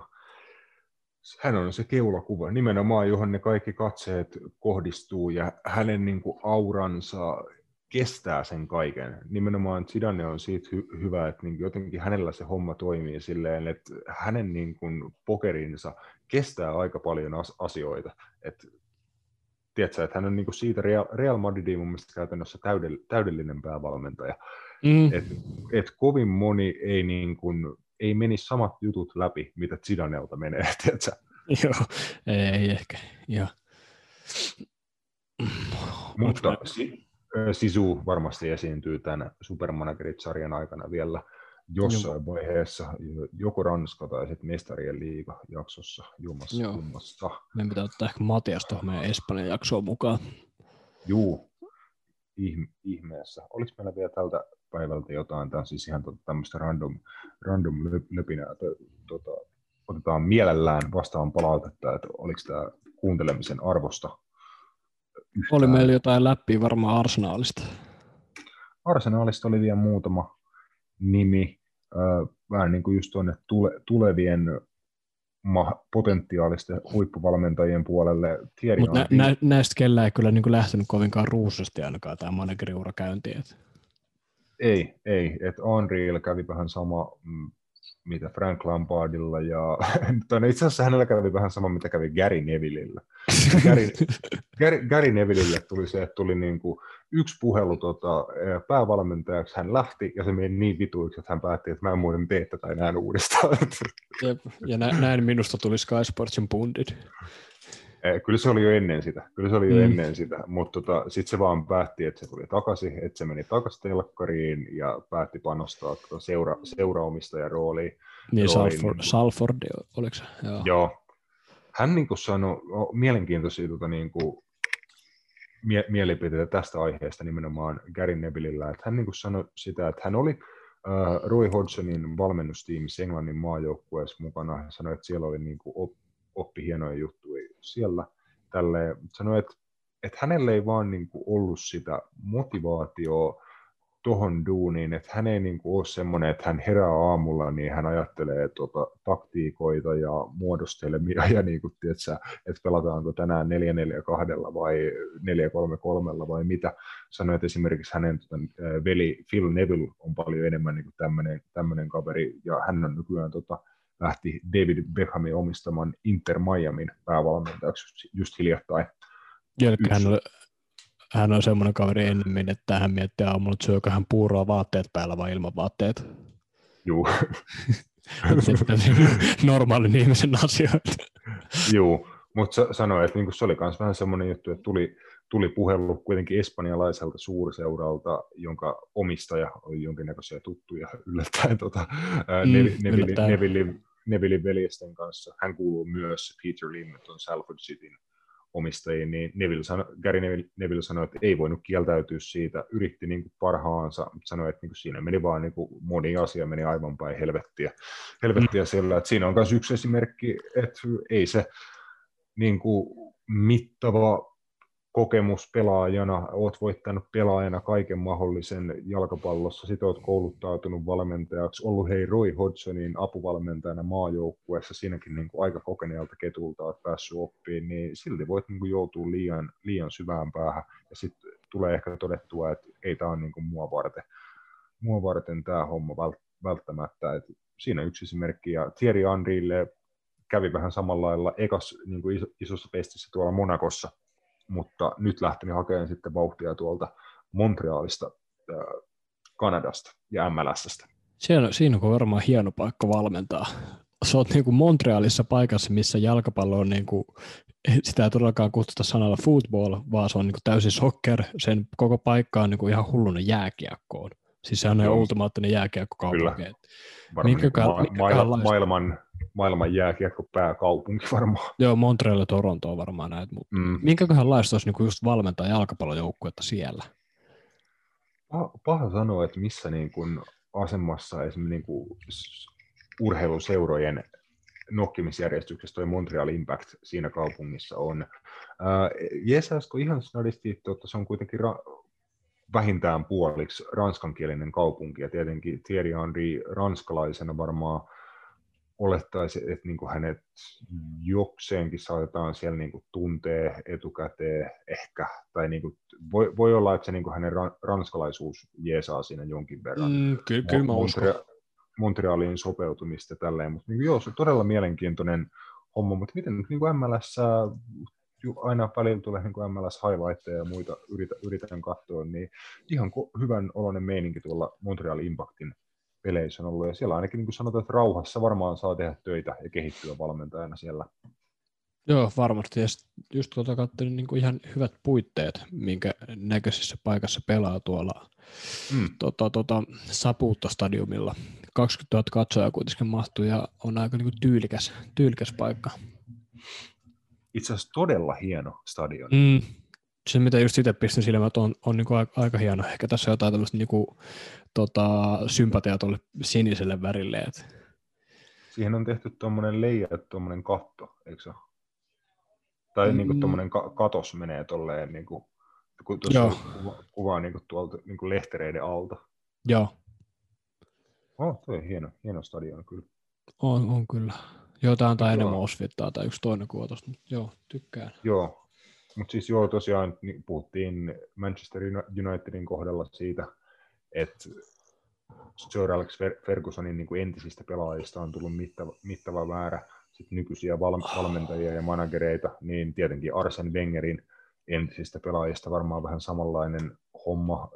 Speaker 1: hän on se keulakuva nimenomaan, johon ne kaikki katseet kohdistuu ja hänen niin kuin, auransa kestää sen kaiken. Nimenomaan Zidane on siitä hy- hyvä, että niin jotenkin hänellä se homma toimii silleen, että hänen niin kuin, pokerinsa kestää aika paljon as- asioita. Et, tiedätkö, että hän on niin kuin siitä Real, Real Madridin mun mielestä käytännössä täydell- täydellinen päävalmentaja. Mm. Et, et kovin moni ei niin kuin, ei meni samat jutut läpi, mitä Zidanelta menee, tiedätkö?
Speaker 3: Joo, ei ehkä, joo.
Speaker 1: Mutta Sisu varmasti esiintyy tämän Supermanagerit-sarjan aikana vielä jossain Joo. vaiheessa, joko Ranska tai sitten Mestarien liiga jaksossa jumassa. Joo.
Speaker 3: Meidän pitää ottaa ehkä Matias tuohon meidän Espanjan jaksoon mukaan.
Speaker 1: Juu, ihmeessä. Oliko meillä vielä tältä päivältä jotain, tämä on siis ihan tota, tämmöistä random, random löpinää, tota, otetaan mielellään vastaan palautetta, että oliko tämä kuuntelemisen arvosta
Speaker 3: yhtään. Oli meillä jotain läpi varmaan Arsenaalista.
Speaker 1: Arsenaalista oli vielä muutama nimi, vähän niin kuin just tuonne tule, tulevien potentiaalisten huippuvalmentajien puolelle.
Speaker 3: Mutta nä, nä, näistä kellään ei kyllä niin kuin lähtenyt kovinkaan ruusasti ainakaan tämä manageriura käyntiin.
Speaker 1: Ei, ei. Että Henriilla kävi vähän sama, mm, mitä Frank Lampardilla, ja no itse asiassa hänellä kävi vähän sama, mitä kävi Gary Nevillillä. Gary, Gary, Gary Nevillille tuli se, että tuli niin kuin yksi puhelu tota, päävalmentajaksi, hän lähti, ja se meni niin vituiksi, että hän päätti, että mä en muuten tee tätä enää uudestaan.
Speaker 3: Jep. Ja näin minusta tuli Sky Sportsin pundit.
Speaker 1: Eh, kyllä se oli jo ennen sitä, kyllä se oli jo mm. ennen sitä, mutta tota, sitten se vaan päätti, että se tuli takaisin, että se meni takaisin telkkariin ja päätti panostaa tota seura, seuraomistajan rooliin.
Speaker 3: Niin, Salford, Salford, oliko se?
Speaker 1: Joo. Joo. Hän niin kuin sanoi, mielenkiintoisia tota, niin kuin, mie- mielipiteitä tästä aiheesta nimenomaan Gary Nevillillä, että hän niin kuin sanoi sitä, että hän oli äh, Roy Hodgsonin valmennustiimissä Englannin maajoukkueessa mukana. Hän sanoi, että siellä oli niin kuin op, oppi hienoja juttuja siellä. Tälle, sanoi, että, että hänelle ei vaan niin kuin ollut sitä motivaatioa tuohon duuniin, että hän ei niin kuin ole semmoinen, että hän herää aamulla, niin hän ajattelee tuota, taktiikoita ja muodostelmia ja niin kuin, tiedätkö, että pelataanko tänään 4-4-2 vai 4-3-3 vai mitä. Sanoit, esimerkiksi hänen tuota, veli Phil Neville on paljon enemmän niin tämmöinen, tämmöinen kaveri ja hän on nykyään tota, lähti David Beckhamin omistaman Inter Miamin päävalmentajaksi just hiljattain.
Speaker 3: Jälkeen hän oli hän on semmoinen kaveri ennemmin, että hän miettii aamulla, että syökö hän puuroa vaatteet päällä vai ilman vaatteet.
Speaker 1: Juu.
Speaker 3: Normaalin ihmisen asioita.
Speaker 1: Juu, mutta sanoi, että niinku se oli myös vähän semmoinen juttu, että tuli, tuli puhelu kuitenkin espanjalaiselta suurseuralta, jonka omistaja oli jonkinnäköisiä tuttuja yllättäen tota, mm, Neville, Neville, Neville veljesten kanssa. Hän kuuluu myös Peter Lim, tuon Salford Cityn omistajiin, niin Neville sano, Gary Neville, Neville sanoi, että ei voinut kieltäytyä siitä, yritti niin kuin parhaansa, mutta sanoi, että niin kuin siinä meni vaan niin kuin moni asia meni aivan päin helvettiä, helvettiä mm. sillä, että siinä on myös yksi esimerkki, että ei se niin kuin mittava kokemus pelaajana, oot voittanut pelaajana kaiken mahdollisen jalkapallossa, sit oot kouluttautunut valmentajaksi, ollut hei Roy Hodgsonin apuvalmentajana maajoukkueessa, siinäkin niin kuin aika kokeneelta ketulta oot päässyt oppiin, niin silti voit niin kuin joutua liian, liian syvään päähän, ja sitten tulee ehkä todettua, että ei tämä ole niin kuin mua varten, mua varten tämä homma välttämättä, että siinä yksi esimerkki, ja Thierry Henrylle kävi vähän samalla lailla ekas niin kuin isossa pestissä tuolla Monakossa, mutta nyt lähtenyt hakemaan sitten vauhtia tuolta Montrealista, Kanadasta ja MLSstä.
Speaker 3: Siinä, siinä on varmaan hieno paikka valmentaa. Sä oot niin kuin Montrealissa paikassa, missä jalkapallo on niin kuin, sitä ei todellakaan kutsuta sanalla football, vaan se on niin kuin täysin soccer. Sen koko paikka on niin kuin ihan hullunut jääkiekkoon. Siis se on ultimaattinen jääkiekkokaupunki. Kyllä.
Speaker 1: Minkäkään, ma- ma- maailman maailman jääkiekko pääkaupunki varmaan.
Speaker 3: Joo, Montreal ja Toronto on varmaan näitä, mutta mm. minkäköhän laista olisi niinku just valmentaa jalkapallojoukkuetta siellä?
Speaker 1: Paha, paha sanoa, että missä niin kuin asemassa esimerkiksi niin kuin urheiluseurojen nokkimisjärjestyksessä toi Montreal Impact siinä kaupungissa on. Äh, Jesasko ihan snadisti, että se on kuitenkin ra- vähintään puoliksi ranskankielinen kaupunki, ja tietenkin Thierry Henry ranskalaisena varmaan olettaisi, että niin kuin hänet jokseenkin saatetaan siellä niin kuin tuntee etukäteen ehkä, tai niin kuin, voi, voi olla, että se niin kuin hänen ranskalaisuus jeesaa siinä jonkin verran. Mm,
Speaker 3: kyllä, kyllä mä Montre-
Speaker 1: Montrealiin sopeutumista tälleen, mutta niin kuin, joo, se on todella mielenkiintoinen homma, mutta miten nyt niin kuin MLS aina välillä tulee niin MLS highlightteja ja muita yritän, yritän katsoa, niin ihan hyvän oloinen meininki tuolla Montreal Impactin peleissä on ollut, ja siellä ainakin niin kuin sanotaan, että rauhassa varmaan saa tehdä töitä ja kehittyä valmentajana siellä.
Speaker 3: Joo, varmasti. Ja just tuota katselin niin kuin ihan hyvät puitteet, minkä näköisessä paikassa pelaa tuolla mm. tota, tota, Sapuutta-stadiumilla. 20 000 katsojaa kuitenkin mahtuu ja on aika niin kuin tyylikäs, tyylikäs paikka.
Speaker 1: Itse asiassa todella hieno stadion.
Speaker 3: Mm, se, mitä just itse pistin silmät, on, on niin aika, aika hieno. Ehkä tässä on jotain tämmöistä niin kuin, tota, sympatiaa tuolle siniselle värille. Et.
Speaker 1: Siihen on tehty tuommoinen leija, tuommoinen katto, eikö se Tai mm. niin kuin tuommoinen ka- katos menee tolleen, niin kuin, kun tuossa kuva, kuvaa niin kuin tuolta niin kuin lehtereiden alta.
Speaker 3: Joo.
Speaker 1: Oh, tuo on hieno, hieno stadion kyllä.
Speaker 3: On, on kyllä. Joo, tämä antaa enemmän osvittaa tai yksi toinen kuva tosta, mutta joo, tykkään.
Speaker 1: Joo, mutta siis joo, tosiaan niin puhuttiin Manchester Unitedin kohdalla siitä, että Sir Alex Fergusonin niin kuin entisistä pelaajista on tullut mittava, mittava määrä sit nykyisiä val, valmentajia ja managereita, niin tietenkin Arsen Wengerin entisistä pelaajista varmaan vähän samanlainen homma.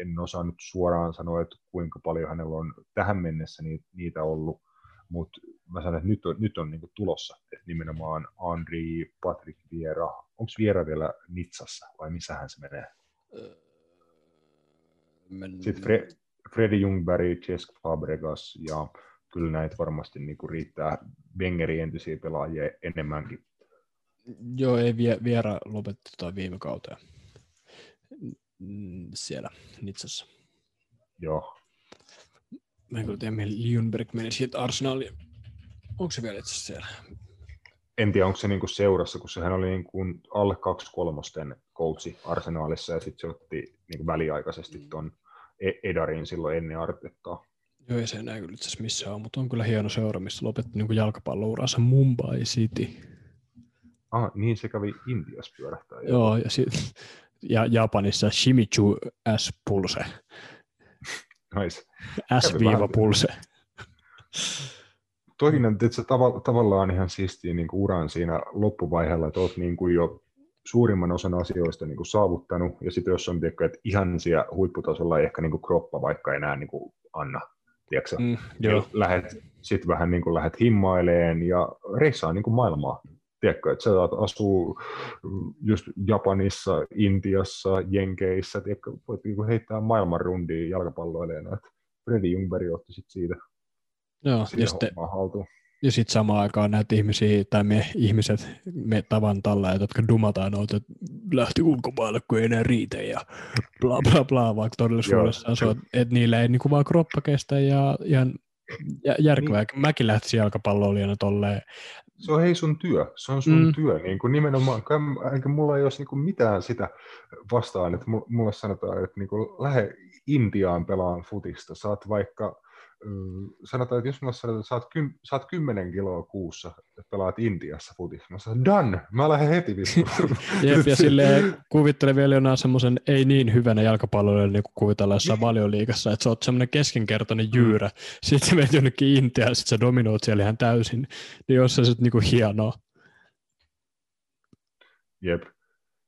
Speaker 1: En osaa nyt suoraan sanoa, että kuinka paljon hänellä on tähän mennessä niitä ollut, mutta mä sanon, että nyt on, nyt on niin tulossa, että nimenomaan Andri, Patrick Viera, onko Viera vielä Nitsassa vai missä hän se menee? Men... Sitten Fre- Freddy Jungberg, Cesk Fabregas ja kyllä näitä varmasti niin kuin riittää Wengerin entisiä pelaajia enemmänkin.
Speaker 3: Joo, ei vie, Viera lopetti tota viime kauteen. mm, siellä Nitsassa.
Speaker 1: Joo.
Speaker 3: Mä en kyllä tiedä, Ljungberg meni siitä Arsenaliin. Onko se vielä itse siellä?
Speaker 1: En tiedä, onko se niinku seurassa, kun sehän oli niinku alle kaksi kolmosten coachi Arsenaalissa ja sitten se otti niinku väliaikaisesti tuon Edarin silloin ennen Artettaa.
Speaker 3: Joo, ei se enää kyllä itse asiassa missään mutta on kyllä hieno seura, missä lopetti niin jalkapallouransa Mumbai City.
Speaker 1: Ah, niin se kävi Intiassa pyörähtää.
Speaker 3: Joo, ja, sit, ja Japanissa Shimichu S. Pulse.
Speaker 1: Nice.
Speaker 3: S-pulse.
Speaker 1: Toinen, että se tav- tavallaan ihan siistiä niin uran siinä loppuvaiheella, että olet niin kuin jo suurimman osan asioista niin kuin saavuttanut, ja sitten jos on tiedätkö, että ihan siellä huipputasolla ei ehkä niin kuin kroppa vaikka enää niin kuin anna, tiedätkö, mm, joo. lähet, sitten vähän niin kuin lähdet himmaileen ja reissaa niin kuin maailmaa. Tiedätkö, että sä asua just Japanissa, Intiassa, Jenkeissä, tiedätkö, voit niin heittää maailman rundiin jalkapalloilijana. Freddy Jungberg otti sit siitä,
Speaker 3: Joo, ja sitten. Ja sitten samaan aikaan näitä ihmisiä, tai me ihmiset, me tavan talla, jotka dumataan noita, että lähti ulkomaille, kun ei enää riitä ja bla bla bla, vaikka todellisuudessa asuu, että et niillä ei niinku vaan kroppa kestä ja ihan järkevää. Niin. Mäkin lähtisin jalkapalloilijana tolleen.
Speaker 1: Se on hei sun työ, se on sun mm. työ, niin kuin nimenomaan, enkä mulla ei olisi niin kuin mitään sitä vastaan, että mulle sanotaan, että niin kuin lähde Intiaan pelaan futista, saat vaikka sanotaan, että jos mä että saat, kym, saat 10 kiloa kuussa, että pelaat Intiassa futissa, mä sanon, done, mä lähden heti vittu.
Speaker 3: Jep, ja silleen kuvittelen vielä jonain semmoisen ei niin hyvänä jalkapalloille, niin kuin kuvitellaan jossain niin. valioliikassa, että sä oot semmoinen keskinkertainen mm. jyyrä, sitten sä menet jonnekin Intiaan, sitten sä dominoit siellä ihan täysin, niin jos se sitten niinku hienoa.
Speaker 1: Jep.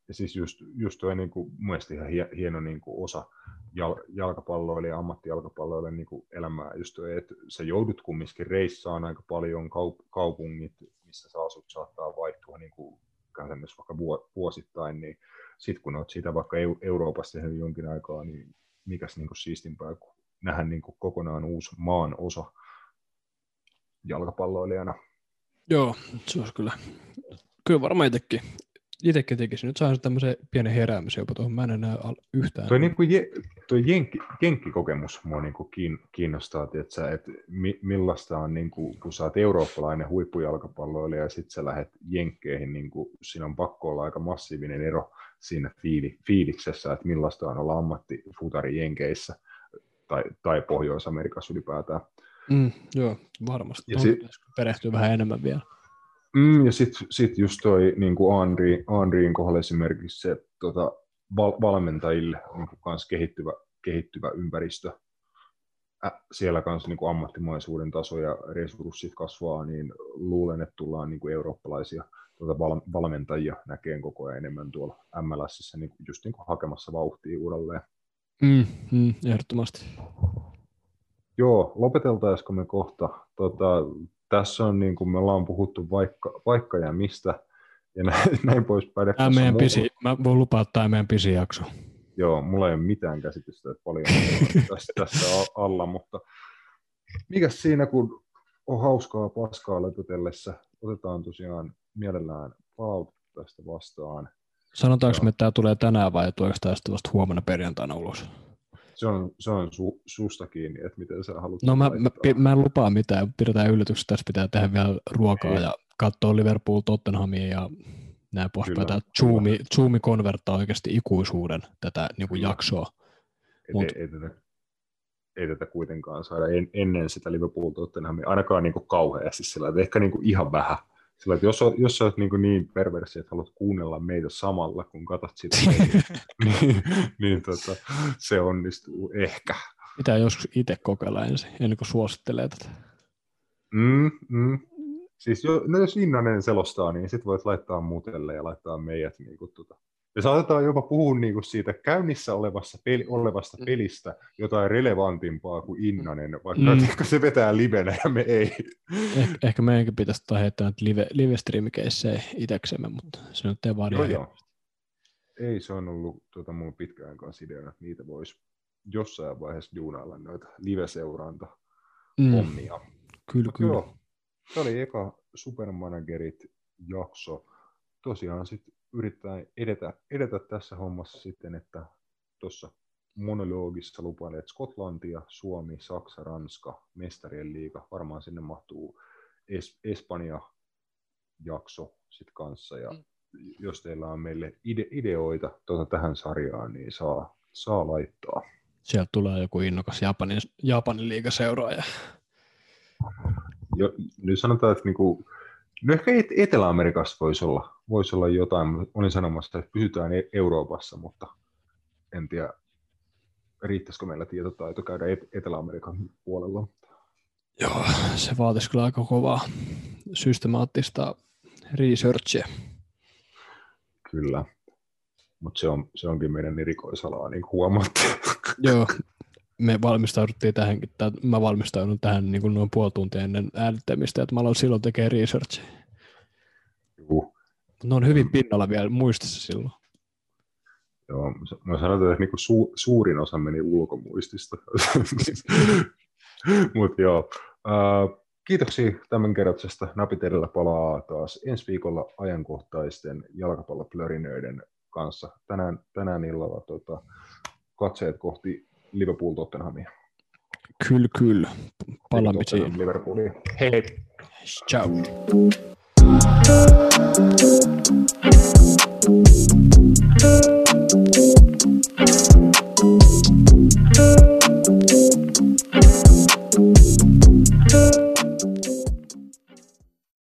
Speaker 1: Ja siis just, just toi niin kuin, mielestäni ihan hieno niin kuin osa, jal, jalkapalloille ja ammattijalkapalloille niin kuin elämää. Just, että sä joudut kumminkin reissaan aika paljon kaup- kaupungit, missä sä asut, saattaa vaihtua niin kuin käytännössä vaikka vuosittain, niin sitten kun olet siitä vaikka Euroopassa tehnyt jonkin aikaa, niin mikäs niin kuin siistimpää kuin nähdä niin kuin kokonaan uusi maan osa jalkapalloilijana.
Speaker 3: Joo, se olisi kyllä, kyllä varmaan itsekin itsekin tekisin. Nyt sain tämmöisen pienen heräämisen jopa tuohon. Mä en enää yhtään.
Speaker 1: Tuo, niin kuin je, tuo jenkki, jenkkikokemus mua niin kuin kiinnostaa, että, että mi, millaista on, niin kuin, kun sä oot eurooppalainen huippujalkapalloilija ja sitten sä lähdet jenkkeihin, niin kuin, siinä on pakko olla aika massiivinen ero siinä fiili, fiiliksessä, että millaista on olla ammattifutari jenkeissä tai, tai Pohjois-Amerikassa ylipäätään.
Speaker 3: Mm, joo, varmasti. Ja si- perehtyy vähän enemmän vielä.
Speaker 1: Mm, ja sitten sit just toi niin kuin Andri, Andriin kohdalla esimerkiksi se tota, val, valmentajille kuin kans kehittyvä, kehittyvä ympäristö. Ä, siellä kanssa niin kuin ammattimaisuuden taso ja resurssit kasvaa, niin luulen, että tullaan niin kuin eurooppalaisia tuota val, valmentajia näkeen koko ajan enemmän tuolla MLSissä niin kuin, just niin kuin hakemassa vauhtia uudelleen.
Speaker 3: Mm, mm, ehdottomasti.
Speaker 1: Joo, lopeteltaisiko me kohta? Tota, tässä on niin kuin me ollaan puhuttu vaikka, vaikka ja mistä, ja näin, näin poispäin.
Speaker 3: Tämä meidän pisi, mä voin lupaa, että tämä meidän pisi jakso.
Speaker 1: Joo, mulla ei ole mitään käsitystä, että paljon tässä, tässä alla, mutta mikä siinä, kun on hauskaa paskaa löpötellessä, otetaan tosiaan mielellään palautetta tästä vastaan.
Speaker 3: Sanotaanko me, että tämä tulee tänään vai tuleeko tämä vasta huomenna perjantaina ulos?
Speaker 1: Se on, se on su, susta kiinni, että miten sä haluat.
Speaker 3: No mä, mä, mä, en lupaa mitään, pidetään yllätyksessä, tässä pitää tehdä vielä ruokaa Ei. ja katsoa Liverpool Tottenhamia ja näin poispäin. Tämä Zoomi, Zoomi konverttaa oikeasti ikuisuuden tätä niin kuin jaksoa.
Speaker 1: Et, Mut... ei, ei, tätä, ei tätä kuitenkaan saada en, ennen sitä Liverpool Tottenhamia, ainakaan niin kuin kauheasti sillä, että ehkä niin kuin ihan vähän. Sillä, että jos, jos sä oot niin, niin perversi, että haluat kuunnella meitä samalla, kun katsot sitä, niin, niin tota, se onnistuu ehkä.
Speaker 3: Pitää joskus itse kokeilla ensin, ennen kuin suosittelee tätä.
Speaker 1: Mm, mm. Siis jo, no jos Innanen selostaa, niin sitten voit laittaa muutelle ja laittaa meidät niin kuin, tota, ja saatetaan jopa puhua niinku siitä käynnissä olevassa peli, olevasta mm. pelistä jotain relevantimpaa kuin Innanen, vaikka mm. se vetää livenä ja me ei.
Speaker 3: Eh, ehkä meidänkin pitäisi ottaa heittää live, live streamikeissejä itseksemme, mutta se nyt ei vaan joo, joo.
Speaker 1: Ei, se on ollut tuota, mun pitkään kanssa ideana, että niitä voisi jossain vaiheessa juunailla noita live-seuranta mm. Kyllä,
Speaker 3: Mut kyllä. Joo,
Speaker 1: se oli eka Supermanagerit jakso. Tosiaan sitten yritetään edetä, edetä tässä hommassa sitten, että tuossa monologissa lupailee, että Skotlantia, Suomi, Saksa, Ranska, Mestarien liiga, varmaan sinne mahtuu es- Espanja jakso sit kanssa, ja mm. jos teillä on meille ide- ideoita tuota tähän sarjaan, niin saa, saa laittaa.
Speaker 3: Sieltä tulee joku innokas Japanin, Japanin liigaseuraaja.
Speaker 1: Jo, nyt sanotaan, että niinku, no ehkä Etelä-Amerikassa voisi olla, voisi olla jotain. Olin sanomassa, että pysytään e- Euroopassa, mutta en tiedä, riittäisikö meillä tietotaito käydä Etelä-Amerikan puolella.
Speaker 3: Joo, se vaatisi kyllä aika kovaa systemaattista researchia.
Speaker 1: Kyllä, mutta se, on, se onkin meidän erikoisalaa, niin kuin huomaatte.
Speaker 3: Joo, me valmistauduttiin tähänkin, tai mä valmistaudun tähän niin kuin noin puoli tuntia ennen äänittämistä, että mä aloin silloin tekemään researchia.
Speaker 1: Juu.
Speaker 3: Ne on hyvin pinnalla vielä muistissa silloin.
Speaker 1: Joo, mä sanotaan, että niinku su, suurin osa meni ulkomuistista. Mutta joo, äh, kiitoksia tämän kerroksesta. Napitelillä palaa taas ensi viikolla ajankohtaisten jalkapalloplörinöiden kanssa. Tänään, tänään illalla tota, katseet kohti Liverpool Tottenhamia.
Speaker 3: Kyllä, kyllä. Palaamme siihen.
Speaker 1: Liverpoolia. Niin. Hei hei.
Speaker 3: Ciao.